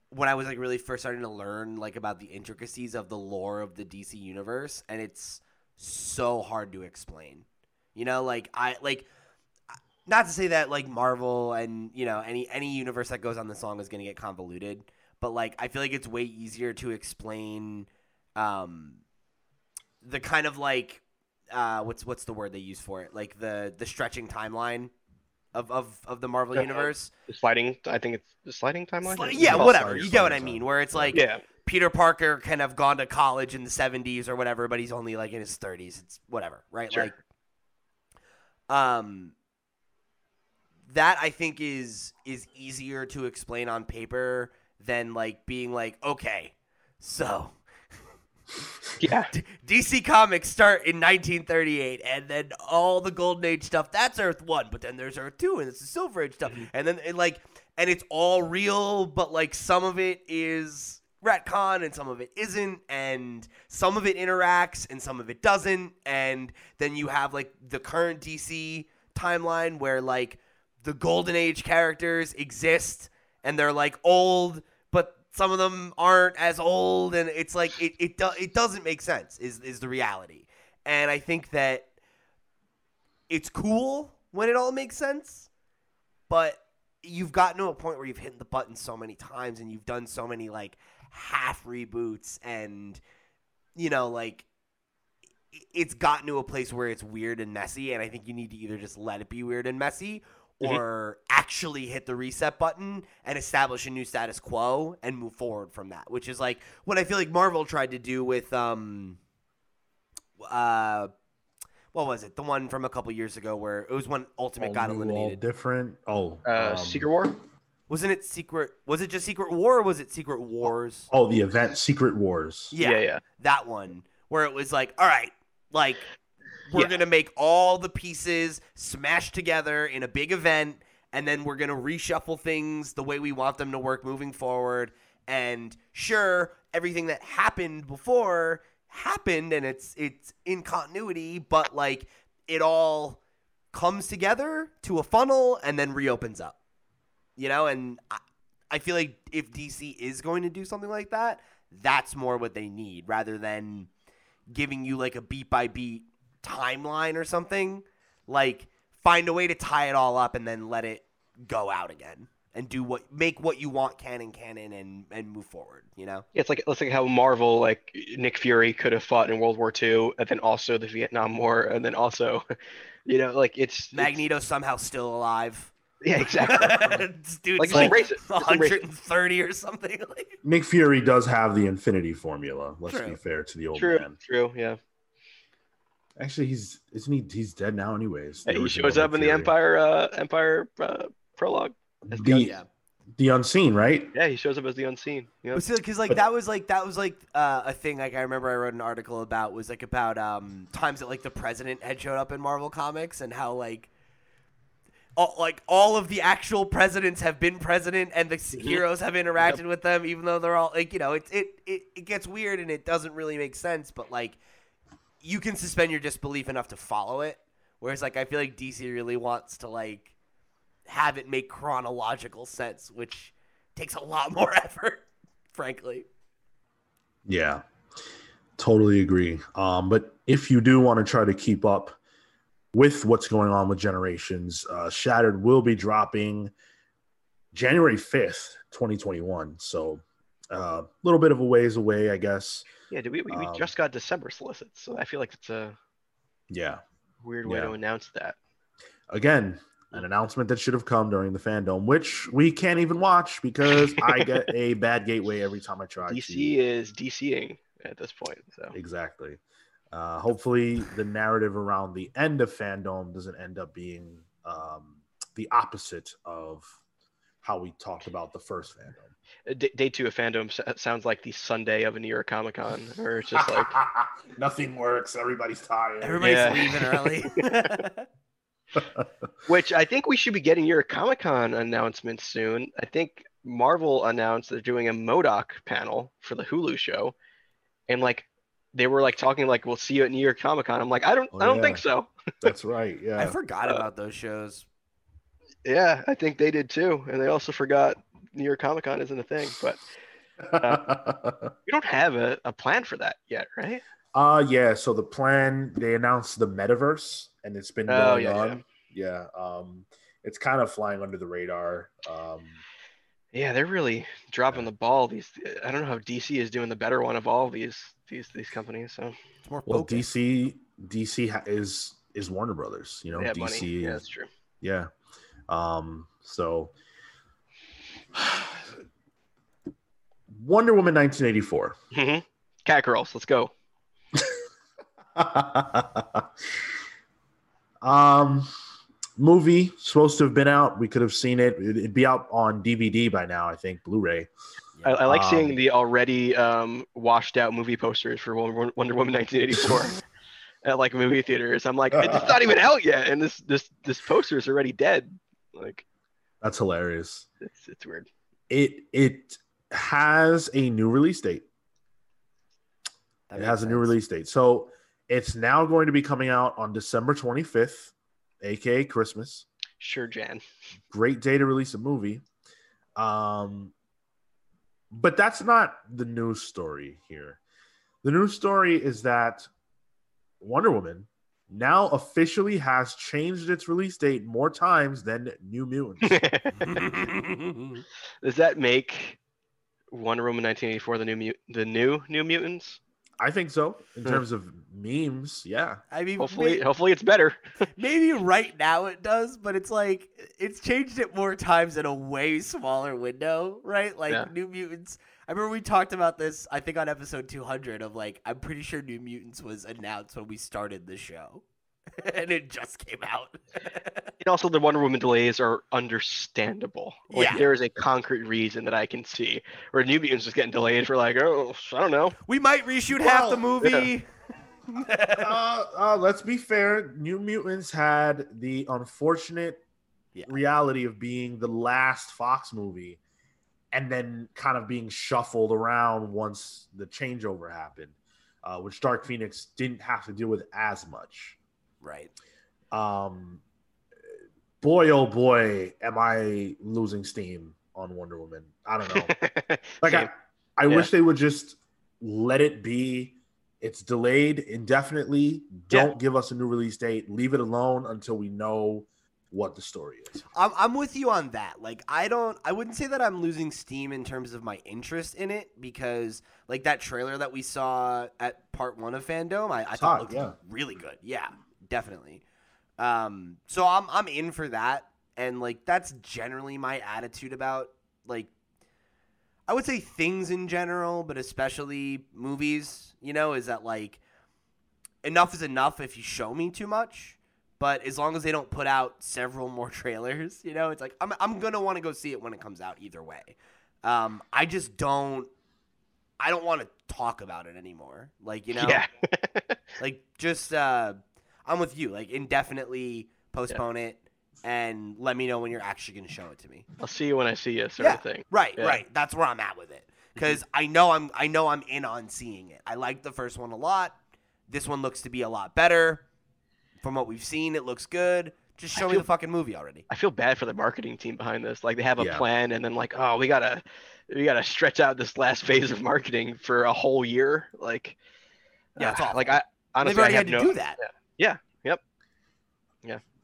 when I was like really first starting to learn like about the intricacies of the lore of the DC universe, and it's so hard to explain. You know, like I like not to say that like Marvel and you know any any universe that goes on this long is going to get convoluted, but like I feel like it's way easier to explain um the kind of like uh what's what's the word they use for it? Like the the stretching timeline of of, of the Marvel Uh, universe. the sliding, I think it's the sliding timeline. Sli- yeah, whatever. You get what I mean. Where it's like Yeah, Peter Parker can have gone to college in the 70s or whatever, but he's only like in his 30s. It's whatever, right? Sure. Like um that I think is is easier to explain on paper than like being like, okay, so yeah. D- DC Comics start in 1938, and then all the Golden Age stuff. That's Earth One, but then there's Earth Two, and it's the Silver Age stuff, mm-hmm. and then it, like, and it's all real, but like some of it is retcon, and some of it isn't, and some of it interacts, and some of it doesn't, and then you have like the current DC timeline where like the Golden Age characters exist, and they're like old, some of them aren't as old, and it's like it it do, it doesn't make sense. Is is the reality, and I think that it's cool when it all makes sense, but you've gotten to a point where you've hit the button so many times, and you've done so many like half reboots, and you know like it's gotten to a place where it's weird and messy, and I think you need to either just let it be weird and messy Mhm. or actually hit the reset button and establish a new status quo and move forward from that, which is like what I feel like Marvel tried to do with um uh what was it? The one from a couple years ago where it was when Ultimate all got new, all eliminated. different. Oh, Uh, um, Secret War. Wasn't it Secret was it just Secret War or was it Secret Wars? Oh, the event Secret Wars. Yeah, yeah, yeah. that one where it was like, all right, like we're Yeah. gonna make all the pieces smash together in a big event, and then we're gonna reshuffle things the way we want them to work moving forward. And sure, everything that happened before happened, and it's it's in continuity, but like it all comes together to a funnel and then reopens up. You know, and I, I feel like if DC is going to do something like that, that's more what they need rather than giving you like a beat by beat timeline or something. Like find a way to tie it all up and then let it go out again and do what make what you want canon canon and and move forward, you know? Yeah, it's like it's like how Marvel, like Nick Fury, could have fought in World War II, and then also the Vietnam War, and then also, you know, like it's it's- Magneto somehow still alive. yeah, exactly. This Dude's Like, like, embrace it. Just embrace it. 130 or something. Like, Nick Fury does have the Infinity Formula. Let's True. be fair to the old True, man. true, yeah. Actually, he's isn't he? He's dead now, anyways. Yeah, he shows up Nick in the Empyre, uh, Empyre uh, prologue. as The, yeah. the unseen, right? Yeah, he shows up as the unseen. Yeah. But because like But- that was like that was like uh, a thing like I remember I wrote an article about was like about um times that like the president had showed up in Marvel comics and how like all, like all of the actual presidents have been president and the s heroes have interacted with them even though they're all like you know it, it it it gets weird and it doesn't really make sense but like you can suspend your disbelief enough to follow it Whereas like I feel like DC really wants to like have it make chronological sense, which takes a lot more effort, frankly. Yeah, totally agree. Um, but if you do want to try to keep up with what's going on with Generations, uh, Shattered will be dropping January 5th, 2021. So a uh, little bit of a ways away, I guess. Yeah, did we, we, Um, just got December solicits, so I feel like it's a Yeah. weird way Yeah. to announce that. Again, an announcement that should have come during the Fandome, which we can't even watch because I get a bad gateway every time I try DC is DCing at this point, so. Exactly. Uh, hopefully, the narrative around the end of Fandome doesn't end up being um, the opposite of how we talked about the first Fandome. Uh, d- day two of Fandome s- sounds like the Sunday of a New York Comic Con, or it's just like nothing works. Everybody's tired. Everybody's Yeah. leaving early. Which I think we should be getting your Comic Con announcement soon. I think Marvel announced they're doing a MODOK panel for the Hulu show, and like they were like talking like we'll see you at New York Comic Con. I'm like I don't Oh, I don't yeah. think so. That's right. Yeah, I forgot Uh, about those shows. Yeah, I think they did too, and they also forgot New York Comic Con isn't a thing. But we don't have a, a plan for that yet, right? Uh yeah, so the plan they announced the metaverse and it's been Oh, going yeah, on. Yeah. Um it's kind of flying under the radar. Um Yeah, they're really dropping the ball. These I don't know how DC is doing the better one of all these these these companies. So It's more well. DC DC ha- is is Warner Brothers, you know, DC money. Yeah, that's true. yeah. Um so Wonder Woman 1984. hmm Cat girls, let's go. um movie supposed to have been out we could have seen it it'd be out on dvd by now i think blu-ray I, I like Um, seeing the already um, washed out movie posters for Wonder Wonder Woman 1984 at like movie theaters. I'm like, it's not even out yet, and this this this poster is already dead. Like, that's hilarious it's it's weird. it it has a new release date That it has a new release date so it's now going to be coming out on december 25th aka christmas Sure, Jan. great day to release a movie. Um, but that's not the news story here. The news story is that Wonder Woman now officially has changed its release date more times than New Mutants. Does that make Wonder Woman 1984 the new mut- the new New Mutants? I think so in Hmm. terms of memes. Yeah. I mean, Hopefully, may- hopefully it's better. maybe right now it does, but it's like it's changed it more times in a way smaller window, right? Like Yeah. New Mutants. I remember we talked about this. I think on episode 200 of like I'm pretty sure New Mutants was announced when we started the show, and it just came out. And also, the Wonder Woman delays are understandable. Like, Yeah. there is a concrete reason that I can see. Where New Mutants is getting delayed for like, oh, I don't know. we might reshoot half the Well, movie. uh, uh, let's be fair. New Mutants had the unfortunate Yeah. reality of being the last Fox movie and then kind of being shuffled around once the changeover happened, uh, which Dark Phoenix didn't have to deal with as much. right. Um, boy, oh boy, am I losing steam on Wonder Woman. I don't know. Like I, I Yeah. wish they would just let it be. It's delayed indefinitely. Don't Yeah. give us a new release date. Leave it alone until we know what the story is. I'm I'm with you on that. Like I don't I wouldn't say that I'm losing steam in terms of my interest in it because like that trailer that we saw at part one of Fandome, I, I thought hot, looked yeah. really good. Yeah, definitely. Um so I'm I'm in for that. And like that's generally my attitude about like I would say things in general, but especially movies, you know, is that like enough is enough if you show me too much. But as long as they don't put out several more trailers, you know, it's like I'm I'm gonna want to go see it when it comes out either way. Um, I just don't I don't want to talk about it anymore. Like you know, Yeah. like just uh, I'm with you. Like indefinitely postpone it and let me know when you're actually gonna show it to me. I'll see you when I see you, sort Yeah. of thing. Right, Yeah. right. That's where I'm at with it. Because I know I'm I know I'm in on seeing it. I like the first one a lot. This one looks to be a lot better. From what we've seen, it looks good. Just I show me the fucking movie already. I feel bad for the marketing team behind this. Like they have a Yeah. plan and then like, oh, we gotta we gotta stretch out this last phase of marketing for a whole year. Like, Yeah, it's uh, awful. like I honestly They've already I have had to no, do that.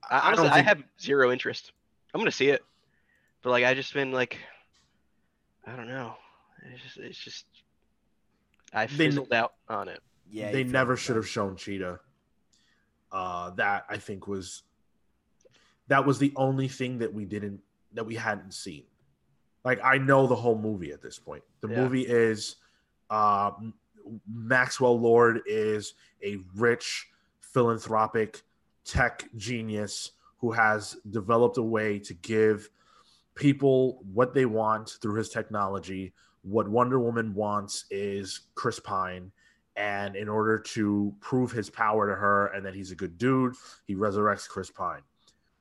I, I honestly, don't I have zero interest. I'm gonna see it, but like I just been like, I don't know. It's just it's just I They- fizzled out on it. Yeah, they never should have shown Cheetah. Uh, that I think was that was the only thing that we didn't that we hadn't seen. Like I know the whole movie at this point. The Yeah. movie is uh, Maxwell Lord is a rich philanthropic tech genius who has developed a way to give people what they want through his technology. What Wonder Woman wants is Chris Pine. And in order to prove his power to her and that he's a good dude, he resurrects Chris Pine.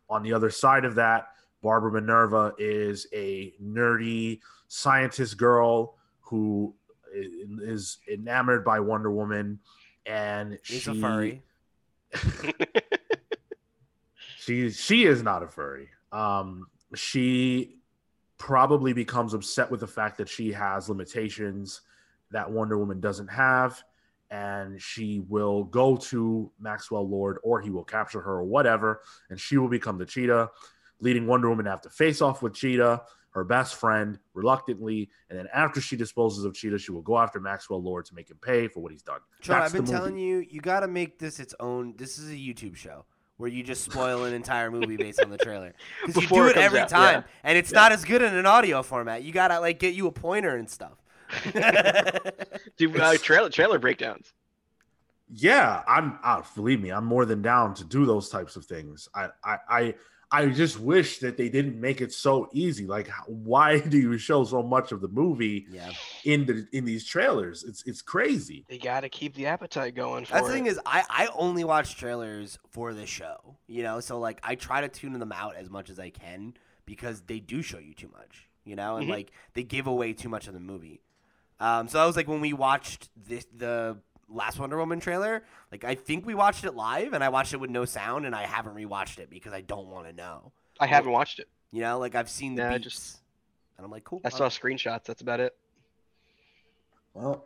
On the other side of that, Barbara Minerva is a nerdy scientist girl who is enamored by Wonder Woman, and He's she a furry. she she is not a furry. Um, she probably becomes upset with the fact that she has limitations that Wonder Woman doesn't have, and she will go to Maxwell Lord, or he will capture her, or whatever, and she will become the Cheetah, leading Wonder Woman to have to face off with Cheetah, her best friend, reluctantly, and then after she disposes of Cheetah, she will go after Maxwell Lord to make him pay for what he's done. I've been telling you, you got to make this its own. This is a YouTube show where you just spoil an entire movie based on the trailer. Because you do it it every out, time, yeah. and it's Yeah. not as good in an audio format. You gotta like get you a pointer and stuff. Do uh, trailer trailer breakdowns. Yeah, I'm. Uh, believe me, I'm more than down to do those types of things. I, I, I, I just wish that they didn't make it so easy. Like, why do you show so much of the movie yeah, in the in these trailers? It's it's crazy. They gotta keep the appetite going for that's the it. thing is, I I only watch trailers for the show. You know, so like I try to tune them out as much as I can because they do show you too much. You know, and Mhm. like they give away too much of the movie. Um, so that was like when we watched this the last Wonder Woman trailer. Like I think we watched it live, and I watched it with no sound, and I haven't rewatched it because I don't want to know. I haven't watched it. You know, like I've seen the Yeah, I beats, just- and I'm like, cool. I I'll- saw screenshots. That's about it. Well,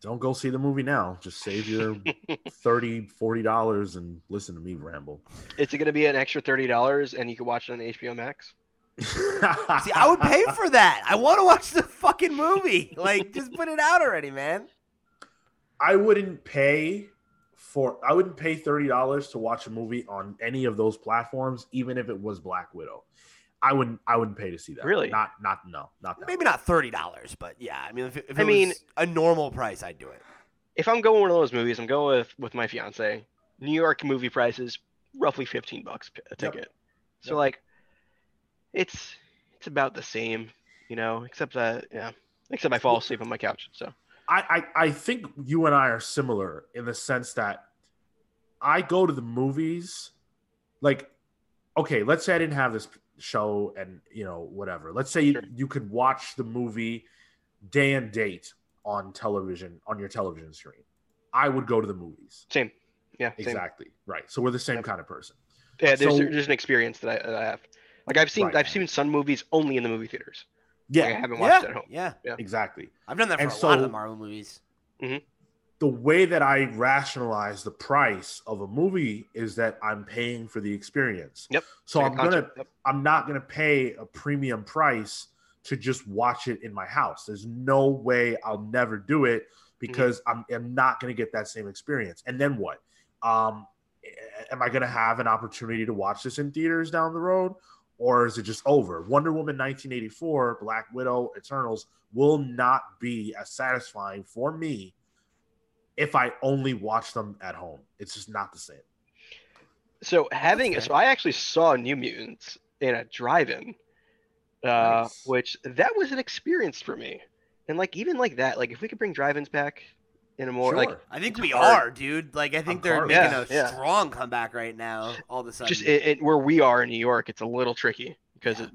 don't go see the movie now. Just save your 30 40 dollars and listen to me ramble. Is it gonna be an extra thirty dollars and you can watch it on HBO Max? See, I would pay for that. I want to watch the fucking movie. Like, just put it out already, man. I wouldn't pay for I wouldn't pay thirty dollars to watch a movie on any of those platforms, even if it was Black Widow. I wouldn't I wouldn't pay to see that. Really? Not not no, not that. Maybe not thirty dollars, but yeah. I mean, if, it- if I mean- was a normal price, I'd do it. If I'm going one of those movies, I'm going with with my fiance. New York movie prices roughly fifteen bucks p- a Yep. ticket. So Yep. like, it's it's about the same, you know, except that yeah, except I fall asleep on my couch. So I, I I think you and I are similar in the sense that I go to the movies like okay, let's say I didn't have this show and you know whatever. Let's say Sure. you, you could watch the movie day and date on television on your television screen. I would go to the movies. same, yeah, same. Exactly. Right. So we're the same Yep. kind of person. Yeah, there's So- there's an experience that I, that I have. Like I've seen Right. I've seen some movies only in the movie theaters. Yeah, Like, I haven't watched Yeah, it at home. yeah. exactly. I've done that for And a lot of the Marvel movies. the way that I rationalize the price of a movie is that I'm paying for the experience. Yep. So Like a I'm gonna. Yep. I'm not gonna pay a premium price to just watch it in my house. There's no way I'll never do it because I'm, I'm not gonna get that same experience. And then what? Um, am I gonna have an opportunity to watch this in theaters down the road? Or is it just over? Wonder Woman 1984, Black Widow, Eternals will not be as satisfying for me if I only watch them at home. It's just not the same. So having fair. so I actually saw New Mutants in a drive-in, uh, Nice. which that was an experience for me. And like even like that, like if we could bring drive-ins back in a more like Sure. I think we hard. are, dude. Like, I think I'm they're hard. making Yeah, a yeah. strong comeback right now. All of a sudden, just it, it, where we are in New York, it's a little tricky because Yeah.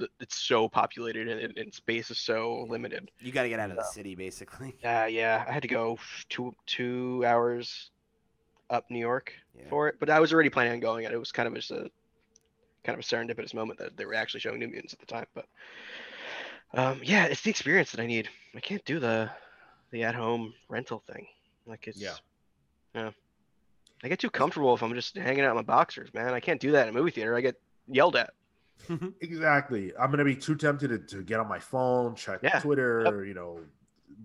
it, it's so populated and, and space is so limited. you got to get out of the city, basically. Uh, yeah, I had to go two two hours up New York Yeah. for it, but I was already planning on going, and it was kind of just a kind of a serendipitous moment that they were actually showing New Mutants at the time. But um, yeah, it's the experience that I need. I can't do the the at home rental thing. Like it's Yeah. yeah. I get too comfortable if I'm just hanging out in my boxers, man. I can't do that in a movie theater. I get yelled at. Exactly. I'm gonna be too tempted to, to get on my phone, check Yeah. Twitter, you know,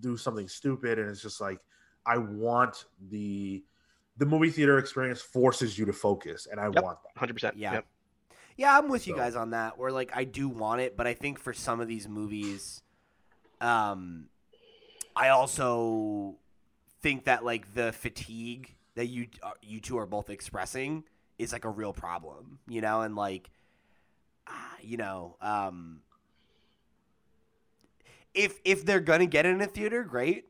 do something stupid, and it's just like I want the the movie theater experience forces you to focus, and I Yep. want that. 100%. Yeah. Yep. Yeah, I'm with you guys on that. Where like I do want it, but I think for some of these movies, um, I also think that like the fatigue that you uh, you two are both expressing is like a real problem, you know, and like, ah, you know, um, if if they're gonna get in a theater, great.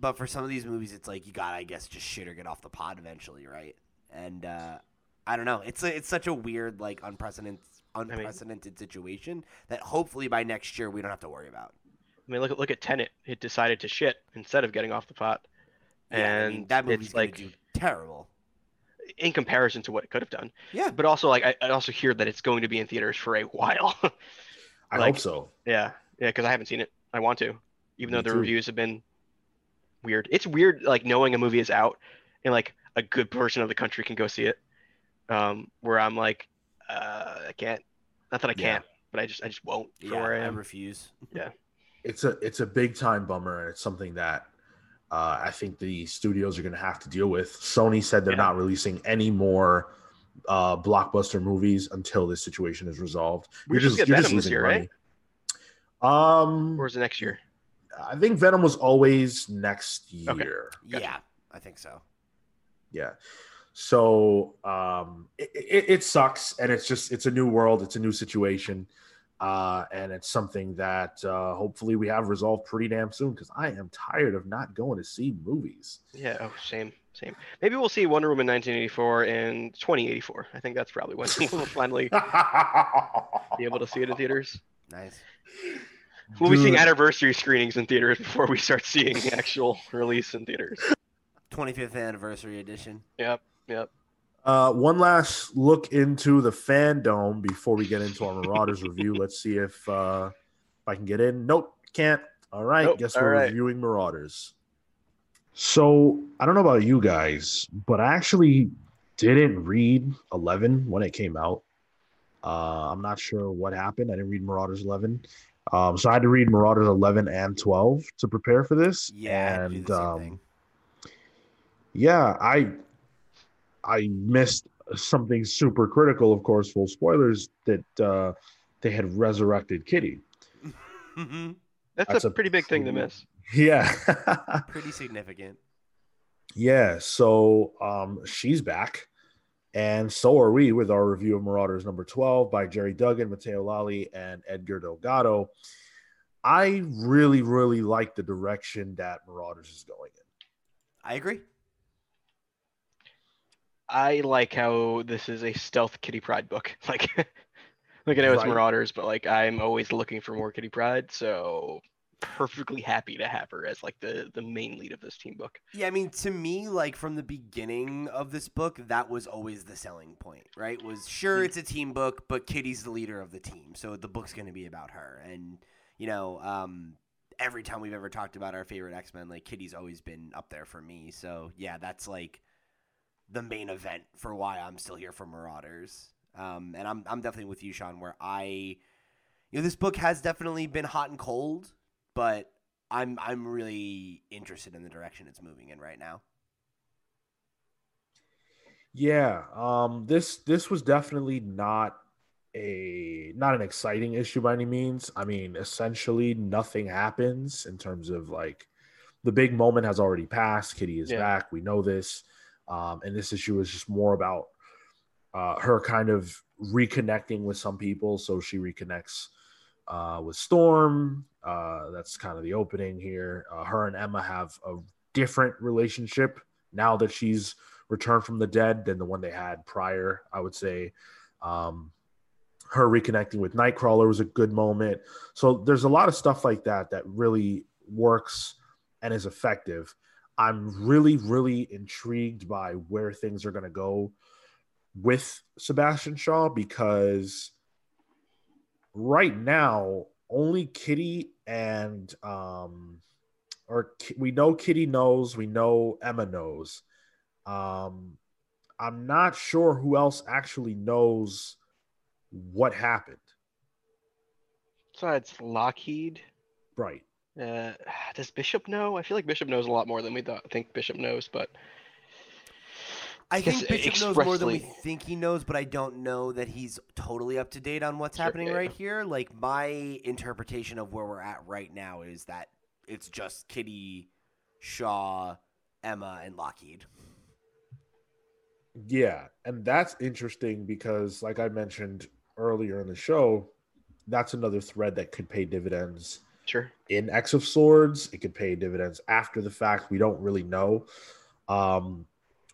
But for some of these movies, it's like you gotta, I guess, just shit or get off the pod eventually, right? And uh, I don't know. It's a, it's such a weird, like unprecedented unprecedented situation that hopefully by next year we don't have to worry about. I mean, look at look at Tenet. It decided to shit instead of getting off the pot. Yeah, I and mean, that movie's it's like do terrible. in comparison to what it could have done. Yeah, But also, like, I, I also hear that it's going to be in theaters for a while. I hope so. yeah, yeah, because I haven't seen it. I want to, even Me though the too. reviews have been weird. It's weird, like knowing a movie is out and like a good portion of the country can go see it. Um, where I'm like, uh, I can't. Not that I can't, but I just I just won't for yeah, where I I am. refuse. It's a it's a big time bummer, and it's something that uh, I think the studios are going to have to deal with. Sony said they're Yeah. not releasing any more uh, blockbuster movies until this situation is resolved. We're supposed to get Venom this year, right? Um, Or is it next year? I think Venom was always next year. Okay. Gotcha. Yeah, I think so. Yeah. So um, it, it, it sucks, and it's just it's a new world, it's a new situation, uh, and it's something that uh, hopefully we have resolved pretty damn soon. Because I am tired of not going to see movies. Yeah. Oh, same, same. Maybe we'll see Wonder Woman 1984 in 2084. I think that's probably when we'll finally be able to see it in theaters. Nice. We'll be seeing anniversary screenings in theaters before we start seeing the actual release in theaters. 25th anniversary edition. Yep. Yep. Uh, one last look into the Fandome before we get into our Marauders review. Let's see if uh, if I can get in. Nope, can't. All right, Nope, guess all we're right. reviewing Marauders. So I don't know about you guys, but I actually didn't read Eleven when it came out. Uh, I'm not sure what happened. I didn't read Marauders Eleven, um, so I had to read Marauders Eleven and Twelve to prepare for this. Yeah, and the same um, thing. yeah i i missed something super critical of course full spoilers that uh they had resurrected kitty Mhm. That's, That's a a pretty big thing to miss. yeah Pretty significant. yeah so um she's back and so are we with our review of marauders number 12 by Gerry Duggan Matteo Lolli and edgar delgado i really really like the direction that marauders is going in I agree. I like how this is a stealth Kitty Pryde book. Like, like I know it's Right. Marauders, but like I'm always looking for more Kitty Pryde, so perfectly happy to have her as like the the main lead of this team book. Yeah, I mean, to me, like from the beginning of this book, that was always the selling point, right? Was sure Mm. it's a team book, but Kitty's the leader of the team, so the book's going to be about her. And you know, um, every time we've ever talked about our favorite X Men, like Kitty's always been up there for me. So yeah, that's like the main event for why I'm still here for Marauders. Um, and I'm I'm definitely with you, Sean. Where I, you know, this book has definitely been hot and cold, but I'm I'm really interested in the direction it's moving in right now. Yeah, um, this this was definitely not a not an exciting issue by any means. I mean, essentially nothing happens in terms of like the big moment has already passed. Kitty is Yeah. back. We know this, um, and this issue is just more about uh, her kind of reconnecting with some people. So she reconnects uh, with Storm. Uh, that's kind of the opening here. Uh, her and Emma have a different relationship now that she's returned from the dead than the one they had prior. I would say um, her reconnecting with Nightcrawler was a good moment. So there's a lot of stuff like that that really works and is effective. I'm really, really intrigued by where things are going to go with Sebastian Shaw because right now only Kitty and um or we know Kitty knows, we know Emma knows. Um I'm not sure who else actually knows what happened. Besides Lockheed, right? Uh, does Bishop know? I feel like Bishop knows a lot more than we thought. Think Bishop knows, but I, think Bishop knows more than we think he knows, but I don't know that he's totally up to date on what's sure, happening yeah. right here. Like my interpretation of where we're at right now is that it's just Kitty, Shaw, Emma, and Lockheed. Yeah, and that's interesting because, like I mentioned earlier in the show, that's another thread that could pay dividends. Sure. In X of Swords, it could pay dividends after the fact. We don't really know. Um,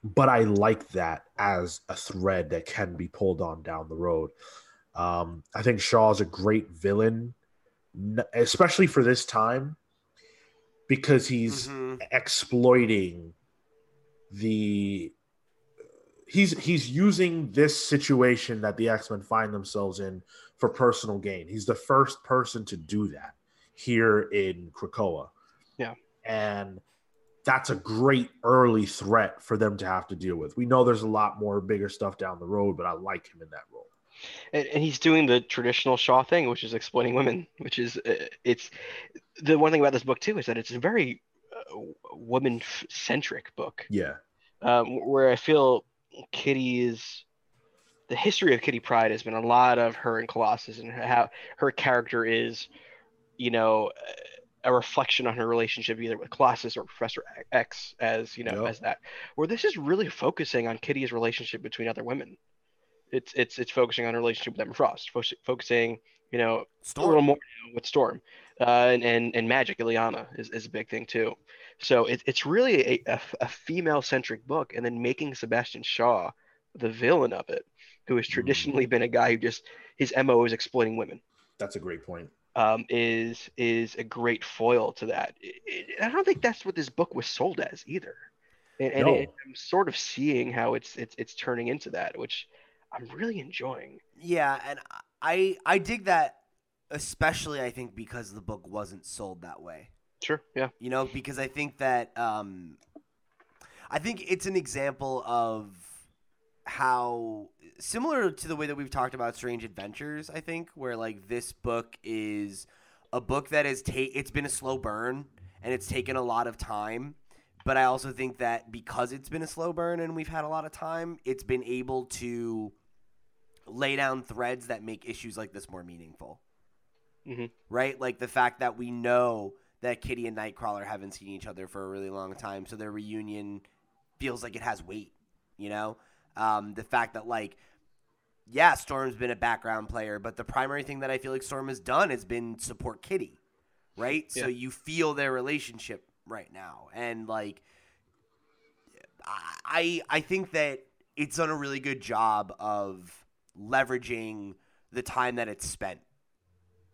but I like that as a thread that can be pulled on down the road. Um, I think Shaw is a great villain, especially for this time, because he's mm-hmm. exploiting the he's he's using this situation that the X-Men find themselves in for personal gain. He's the first person to do that here in Krakoa. Yeah. And that's a great early threat for them to have to deal with. We know there's a lot more bigger stuff down the road, but I like him in that role. And, and he's doing the traditional Shaw thing, which is exploiting women, which is uh, it's the one thing about this book too is that it's a very uh, woman centric book. Yeah. Um, where I feel Kitty is the history of Kitty Pryde has been a lot of her and Colossus and how her character is, you know, a reflection on her relationship either with Colossus or Professor X as you know yep. as that. Where this is really focusing on Kitty's relationship between other women. It's it's it's focusing on her relationship with Emma Frost, fo- focusing you know Storm. a little more with Storm, uh, and, and and Magik Illyana is, is a big thing too. So it, it's really a, a, a female centric book, and then making Sebastian Shaw the villain of it, who has mm. traditionally been a guy who just his mo is exploiting women. That's a great point. Um, is is a great foil to that. I don't think that's what this book was sold as either, and, and no. it, I'm sort of seeing how it's it's it's turning into that, which I'm really enjoying. Yeah, and I I dig that, especially I think because the book wasn't sold that way. Sure. Yeah. You know, because I think that um, I think it's an example of how similar to the way that we've talked about Strange Adventures. I think where like this book is a book that is take it's been a slow burn and it's taken a lot of time. But I also think that because it's been a slow burn and we've had a lot of time, it's been able to lay down threads that make issues like this more meaningful. Mm-hmm. Right? Like the fact that we know that Kitty and Nightcrawler haven't seen each other for a really long time, so their reunion feels like it has weight. You know, um, the fact that like, yeah, Storm's been a background player, but the primary thing that I feel like Storm has done has been support Kitty, right? Yeah. So you feel their relationship right now, and like, I I think that it's done a really good job of leveraging the time that it's spent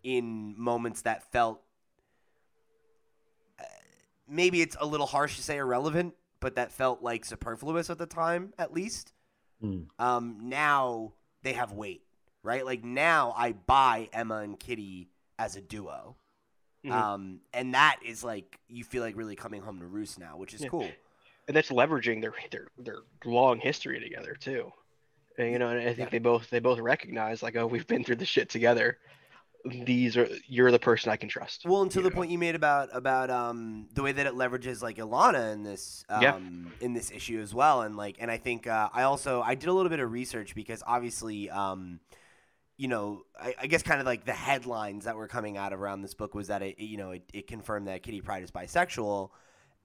in moments that felt maybe it's a little harsh to say irrelevant, but that felt like superfluous at the time, at least. Mm. Um, now they have weight, right? Like now I buy Emma and Kitty as a duo. Mm-hmm. Um, and that is like you feel like really coming home to roost now, which is yeah. cool. And that's leveraging their their their long history together too. And, you know, and I think yeah. they both they both recognize like, oh, we've been through the shit together these are you're the person I can trust. Well, until the know? point you made about about um the way that it leverages like Illyana in this um yeah. in this issue as well, and like and I think uh, I also I did a little bit of research because obviously um you know I, I, guess kind of like the headlines that were coming out around this book was that it you know it, it confirmed that Kitty Pryde is bisexual,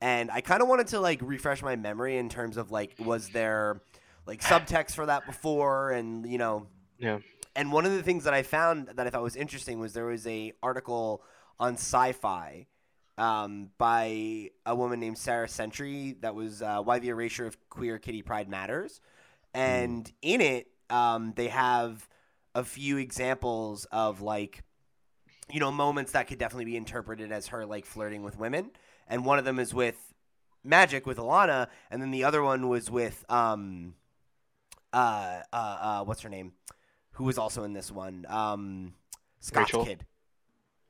and I kind of wanted to like refresh my memory in terms of like was there like subtext for that before, and you know yeah and one of the things that I found that I thought was interesting was there was a article on Sci-Fi um, by a woman named Sarah Sentry that was uh, why the erasure of queer kitty Pryde matters, and mm. in it um, they have a few examples of like you know moments that could definitely be interpreted as her like flirting with women, and one of them is with Magik with Illyana, and then the other one was with um, uh, uh, uh, what's her name? Who was also in this one? Um, Scott's Rachel? kid.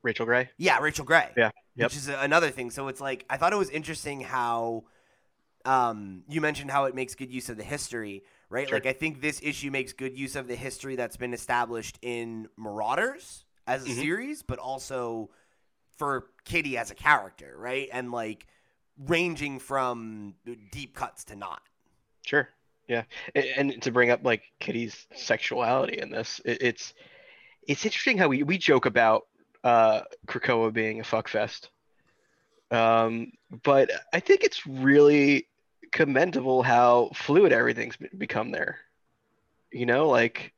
Rachel Grey. Yeah, Rachel Grey. Yeah, yep. Which is another thing. So it's like I thought it was interesting how um, you mentioned how it makes good use of the history, right? Sure. Like I think this issue makes good use of the history that's been established in Marauders as a Mhm. series, but also for Kitty as a character, right? And like ranging from deep cuts to not. Sure. Yeah, and to bring up like Kitty's sexuality in this, it, it's it's interesting how we we joke about uh Krakoa being a fuckfest, um, but I think it's really commendable how fluid everything's become there. You know, like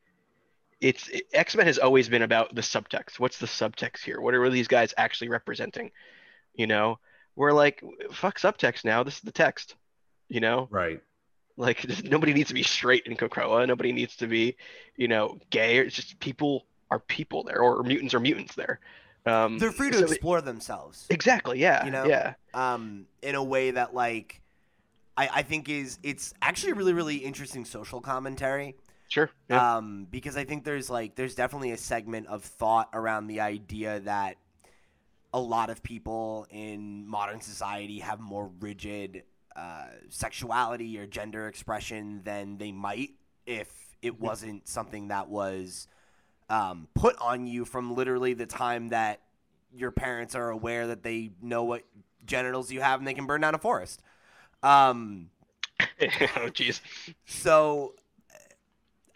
it's X Men has always been about the subtext. What's the subtext here? What are these guys actually representing? You know, we're like fuck subtext now. This is the text. You know, Right. Like just, nobody needs to be straight in Krakoa. Nobody needs to be, you know, gay. It's just people are people there, or mutants are mutants there. Um, They're free to so it- explore themselves. exactly. Yeah. You know? Yeah. um, in a way that like I, I think is it's actually really really interesting social commentary Sure. Yeah. um, because I think there's like there's definitely a segment of thought around the idea that a lot of people in modern society have more rigid uh, sexuality or gender expression than they might if it wasn't something that was um, put on you from literally the time that your parents are aware that they know what genitals you have and they can burn down a forest. Um, oh, jeez. so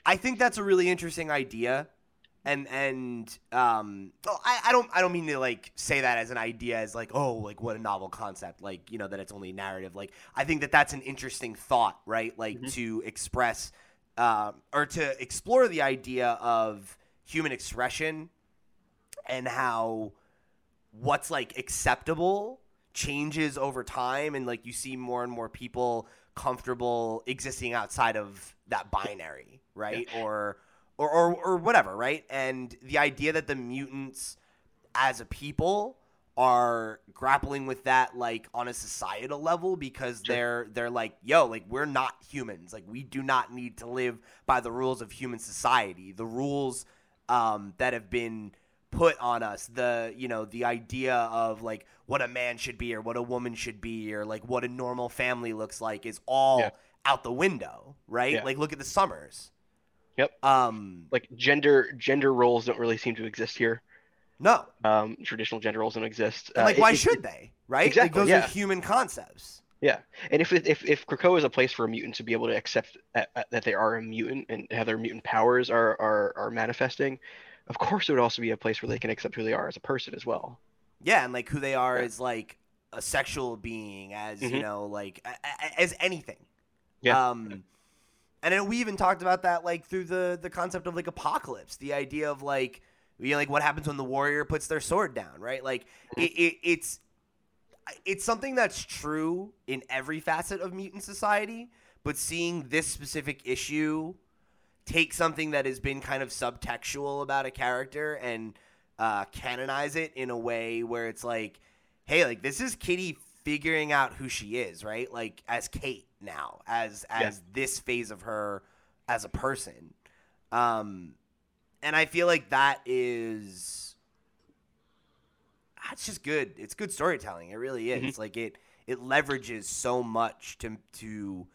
I think that's a really interesting idea. And and um oh, I, I don't I don't mean to like say that as an idea as like oh like what a novel concept like you know that it's only narrative like I think that that's an interesting thought right like Mhm. to express um, or to explore the idea of human expression and how what's like acceptable changes over time and like you see more and more people comfortable existing outside of that binary right or, or or or whatever right and the idea that the mutants as a people are grappling with that like on a societal level because Sure. they're they're like yo like we're not humans like we do not need to live by the rules of human society the rules um, that have been put on us the you know the idea of like what a man should be or what a woman should be or like what a normal family looks like is all Yeah. out the window right Yeah. like look at the summers Yep. um Like gender gender roles don't really seem to exist here. no Um, traditional gender roles don't exist. and Uh, like why it- it- should they right Exactly, like those yeah. are human concepts Yeah, and if if if Krakoa is a place for a mutant to be able to accept uh, uh, that they are a mutant and have their mutant powers are are are manifesting, of course it would also be a place where they can accept who they are as a person as well. yeah and like who they are Yeah. as like a sexual being as you Mhm. know like a, a- as anything Yeah. um and we even talked about that like through the the concept of like apocalypse the idea of like you know like what happens when the warrior puts their sword down right like Mm-hmm. it, it it's it's something that's true in every facet of mutant society but seeing this specific issue take something that has been kind of subtextual about a character and uh, canonize it in a way where it's like, hey, like this is Kitty figuring out who she is, right? Like as Kate now, as Yeah. as this phase of her as a person. Um, and I feel like that is that's just good. It's good storytelling. It really is. Mhm. Like it it leverages so much to to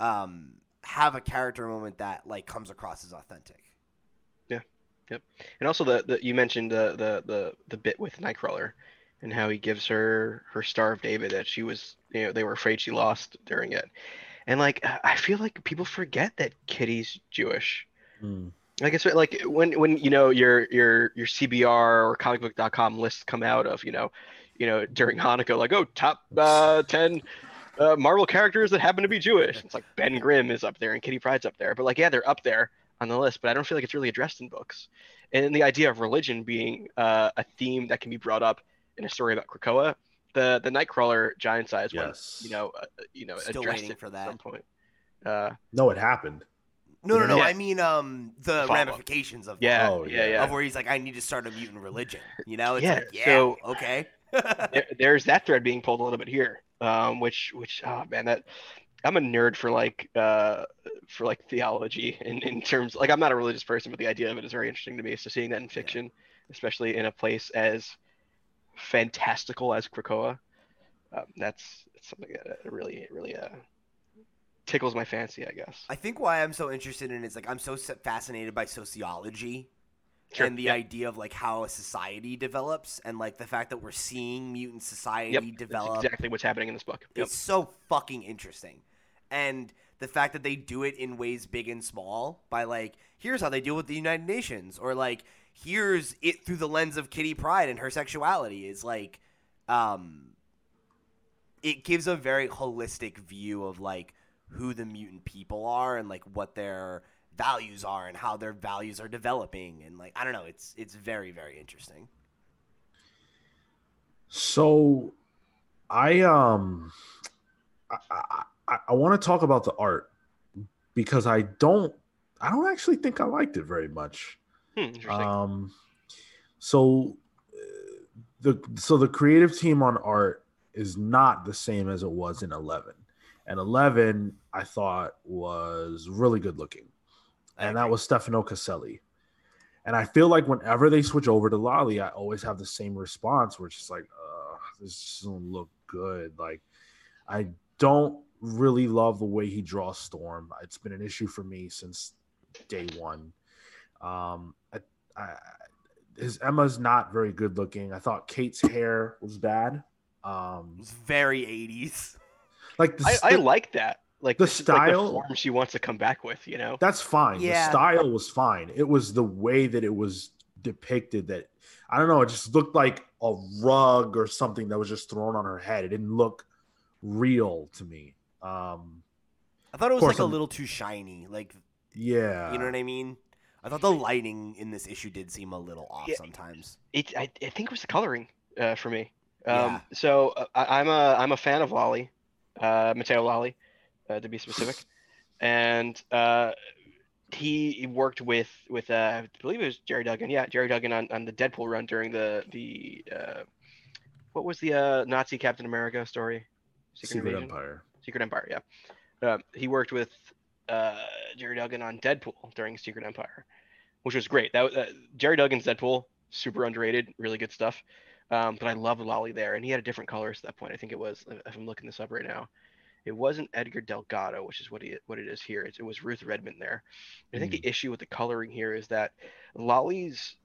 um have a character moment that like comes across as authentic. Yeah. Yep. And also the, the you mentioned the, the the the bit with Nightcrawler and how he gives her her Star of David that she was you know they were afraid she lost during it. And like I feel like people forget that Kitty's Jewish. Mm. Like it's like when when you know your your your CBR or comicbook.com lists come out of you know you know during Hanukkah like oh top uh, ten uh, Marvel characters that happen to be Jewish. It's like Ben Grimm is up there and Kitty Pryde's up there, but like yeah they're up there on the list, but I don't feel like it's really addressed in books. And the idea of religion being uh, a theme that can be brought up in a story about Krakoa, the the Nightcrawler giant size one, Yes. you know uh, you know Still addressed it for at some point. Uh, No, it happened. No, no, no. Yeah. I mean, um, the Follow-up. ramifications of yeah, Oh, yeah, yeah. yeah. of where he's like, I need to start a mutant religion. You know, it's Yeah, like, yeah, so- okay. there, there's that thread being pulled a little bit here. um, which which oh man that I'm a nerd for like uh for like theology in in terms like I'm not a religious person, but the idea of it is very interesting to me. So seeing that in fiction, especially in a place as fantastical as Krakoa, um, that's, that's something that really really uh tickles my fancy, I guess. I think why I'm so interested in it is like I'm so fascinated by sociology Sure, and the yeah. idea of like how a society develops and like the fact that we're seeing mutant society Yep, That's develop exactly what's happening in this book. Yep. It's so fucking interesting. And the fact that they do it in ways big and small by like, here's how they deal with the United Nations, or like, here's it through the lens of Kitty Pryde and her sexuality is like, um, it gives a very holistic view of like who the mutant people are and like what their values are and how their values are developing and like I don't know, it's it's very very interesting. So, I um, I, I, I want to talk about the art because I don't I don't actually think I liked it very much. Hmm. Um, so the so the creative team on art is not the same as it was in Eleven, and Eleven I thought was really good looking, I and that was Stefano Caselli. And I feel like whenever they switch over to Lolli, I always have the same response which is like, uh, this doesn't look good. Like, I don't really love the way he draws Storm. It's been an issue for me since day one. Um, I, I, his Emma's not very good looking. I thought Kate's hair was bad. Um, It's very 80s. like the, I, I like that. Like the this is, like, style- the form she wants to come back with, you know. that's fine. Yeah. The style was fine. It was the way that it was depicted that I don't know. It just looked like a rug or something that was just thrown on her head. It didn't look real to me. Um, I thought it was like a I'm- little too shiny. Like, yeah, you know what I mean? I thought the lighting in this issue did seem a little off Yeah. sometimes. It, I, I think it was the coloring uh, for me. Um, Yeah. So uh, I, I'm a I'm a fan of Lolli, uh, Matteo Lolli, uh, to be specific, and uh, he he worked with with uh, I believe it was Gerry Duggan. Yeah, Gerry Duggan on, on the Deadpool run during the the uh, what was the uh, Nazi Captain America story? Secret Invasion? Empire. Secret Empire, yeah. Um, he worked with uh, Gerry Duggan on Deadpool during Secret Empire, which was great. That was- uh, Gerry Duggan's Deadpool, super underrated, really good stuff. Um, but I loved Lolli there, and he had a different colors at that point. I think it was, if I'm looking this up right now, it wasn't Edgar Delgado, which is what he what it is here. It's, it was Ruth Redmond there. I think the issue with the coloring here is that Lolli's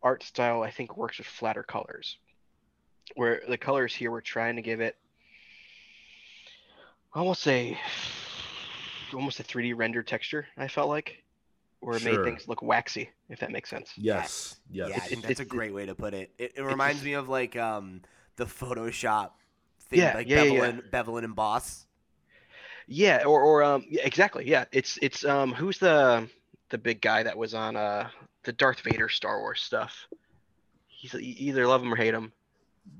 art style, I think, works with flatter colors, where the colors here we're trying to give it almost a almost a 3D render texture. I felt like, or it made things look waxy, if that makes sense. Yes, yes. Yeah, I think It's- that's a it's- great way to put it. It, it it's reminds just- me of like um the Photoshop thing, Yeah, like yeah, yeah, Bevel yeah. and Bevel and Emboss. Yeah, or or um yeah, exactly. Yeah, it's it's um who's the the big guy that was on uh the Darth Vader Star Wars stuff. He's you either love him or hate him.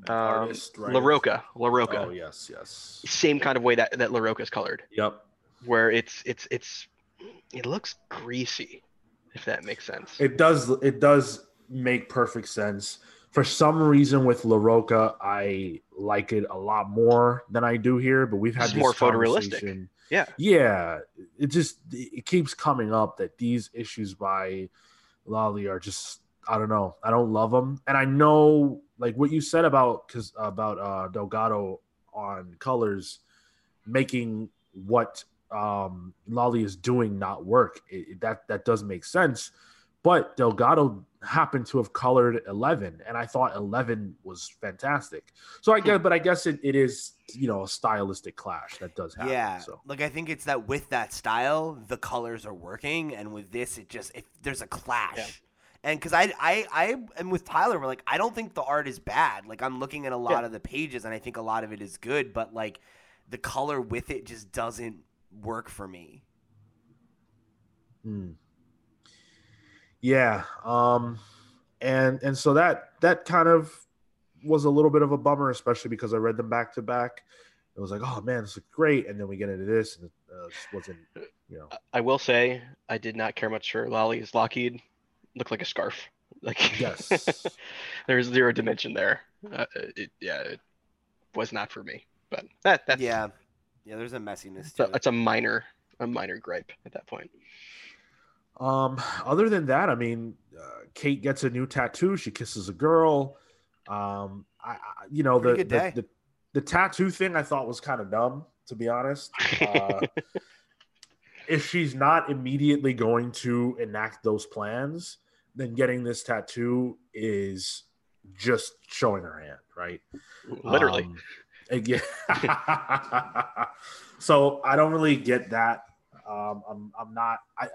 Um, Artist, right? Larroca, Larroca. Oh yes, yes. Same kind of way that that Larroca's colored, Yep. Where it's it's it's it looks greasy, if that makes sense. It does. It does make perfect sense. For some reason, with Larroca, I like it a lot more than I do here. But we've had this more photorealistic. Yeah. Yeah. It just it keeps coming up that these issues by Lolli are just I don't know. I don't love them, and I know like what you said about because about uh, Delgado on colors making what um, Lolli is doing not work. It, it- that that does make sense, but Delgado happened to have colored Eleven, and I thought Eleven was fantastic. So I guess, but I guess it, it is you know a stylistic clash that does happen. yeah, So like I think it's that with that style, the colors are working, and with this, it just if there's a clash. Yeah. And because I, I, I am with Tyler, we're like, I don't think the art is bad. Like I'm looking at a lot Yeah. of the pages, and I think a lot of it is good, but like the color with it just doesn't work for me. Hmm. Yeah. Um and and so that that kind of was a little bit of a bummer, especially because I read them back to back. It was like, oh man, this is great. And then we get into this and it uh, just wasn't, you know. I will say I did not care much for Lolli's Lockheed. Looked like a scarf. Like Yes. there's zero dimension there. Uh, it, yeah, it was not for me. But that that's Yeah, yeah. There's a messiness So to it. it's a minor a minor gripe at that point. Um, other than that, I mean, uh, Kate gets a new tattoo. She kisses a girl. Um, I, I you know, the, the, the the tattoo thing I thought was kind of dumb, to be honest. Uh, if she's not immediately going to enact those plans, then getting this tattoo is just showing her hand, right? Literally. Um, and yeah. so I don't really get that. Um, I'm I'm not. I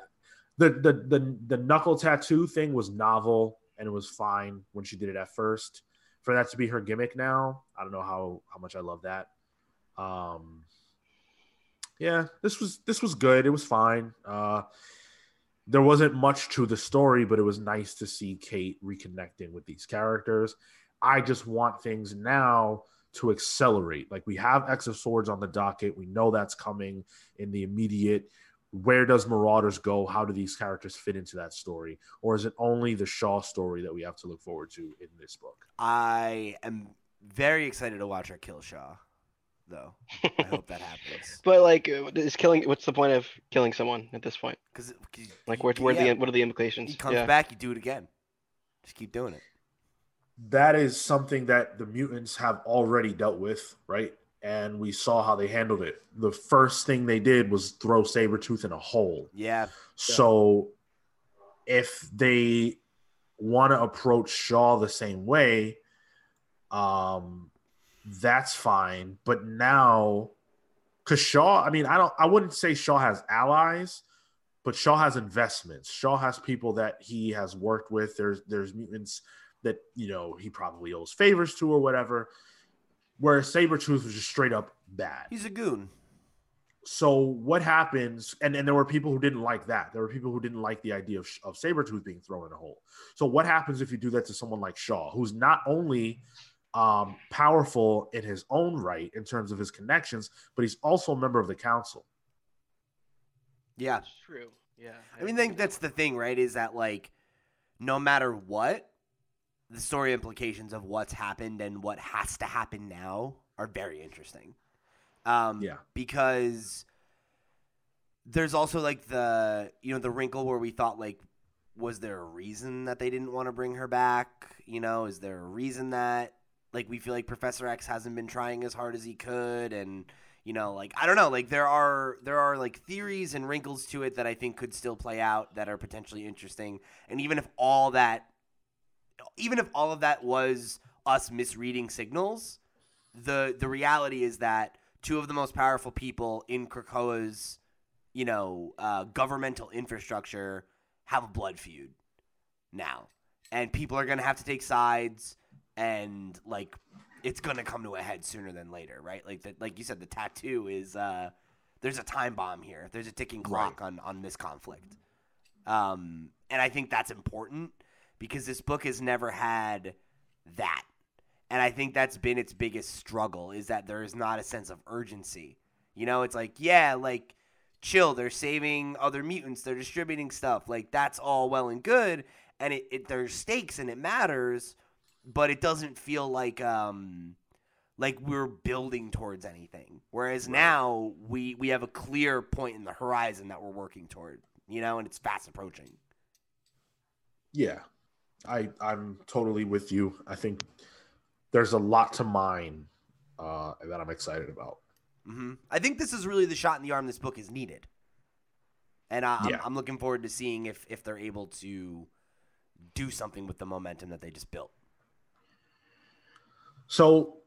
the, the the the knuckle tattoo thing was novel and it was fine when she did it at first. For that to be her gimmick now, I don't know how how much I love that. Um, yeah, this was this was good. It was fine. Uh, there wasn't much to the story, but it was nice to see Kate reconnecting with these characters. I just want things now to accelerate. Like we have X of Swords on the docket. We know that's coming in the immediate. Where does Marauders go? How do these characters fit into that story? Or is it only the Shaw story that we have to look forward to in this book? I am very excited to watch her kill Shaw, though. I hope that happens. But like, is killing? What's the point of killing someone at this point? Because Like, where, where the what are the implications? he comes yeah. back, you do it again. Just keep doing it. That is something that the mutants have already dealt with, right? And we saw how they handled it. The first thing they did was throw Sabretooth in a hole. Yeah, So if they want to approach Shaw the same way, um, that's fine. But now, because Shaw, I mean, I don't, I wouldn't say Shaw has allies, but Shaw has investments. Shaw has people that he has worked with. There's there's mutants that you know he probably owes favors to or whatever. Whereas Sabretooth was just straight up bad he's a goon. so what happens and, and there were people who didn't like that there were people who didn't like the idea of, of sabretooth being thrown in a hole so what happens if you do that to someone like shaw who's not only um, powerful in his own right in terms of his connections but he's also a member of the council Yeah, That's true. Yeah. I mean, think that's the thing, right? Is that like, no matter what, the story implications of what's happened and what has to happen now are very interesting. Um, Yeah. because there's also like the you know the wrinkle where we thought like, was there a reason that they didn't want to bring her back? You know, is there a reason that like we feel like Professor X hasn't been trying as hard as he could and you know like i don't know like there are there are like theories and wrinkles to it that i think could still play out that are potentially interesting and even if all that even if all of that was us misreading signals the the reality is that two of the most powerful people in krakoa's you know uh, governmental infrastructure have a blood feud now and people are gonna have to take sides and like it's gonna come to a head sooner than later, right? Like that, like you said, the tattoo is uh, there's a time bomb here. There's a ticking clock on on this conflict, um, and I think that's important because this book has never had that, and I think that's been its biggest struggle is that there is not a sense of urgency. You know, it's like yeah, like chill. They're saving other mutants. They're distributing stuff. Like that's all well and good, and it, it there's stakes and it matters but it doesn't feel like um like we're building towards anything. Whereas Right. now we we have a clear point in the horizon that we're working toward, you know, and it's fast approaching. yeah i i'm totally with you i think there's a lot to mine uh, that i'm excited about hmm I think this is really the shot in the arm this book is needed, and I, I'm, Yeah. I'm looking forward to seeing if if they're able to do something with the momentum that they just built. So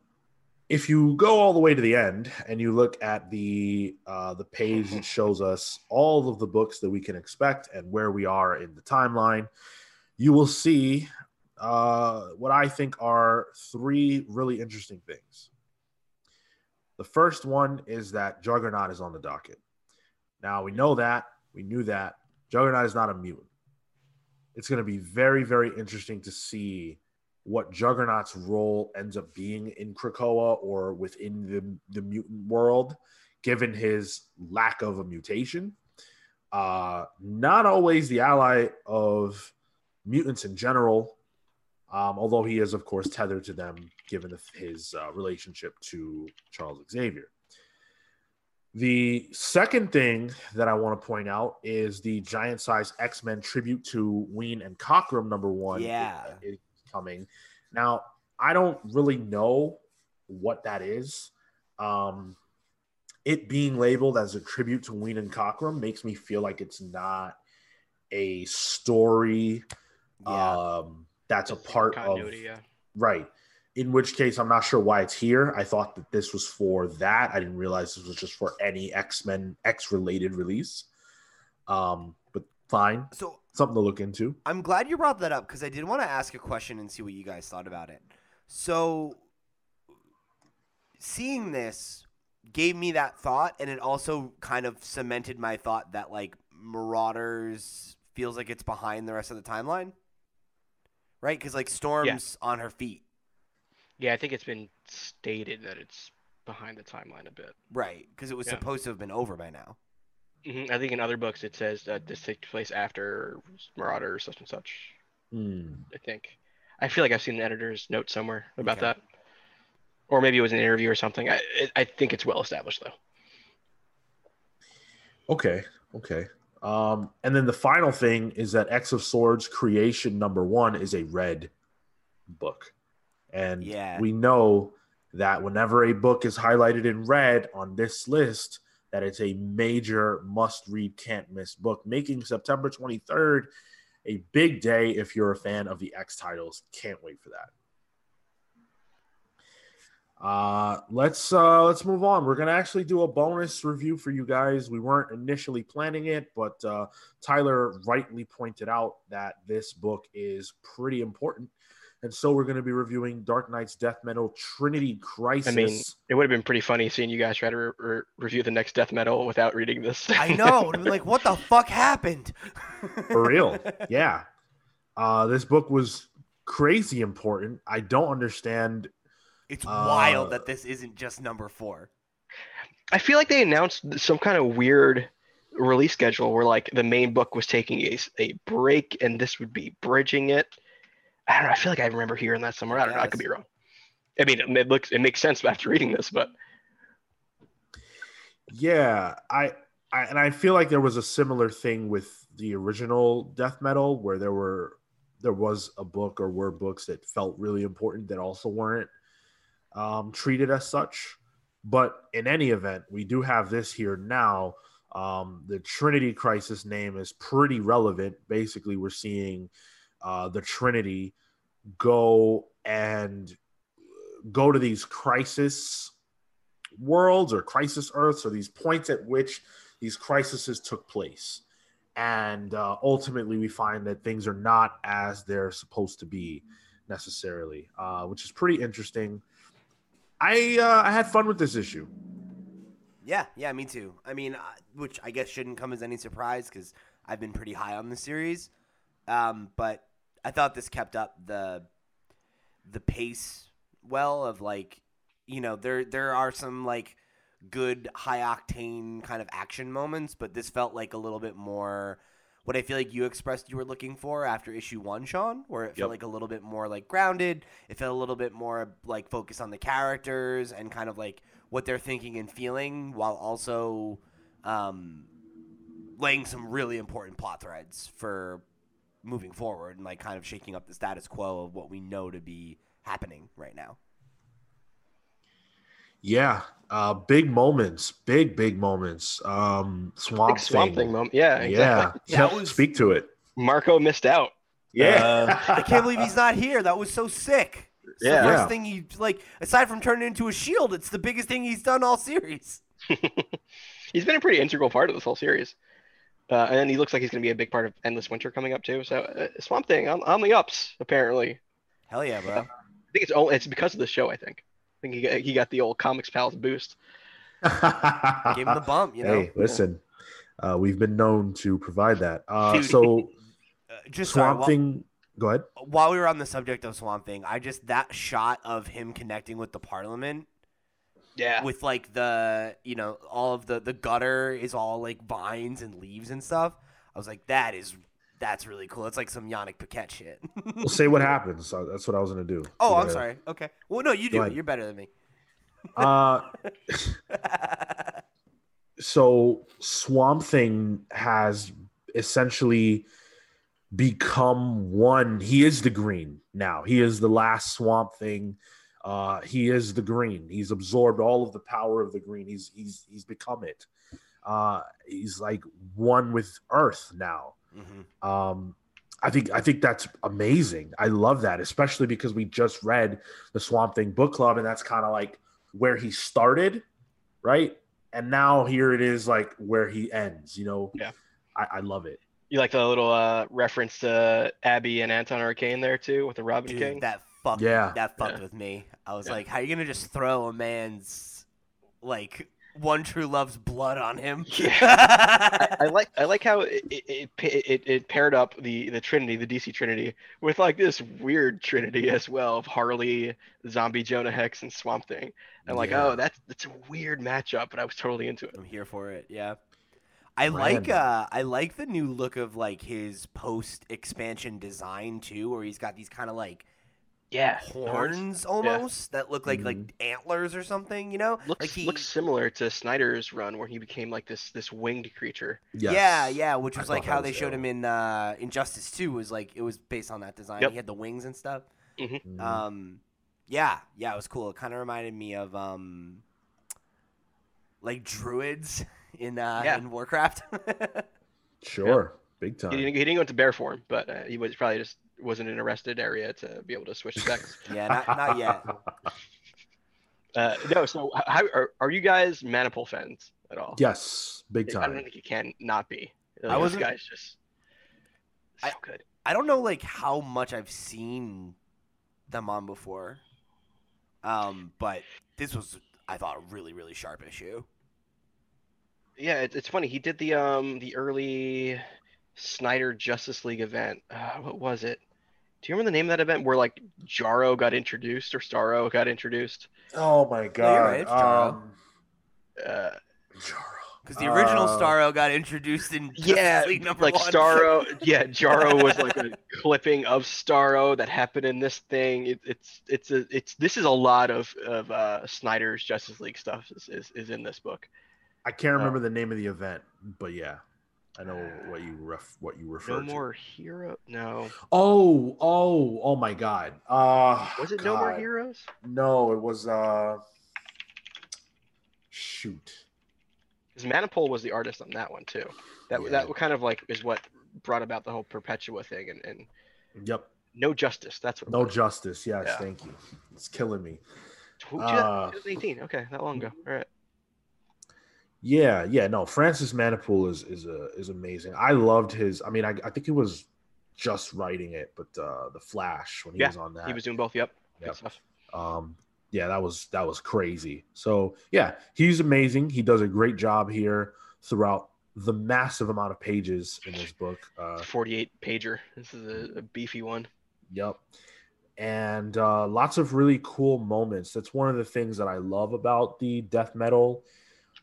if you go all the way to the end and you look at the uh, the page that shows us all of the books that we can expect and where we are in the timeline, you will see uh, what I think are three really interesting things. The first one is that Juggernaut is on the docket. Now we know that we knew that Juggernaut is not a mutant. It's going to be very very interesting to see what Juggernaut's role ends up being in Krakoa or within the, the mutant world, given his lack of a mutation. Uh, not always the ally of mutants in general. Um, although he is, of course, tethered to them given the, his uh, relationship to Charles Xavier. The second thing that I want to point out is the giant size X Men tribute to Wein and Cockrum number one. Yeah. is coming. Now, I don't really know what that is. Um, it being labeled as a tribute to Wein and Cockrum makes me feel like it's not a story Yeah. um, that's a part of. Yeah. Right. In which case, I'm not sure why it's here. I thought that this was for that. I didn't realize this was just for any X Men X related release. Um, but fine, so something to look into. I'm glad you brought that up because I did want to ask a question and see what you guys thought about it. So, seeing this gave me that thought, and it also kind of cemented my thought that like Marauders feels like it's behind the rest of the timeline, right? Because like Storm's on her feet, Yeah, I think it's been stated that it's behind the timeline a bit. right? Because it was Yeah. supposed to have been over by now. hmm I think in other books it says that this takes place after Marauder or such and such. Hmm. I think. I feel like I've seen an editor's note somewhere about Okay. that, or maybe it was an interview or something. I I think it's well established though. Okay. Okay. Um, and then the final thing is that X of Swords creation number one is a red book. And Yeah. we know that whenever a book is highlighted in red on this list, that it's a major must read, can't miss book, making September 23rd a big day if you're a fan of the X titles. Can't wait for that. Uh, let's uh, let's move on. We're gonna actually do a bonus review for you guys. We weren't initially planning it, but uh, Tyler rightly pointed out that this book is pretty important, and so we're gonna be reviewing Dark Nights Death Metal Trinity Crisis. I mean, it would have been pretty funny seeing you guys try to re- re- review the next death metal without reading this. I know. Like, what the fuck happened? for real, yeah. Uh, this book was crazy important. I don't understand. It's Uh, wild that this isn't just number four. I feel like they announced some kind of weird release schedule where like the main book was taking a, a break and this would be bridging it. I don't know. I feel like I remember hearing that somewhere. I don't know. I could be wrong. I mean, it, it looks it makes sense after reading this, but Yeah, I, I and I feel like there was a similar thing with the original death metal where there were there was a book or were books that felt really important that also weren't um, treated as such. But in any event, we do have this here now. Um, the Trinity Crisis name is pretty relevant. Basically, we're seeing uh, the Trinity go and go to these crisis worlds or crisis earths or these points at which these crises took place and uh, ultimately we find that things are not as they're supposed to be necessarily uh, which is pretty interesting i uh, i had fun with this issue Yeah, yeah, me too. I mean, uh, which I guess shouldn't come as any surprise because I've been pretty high on the series. Um, but I thought this kept up the the pace well of like, you know, there there are some like good high octane kind of action moments, but this felt like a little bit more what I feel like you expressed you were looking for after issue one, Sean, where it felt like a little bit more like grounded. It felt a little bit more like focused on the characters and kind of like what they're thinking and feeling, while also um, laying some really important plot threads for moving forward and like kind of shaking up the status quo of what we know to be happening right now. yeah uh big moments big big moments um swamp, big swamp thing, thing moment. Yeah, exactly. yeah That was- speak to it Marco missed out. yeah I can't believe he's not here. That was so sick. It's Yeah. the first Yeah. thing he like aside from turning into a shield, it's the biggest thing he's done all series. he's been a pretty integral part of this whole series. Uh, and he looks like he's going to be a big part of Endless Winter coming up too. So uh, Swamp Thing on, on the ups apparently. Hell yeah, bro. I think it's only it's because of the show. I think. I think he got, he got the old Comics Pals boost. Give him the bump, you know. hey listen uh we've been known to provide that uh Dude, so Uh, just sorry, swamp while- thing go ahead while we were on the subject of Swamp Thing, I just that shot of him connecting with the Parliament Yeah. with like the you know all of the the gutter is all like vines and leaves and stuff. I was like, that is That's really cool. It's like some Yannick Paquette shit. Well, say what happens. So that's what I was gonna do. oh, I'm sorry. Okay. Well, no, you do. You're better than me. Uh, so Swamp Thing has essentially become one. He is the green now. He is the last Swamp Thing. Uh, he is the green. He's absorbed all of the power of the green. He's he's he's become it. Uh, he's like one with Earth now. Hmm Um, I think I think that's amazing. I love that, especially because we just read the Swamp Thing book club, and that's kind of like where he started, right? And now here it is, like where he ends. You know, Yeah. I, I love it. You like the little uh, reference to Abby and Anton Arcane there too with the Robin Dude, King? that fucked. Yeah. That fucked Yeah. with me. I was Yeah. like, how are you gonna just throw a man's like one true love's blood on him? I, I like I like how it it, it it it paired up the the Trinity, the DC Trinity, with like this weird Trinity as well of Harley, Zombie Jonah Hex, and Swamp Thing. I'm like, Yeah. oh, that's that's a weird matchup, but I was totally into it. I'm here for it. Yeah. I like uh I like the new look of like his post expansion design too, where he's got these kind of like Yeah, horns almost that look like like Mhm. antlers or something, you know? looks like he, looks similar to Snyder's run where he became like this this winged creature. Yes. Yeah, yeah, which was thought like how was they showed dope. him in uh Injustice 2 was like it was based on that design. Yep. He had the wings and stuff. Mhm. Um yeah, yeah, it was cool. It kind of reminded me of um like druids in uh Yeah. in Warcraft. sure, big He time. didn't, he didn't go into bear form, but uh, he was probably just wasn't in a rested area to be able to switch specs. yeah, not not yet. uh, no, so how are, are you guys Manapul fans at all? yes, big time. I don't think you can not be. Like, I wasn't- guy's just so I- good. I don't know like how much I've seen them on before. Um, but this was I thought a really really sharp issue. Yeah, it, it's funny. He did the um the early Snyder Justice League event. Uh, what was it? Do you remember the name of that event where like Jarro got introduced or Starro got introduced? Oh my god. right, it's Jarro. um, Uh, Jarro. Because the original Uh, Starro got introduced in Justice yeah, League number like one. Starro. Yeah, Jarro was like a clipping of Starro that happened in this thing. It, it's it's a it's this is a lot of of uh, Snyder's Justice League stuff is, is is in this book. I can't remember the name of the event, but yeah, I know what you ref what you refer to. No to. more hero. No, Oh, oh, oh my god. Uh was it No More Heroes? No, it was uh shoot. Because Manapul was the artist on that one too. That Yeah. that kind of like is what brought about the whole Perpetua thing and, and Yep. no justice. That's what. No justice. Yes, Yeah. thank you. It's killing me. Tw- uh, 2018. Okay, that long ago. All right. Yeah, yeah, no. Francis Manapul is is a is amazing. I loved his. I mean, I, I think he was just writing it, but uh the Flash when he Yeah, was on that. He was doing both. Yep. Yep. um yeah that was that was crazy so yeah he's amazing he does a great job here throughout the massive amount of pages in this book uh 48 pager. This is a, a beefy one. yep and uh lots of really cool moments that's one of the things that i love about the death metal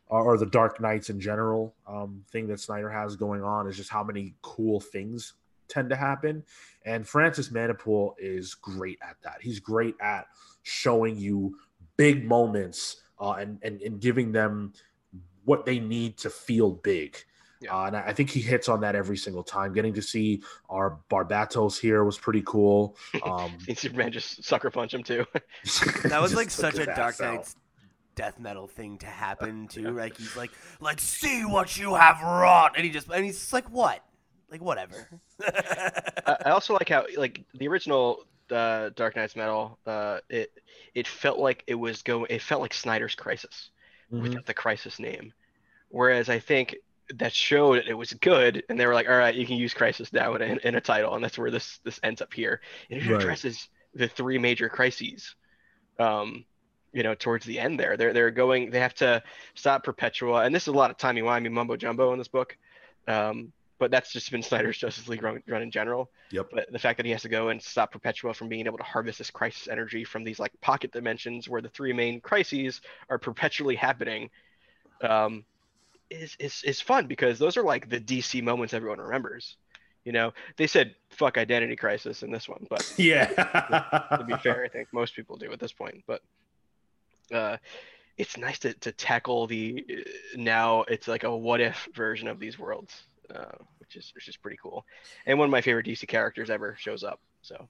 or, or the dark knights in general um thing that snyder has going on is just how many cool things tend to happen and francis Manapul is great at that he's great at showing you big moments uh, and, and and giving them what they need to feel big. Yeah. Uh, and I I think he hits on that every single time. Getting to see our Barbatos here was pretty cool. Um, Seen Superman just sucker punch him too. That was like such a Dark ass out. Knight's death metal thing to happen too. Like he's like, let's see what you have wrought, and he just and he's like, what? Like whatever. I also like how like the original uh, Dark Nights Metal. Uh, it it felt like it was going. It felt like Snyder's Crisis Mhm. without the Crisis name. Whereas I think that showed it was good, and they were like, "All right, you can use Crisis now in a, in a title," and that's where this this ends up here. And it Right. addresses the three major crises. Um, you know, towards the end there, they're they're going. They have to stop Perpetua, and this is a lot of timey wimey mumbo jumbo in this book. Um, but that's just been Snyder's Justice League run, run in general. Yep. But the fact that he has to go and stop Perpetua from being able to harvest this crisis energy from these like pocket dimensions where the three main crises are perpetually happening, um, is is is fun because those are like the DC moments everyone remembers. You know, they said fuck Identity Crisis in this one, but yeah, to be fair, I think most people do at this point. But uh, it's nice to, to tackle the uh, now it's like a what if version of these worlds, uh, which is which is pretty cool. And one of my favorite DC characters ever shows up. So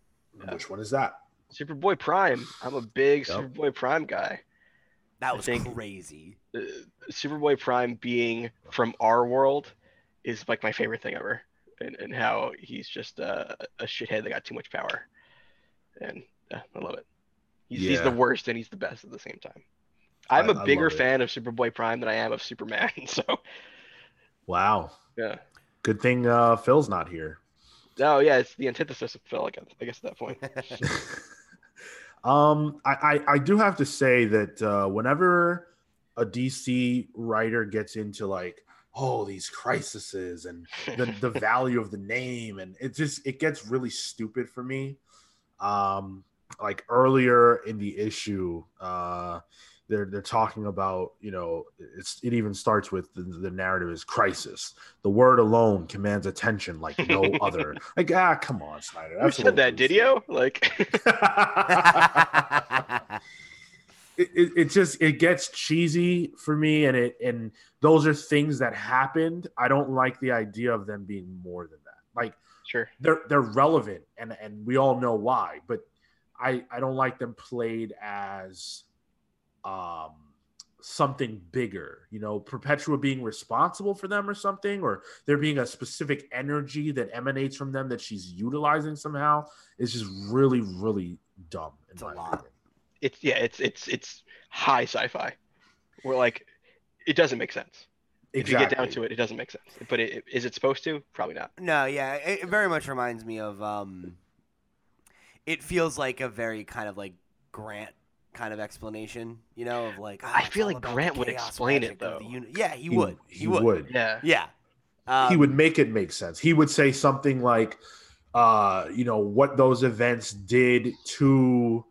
Which one is that? Superboy Prime. I'm a big Yep. Superboy Prime guy. That I was think- crazy. Uh, Superboy Prime being from our world is like my favorite thing ever, and, and how he's just uh, a shithead that got too much power, and uh, I love it. He's, he's the worst and he's the best at the same time. I'm I- a bigger fan of Superboy Prime than I am of Superman. So Wow. yeah. Good thing uh, Phil's not here. Oh yeah, it's the antithesis of Phil. I guess, I guess at that point. um, I, I I do have to say that uh, whenever a DC writer gets into like, oh, these crises and the the value of the name, and it just it gets really stupid for me. Um, like earlier in the issue, uh, they're they're talking about you know it's it even starts with the, the narrative is crisis. The word alone commands attention like no other. Like ah, come on, Snyder. Who That's a said that? Did you? Like it, it, it just it gets cheesy for me and it and those are things that happened i don't like the idea of them being more than that like sure. they're they're relevant and and we all know why but i i don't like them played as um something bigger you know perpetua being responsible for them or something or there being a specific energy that emanates from them that she's utilizing somehow is just really really dumb in It's a lot. opinion. It's yeah. It's it's it's high sci-fi. We're like it doesn't make sense. If you get down to it, it doesn't make sense. But it, is it supposed to? Probably not. No, yeah, it, it very much reminds me of. um It feels like a very kind of like Grant kind of explanation, you know, of like. "Ah, I feel like Grant would explain it, magic of the though. uni-" Yeah, he, He would. He, would. Yeah. Yeah. Um, he would make it make sense. He would say something like, uh, you know, what those events did to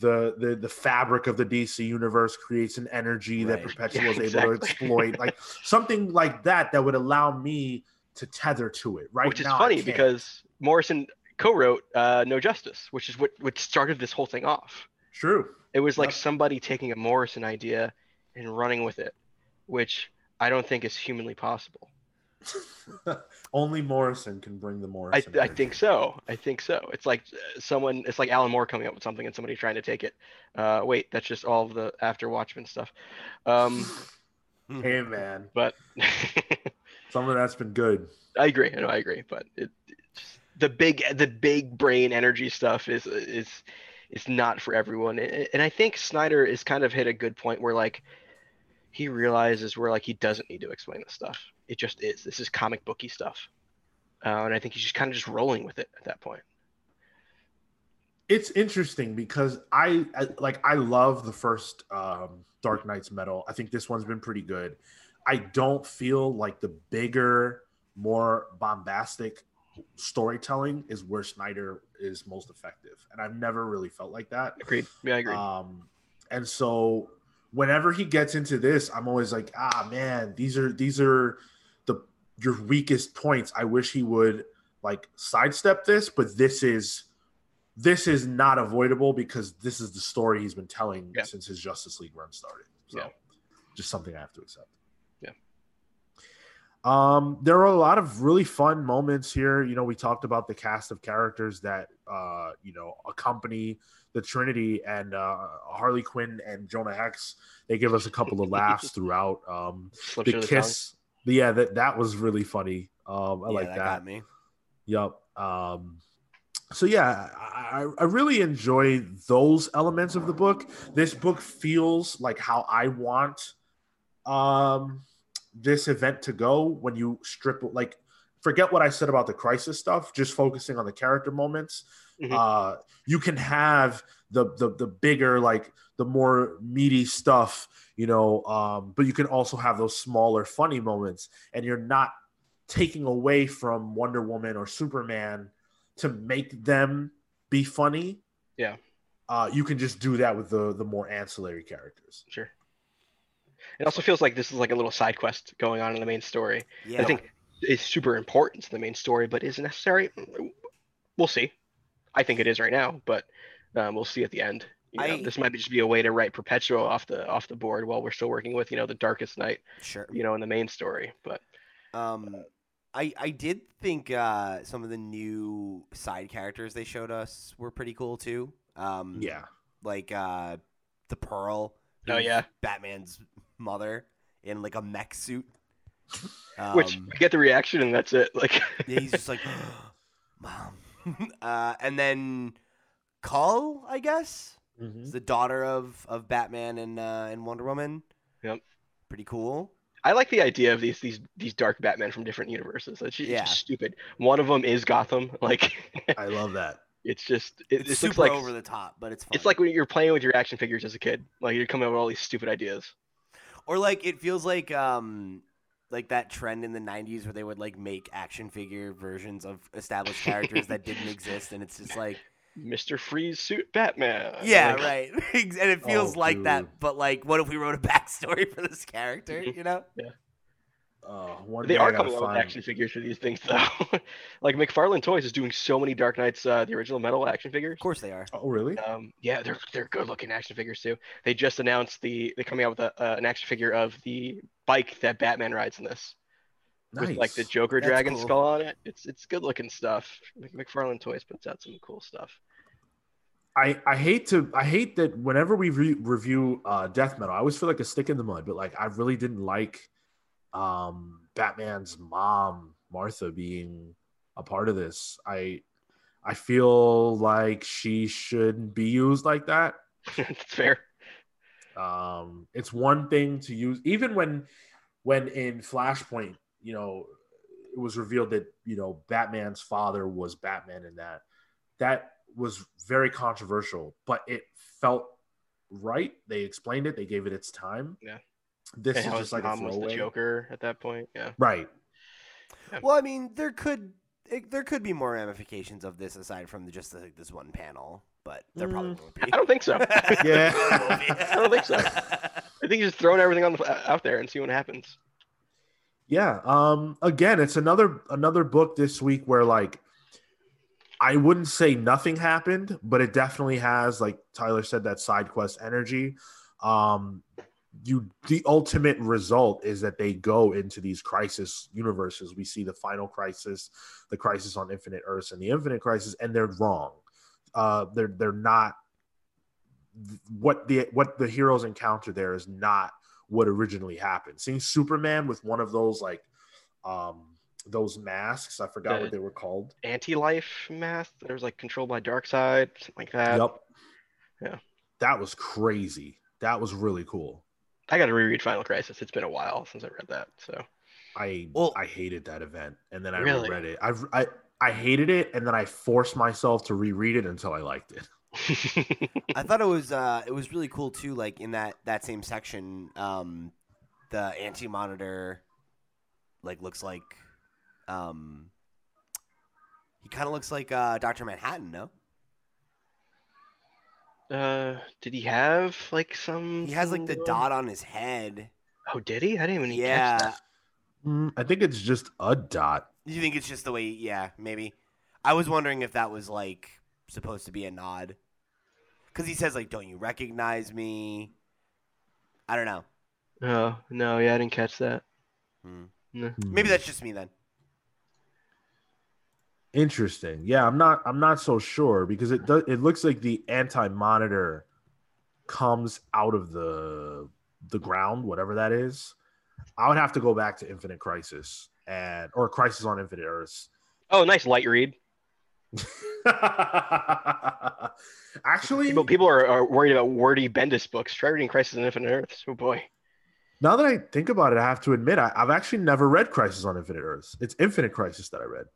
the the the fabric of the DC universe creates an energy that Right. Perpetua Yeah, is able to exploit, like something like that that would allow me to tether to it. Right which is now, funny because Morrison co-wrote uh, No Justice, which is what what started this whole thing off. true. It was like Yep. somebody taking a Morrison idea and running with it, which I don't think is humanly possible. Only Morrison can bring the I, Morrison. I energy. think so. I think so. It's like uh, someone. It's like Alan Moore coming up with something and somebody trying to take it. Uh, wait, that's just all of the after Watchmen stuff. Um, Hey man, but some of that's been good. I agree. I know. I agree. But it, it just, the big, the big brain energy stuff is is is not for everyone. And I think Snyder is kind of hit a good point where like he realizes where like he doesn't need to explain this stuff. It just is. This is comic booky stuff, uh, and I think he's just kind of just rolling with it at that point. it's interesting because I, I like I love the first um, Dark Nights Metal. I think this one's been pretty good. I don't feel like the bigger, more bombastic storytelling is where Snyder is most effective, and I've never really felt like that. Agreed. Yeah, I agree. Um, and so whenever he gets into this, I'm always like, ah, man, these are these are the your weakest points. I wish he would like sidestep this, but this is this is not avoidable because this is the story he's been telling Yeah. since his Justice League run started. So Yeah. just something I have to accept. Um, there are a lot of really fun moments here. You know, we talked about the cast of characters that uh, you know, accompany the Trinity and uh, Harley Quinn and Jonah Hex. They give us a couple of laughs throughout. Um, the through the kiss, yeah, that that was really funny. Um, I yeah, like that, that. got me. Yep. Um, so yeah, I, I- I really enjoy those elements of the book. This book feels like how I want um, this event to go when you strip like forget what I said about the crisis stuff, just focusing on the character moments. Mhm. Uh, you can have the, the the bigger like the more meaty stuff, you know, um, but you can also have those smaller funny moments, and you're not taking away from Wonder Woman or Superman to make them be funny. Yeah. Uh, you can just do that with the the more ancillary characters. Sure. It also feels like this is like a little side quest going on in the main story. Yeah. I think is super important to the main story, but is it necessary? We'll see. I think it is right now, but um, we'll see at the end. You know, I- this might just be a way to write Perpetua off the off the board while we're still working with you know the Darkest Knight, Sure. you know, in the main story. But Um, I I did think uh, some of the new side characters they showed us were pretty cool too. Um, Yeah. like uh, the Pearl. Oh, yeah. Batman's mother in like a mech suit. which Um, you get the reaction and that's it. Like yeah, he's just like, mom. uh, and then Cull, I guess, Mhm. is the daughter of of Batman and uh, and Wonder Woman. Yep. Pretty cool. I like the idea of these these these dark Batmen from different universes. It's just, Yeah. it's just stupid. One of them is Gotham. Like I love that. it's just it, It's this super looks like over the top, but it's fun. it's like when you're playing with your action figures as a kid. Like you're coming up with all these stupid ideas. Or like it feels like um like that trend in the 90s where they would like make action figure versions of established characters that didn't exist and it's just like Mr. Freeze suit Batman. yeah Like, right and it feels Oh, like dude. that but like what if we wrote a backstory for this character you know Uh, one They are gotta coming out with action figures for these things though. like McFarlane Toys is doing so many Dark Knights, uh, the original metal action figures. of course they are Oh, really? Um, yeah, they're they're good looking action figures too. They just announced the they're coming out with a, uh, an action figure of the bike that Batman rides in this, with like the Joker That's dragon cool. skull on it. It's it's good looking stuff. Mc- McFarlane Toys puts out some cool stuff. I, I hate to I hate that whenever we re- review uh, death metal, I always feel like a stick in the mud. But like, I really didn't like um, Batman's mom Martha being a part of this. I I feel like she shouldn't be used like that. That's fair. Um, it's one thing to use, even when when in Flashpoint, you know, it was revealed that you know Batman's father was Batman, in that that was very controversial, but it felt right. They explained it. They gave it its time. Yeah. This And is just his like a mom was the. Joker at that point. Yeah. Right. well i mean there could it, there could be more ramifications of this aside from just like this one panel but there probably Mm. won't be I don't think so. Yeah. There won't be. I don't think so. I think he's just throwing everything on the, out there and see what happens. Yeah. Um again, it's another another book this week where like I wouldn't say nothing happened, but it definitely has like Tyler said that side quest energy. Um you the ultimate result is that they go into these crisis universes. We see the final crisis, the crisis on Infinite Earths and the Infinite Crisis and they're wrong. Uh they're they're not what the what the heroes encounter there is not what originally happened. Seeing Superman with one of those like um those masks, I forgot The- what they were called. Anti-life math. There's like controlled by Darkseid, something like that. yep. yeah. That was crazy. That was really cool. I got to reread Final Crisis. It's been a while since I read that. So I Well- I hated that event and then I Really? reread it. I've I I hated it and then I forced myself to reread it until I liked it. I thought it was uh, it was really cool too. Like in that that same section, um, the anti monitor like looks like um, he kind of looks like uh, Doctor Manhattan. No, uh, did he have like some? he has like the some- dot on his head. Oh, did he? I didn't even catch Yeah, that. Mm, I think it's just a dot. you think it's just the way? Yeah, maybe. I was wondering if that was like supposed to be a nod, because he says like, "Don't you recognize me?" I don't know. Oh no, yeah, I didn't catch that. Hmm. No. Maybe that's just me then. Interesting. Yeah, I'm not I'm not so sure because it does it looks like the anti-monitor comes out of the the ground, whatever that is. I would have to go back to Infinite Crisis and or Crisis on Infinite Earths. Oh, nice light read. Actually, People, people are, are worried about wordy Bendis books. Try reading Crisis on Infinite Earths. Oh boy. now that I think about it, I have to admit I, I've actually never read Crisis on Infinite Earths. It's Infinite Crisis that I read.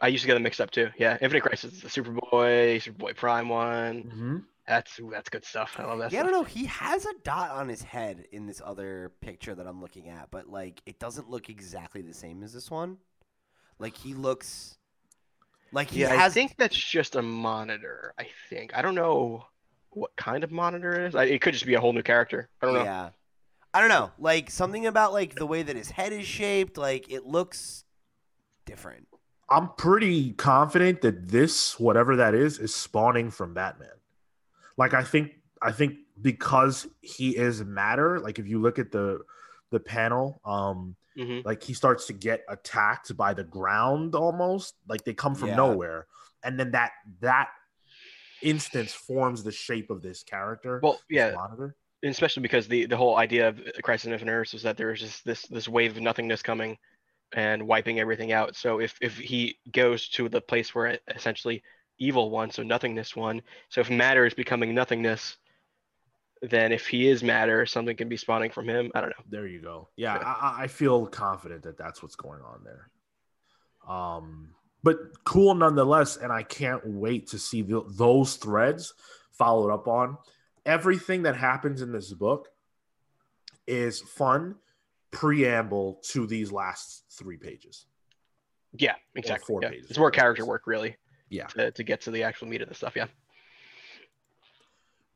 I used to get them mixed up too. Yeah, Infinite Crisis the Superboy, Superboy Prime one. Mm-hmm. That's ooh, that's good stuff. I love that. Yeah, I don't know. He has a dot on his head in this other picture that I'm looking at, but like it doesn't look exactly the same as this one. Like he looks like he Yeah, I think that's just a monitor. I think. I don't know what kind of monitor it is. I, it could just be a whole new character. I don't know. Yeah, I don't know. Like something about like the way that his head is shaped. Like it looks different. I'm pretty confident that this, whatever that is, is spawning from Batman. Like I think I think because he is matter, like if you look at the the panel, um, hmm like he starts to get attacked by the ground almost, like they come from Yeah. nowhere. And then that that instance forms the shape of this character. Well, yeah, monitor. especially because the the whole idea of Crisis on Infinite Earths was that there was just this this wave of nothingness coming and wiping everything out. So if if he goes to the place where essentially evil one, so nothingness one, so if matter is becoming nothingness, then if he is matter, something can be spawning from him. I don't know. There you go. Yeah, Yeah. I, I- feel confident that that's what's going on there. Um, but cool nonetheless, and I can't wait to see the, those threads followed up on. Everything that happens in this book is fun preamble to these last three pages. Yeah, exactly. four yeah. pages, It's more character is. work really. Yeah. To, to get to the actual meat of the stuff. Yeah.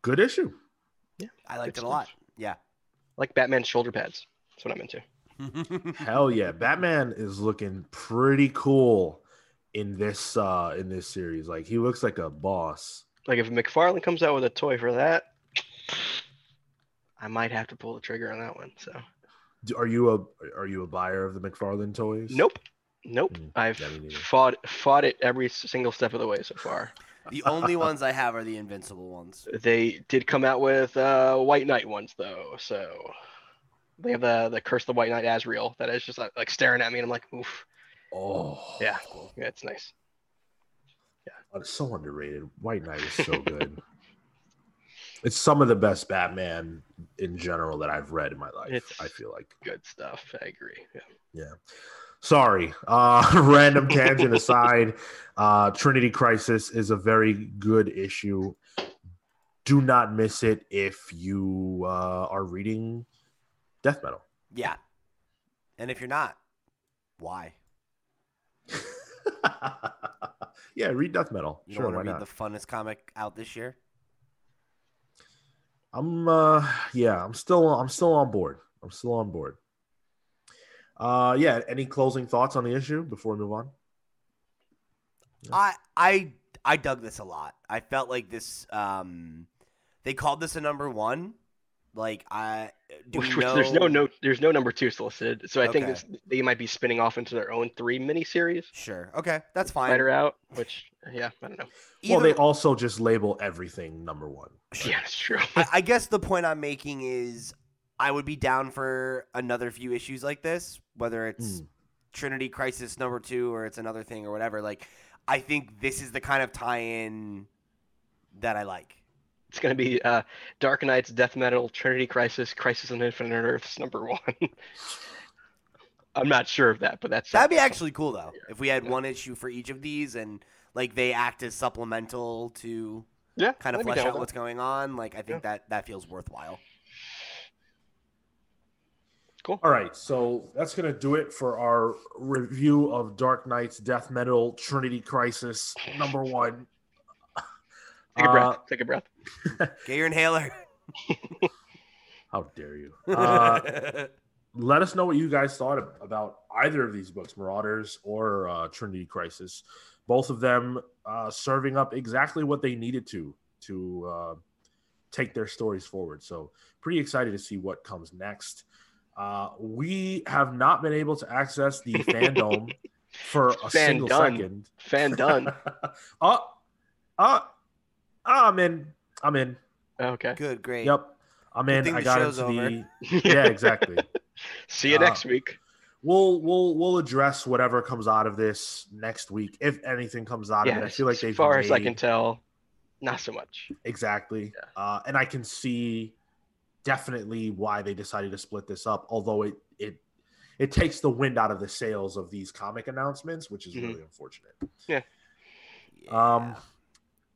Good issue. Yeah. I liked Good it a lot. stuff. Yeah. Like Batman's shoulder pads. That's what I'm into. Hell yeah, Batman is looking pretty cool in this uh in this series. Like he looks like a boss. Like if McFarlane comes out with a toy for that, I might have to pull the trigger on that one. So Do- Are you a are you a buyer of the McFarlane toys? nope, nope. Mm, I've yeah, me neither. fought fought it every single step of the way so far. the only ones I have are the invincible ones. They did come out with uh, White Knight ones though, so they have the the Curse of the White Knight Azrael that is just like, like staring at me, and I'm like, oof, Oh yeah, yeah, it's nice. Oh, It's so underrated. White Knight is so good. it's some of the best Batman in general that I've read in my life. It's- I feel like. Good stuff. I agree. Yeah. Yeah. Sorry. Uh random tangent aside, uh Trinity Crisis is a very good issue. Do not miss it if you uh are reading death metal. Yeah. And if you're not, why? yeah, read death metal. You sure, don't why want to read not? the funnest comic out this year? I'm uh yeah, I'm still I'm still on board. I'm still on board. Uh yeah, any closing thoughts on the issue before we move on? I I I dug this a lot. I felt like this um they called this a number 1. Like I do Which, which know there's no no there's no number two solicited, so I think Okay. this, they might be spinning off into their own three miniseries Sure. Okay, that's fine. later out. Which yeah, I don't know. Well, they also just label everything number 1. Yeah, it's true. I, I guess the point I'm making is I would be down for another few issues like this, whether it's Mm. Trinity Crisis number two or it's another thing or whatever. Like, I think this is the kind of tie-in that I like. It's gonna be uh, Dark Nights, Death Metal, Trinity Crisis, Crisis on Infinite Earths number one. I'm not sure of that, but that's That'd be actually cool though if we had Yeah. one issue for each of these and like they act as supplemental to yeah, kind of flesh out what's going on. Like, I think Yeah. that that feels worthwhile. cool. All right, so that's gonna do it for our review of Dark Nights Death Metal Trinity Crisis number one. Take a breath. Uh, Take a breath. Get your inhaler. how dare you? Uh, let us know what you guys thought about either of these books, Marauders or uh, Trinity Crisis. Both of them uh, serving up exactly what they needed to to uh, take their stories forward. So, pretty excited to see what comes next. Uh, we have not been able to access the Fandome for a Fan single done. second. Fandome. uh, uh, I'm in. I'm in. okay. Good, great. Yep. I'm Good in. I got into over. the. Yeah, exactly. See you Uh, next week. we'll we'll we'll address whatever comes out of this next week, if anything comes out Yeah, of it. I feel like as they've far as I can tell, not so much. exactly, uh, and I can see definitely why they decided to split this up. Although it it it takes the wind out of the sails of these comic announcements, which is Mhm. really unfortunate. Yeah. Um,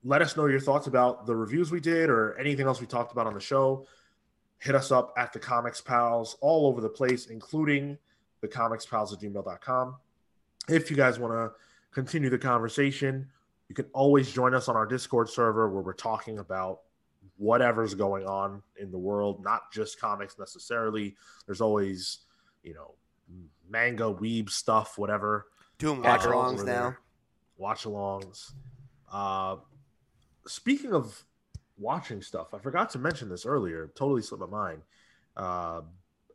let us know your thoughts about the reviews we did or anything else we talked about on the show. Hit us up at the Comics Pals all over the place, including the Comics Pals at gmail.com. If you guys want to continue the conversation, you can always join us on our Discord server where we're talking about whatever's going on in the world, not just comics necessarily. There's always, you know, manga, weeb stuff, whatever. Doing watch alongs now. Watch alongs. Uh, speaking of watching stuff, I forgot to mention this earlier. Totally slipped my mind. Uh,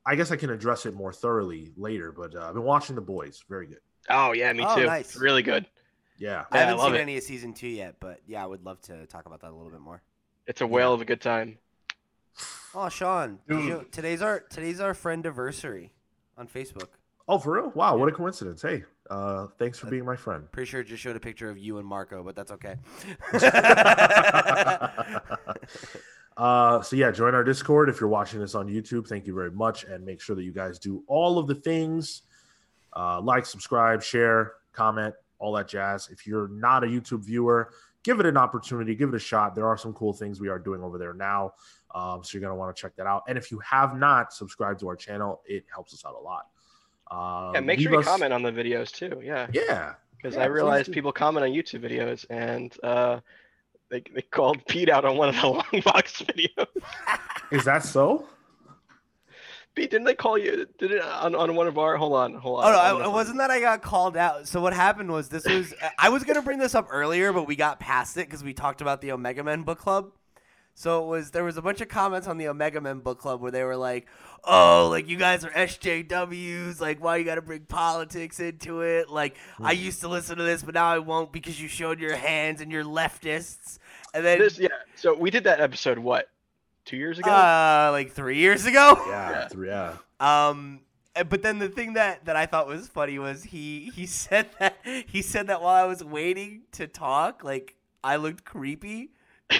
I guess I can address it more thoroughly later, but uh, I've been watching The Boys. Very good. Oh yeah, me Oh, too. nice. Really good. Yeah. I haven't love seen it. any of season two yet, but yeah, I would love to talk about that a little bit more. It's a whale of a good time. Oh, Sean, you- Dude. today's our today's our friend anniversary on Facebook. Oh, for real? Wow, what a coincidence. Hey, uh, thanks for being my friend. Pretty sure it just showed a picture of you and Marco, but that's okay. uh, so yeah, join our Discord if you're watching this on YouTube. Thank you very much, and make sure that you guys do all of the things: uh, like, subscribe, share, comment, all that jazz. If you're not a YouTube viewer, give it an opportunity, give it a shot. There are some cool things we are doing over there now, um, so you're gonna want to check that out. And if you have not subscribed to our channel, it helps us out a lot. Um, Yeah, make sure you us- comment on the videos too. Yeah, Yeah, because Yeah, I please realize people comment on YouTube videos, and uh, they they called Pete out on one of the long box videos. is that so? Pete, didn't they call you? Did it on, on one of our? Hold on, hold on. Oh no, I'm I, gonna- it wasn't that I got called out. So what happened was this was I was gonna bring this up earlier, but we got past it because we talked about the Omega Men book club. So it was there was a bunch of comments on the Omega Men book club where they were like, "Oh, like you guys are SJWs. Like why you got to bring politics into it? Like I Hmm. used to listen to this, but now I won't because you showed your hands and you're leftists." And then This, yeah. So we did that episode what? Two years ago. uh, like three years ago. Yeah, Yeah. yeah. Um, uh, but then the thing that that I thought was funny was he he said that he said that while I was waiting to talk, like I looked creepy.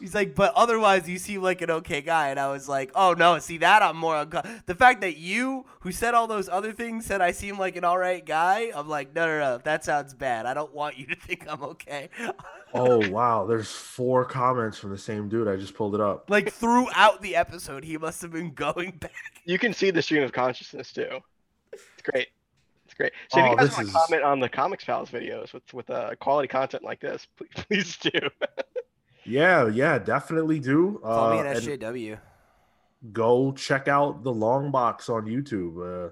He's like, but otherwise you seem like an okay guy, and I was like, oh no, see that I'm more unco- the fact that you who said all those other things said I seem like an all right guy. I'm like, no, no, no, that sounds bad. I don't want you to think I'm okay. Oh wow, there's four comments from the same dude. I just pulled it up. like throughout the episode, he must have been going back. you can see the stream of consciousness too. It's great. It's great. So if Oh, you guys want to is- comment on the Comics Pals videos with with uh, quality content like this, please, please do. Yeah, yeah, definitely do. Call me Uh, an and SJW. go check out the long box on YouTube. Uh,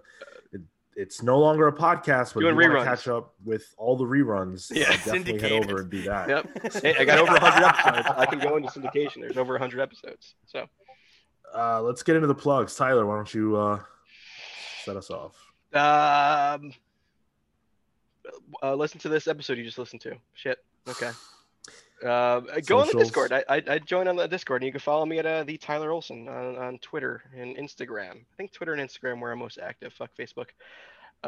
it, it's no longer a podcast, but if you want to catch up with all the reruns, Yeah, uh, definitely head over and do that. Yep. Hey, I got over 100 episodes. I can go into syndication. There's over 100 episodes. So Uh, let's get into the plugs. Tyler, why don't you uh, set us off? Um, uh, listen to this episode you just listened to. Shit. Okay. Uh, go on the Discord. I, I I joined on the Discord, and you can follow me at uh, the Tyler Olson on, on Twitter and Instagram. I think Twitter and Instagram where I'm most active. Fuck Facebook.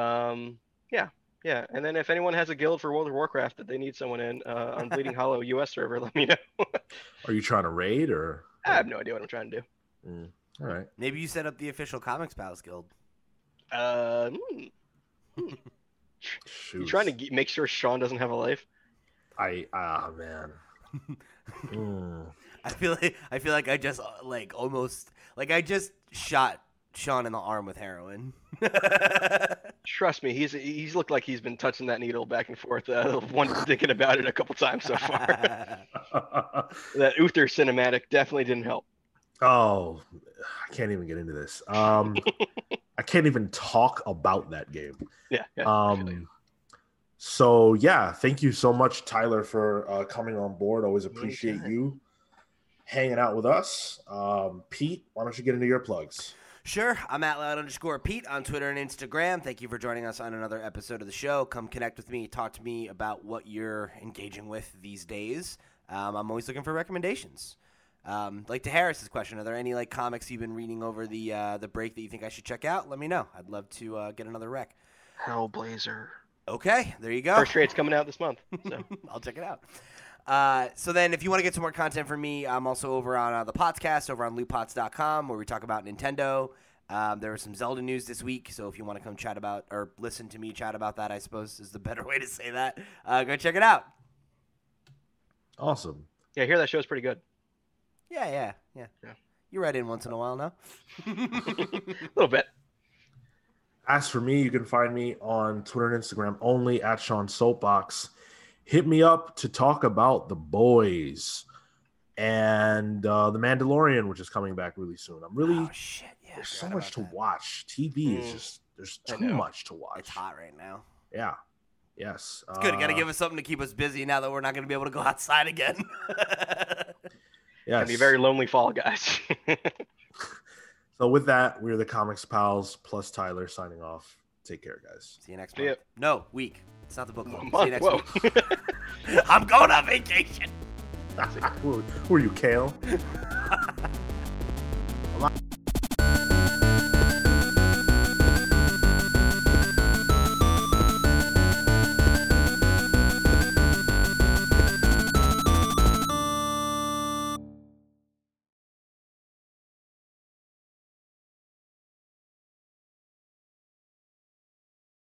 Um, yeah, yeah. And then if anyone has a guild for World of Warcraft that they need someone in uh, on Bleeding Hollow US server, let me know. Are you trying to raid or? I have no idea what I'm trying to do. Mm, all right. Maybe you set up the official Comics Pals Guild. Uh, hmm, Shoot. you trying to make sure Sean doesn't have a life? I ah man. Mm. I feel like I feel like I just uh, like almost like I just shot Sean in the arm with heroin. Trust me, he's he's looked like he's been touching that needle back and forth. Uh, one thinking about it a couple times so far. that Uther cinematic definitely didn't help. oh, I can't even get into this. Um, I can't even talk about that game. Yeah. yeah I feel. Um, so yeah, thank you so much, Tyler, for uh, coming on board. Always appreciate you hanging out with us. Um, Pete, why don't you get into your plugs? Sure, I'm at loud underscore Pete on Twitter and Instagram. Thank you for joining us on another episode of the show. Come connect with me, talk to me about what you're engaging with these days. Um, I'm always looking for recommendations. Um, like to Harris's question, are there any like comics you've been reading over the uh, the break that you think I should check out? Let me know. I'd love to uh, get another rec. Hellblazer. Okay, there you go. First trade's coming out this month. So I'll check it out. Uh, so then, if you want to get some more content from me, I'm also over on uh, the podcast over on lootpots.com where we talk about Nintendo. Um, there was some Zelda news this week, so if you want to come chat about or listen to me chat about that, I suppose is the better way to say that. Uh, go check it out. Awesome. yeah, I hear that show's pretty good. Yeah, yeah, yeah. Yeah. You write in once in a while now. A little bit. As for me, you can find me on Twitter and Instagram only at Sean Soapbox. Hit me up to talk about the boys and uh, the Mandalorian, which is coming back really soon. I'm really oh shit! Yeah, there's so much to that. watch. TV is Mm. just there's too much to watch. It's hot right now. Yeah. Yes. It's good. You got to uh, give us something to keep us busy now that we're not going to be able to go outside again. Yes. Gonna be a very lonely fall, guys. So with that, we're the Comics Pals plus Tyler signing off. Take care, guys. See you next See ya. month. No, week. It's not the book club. See you next whoa. week. I'm going on vacation. Who, who are you, Cale?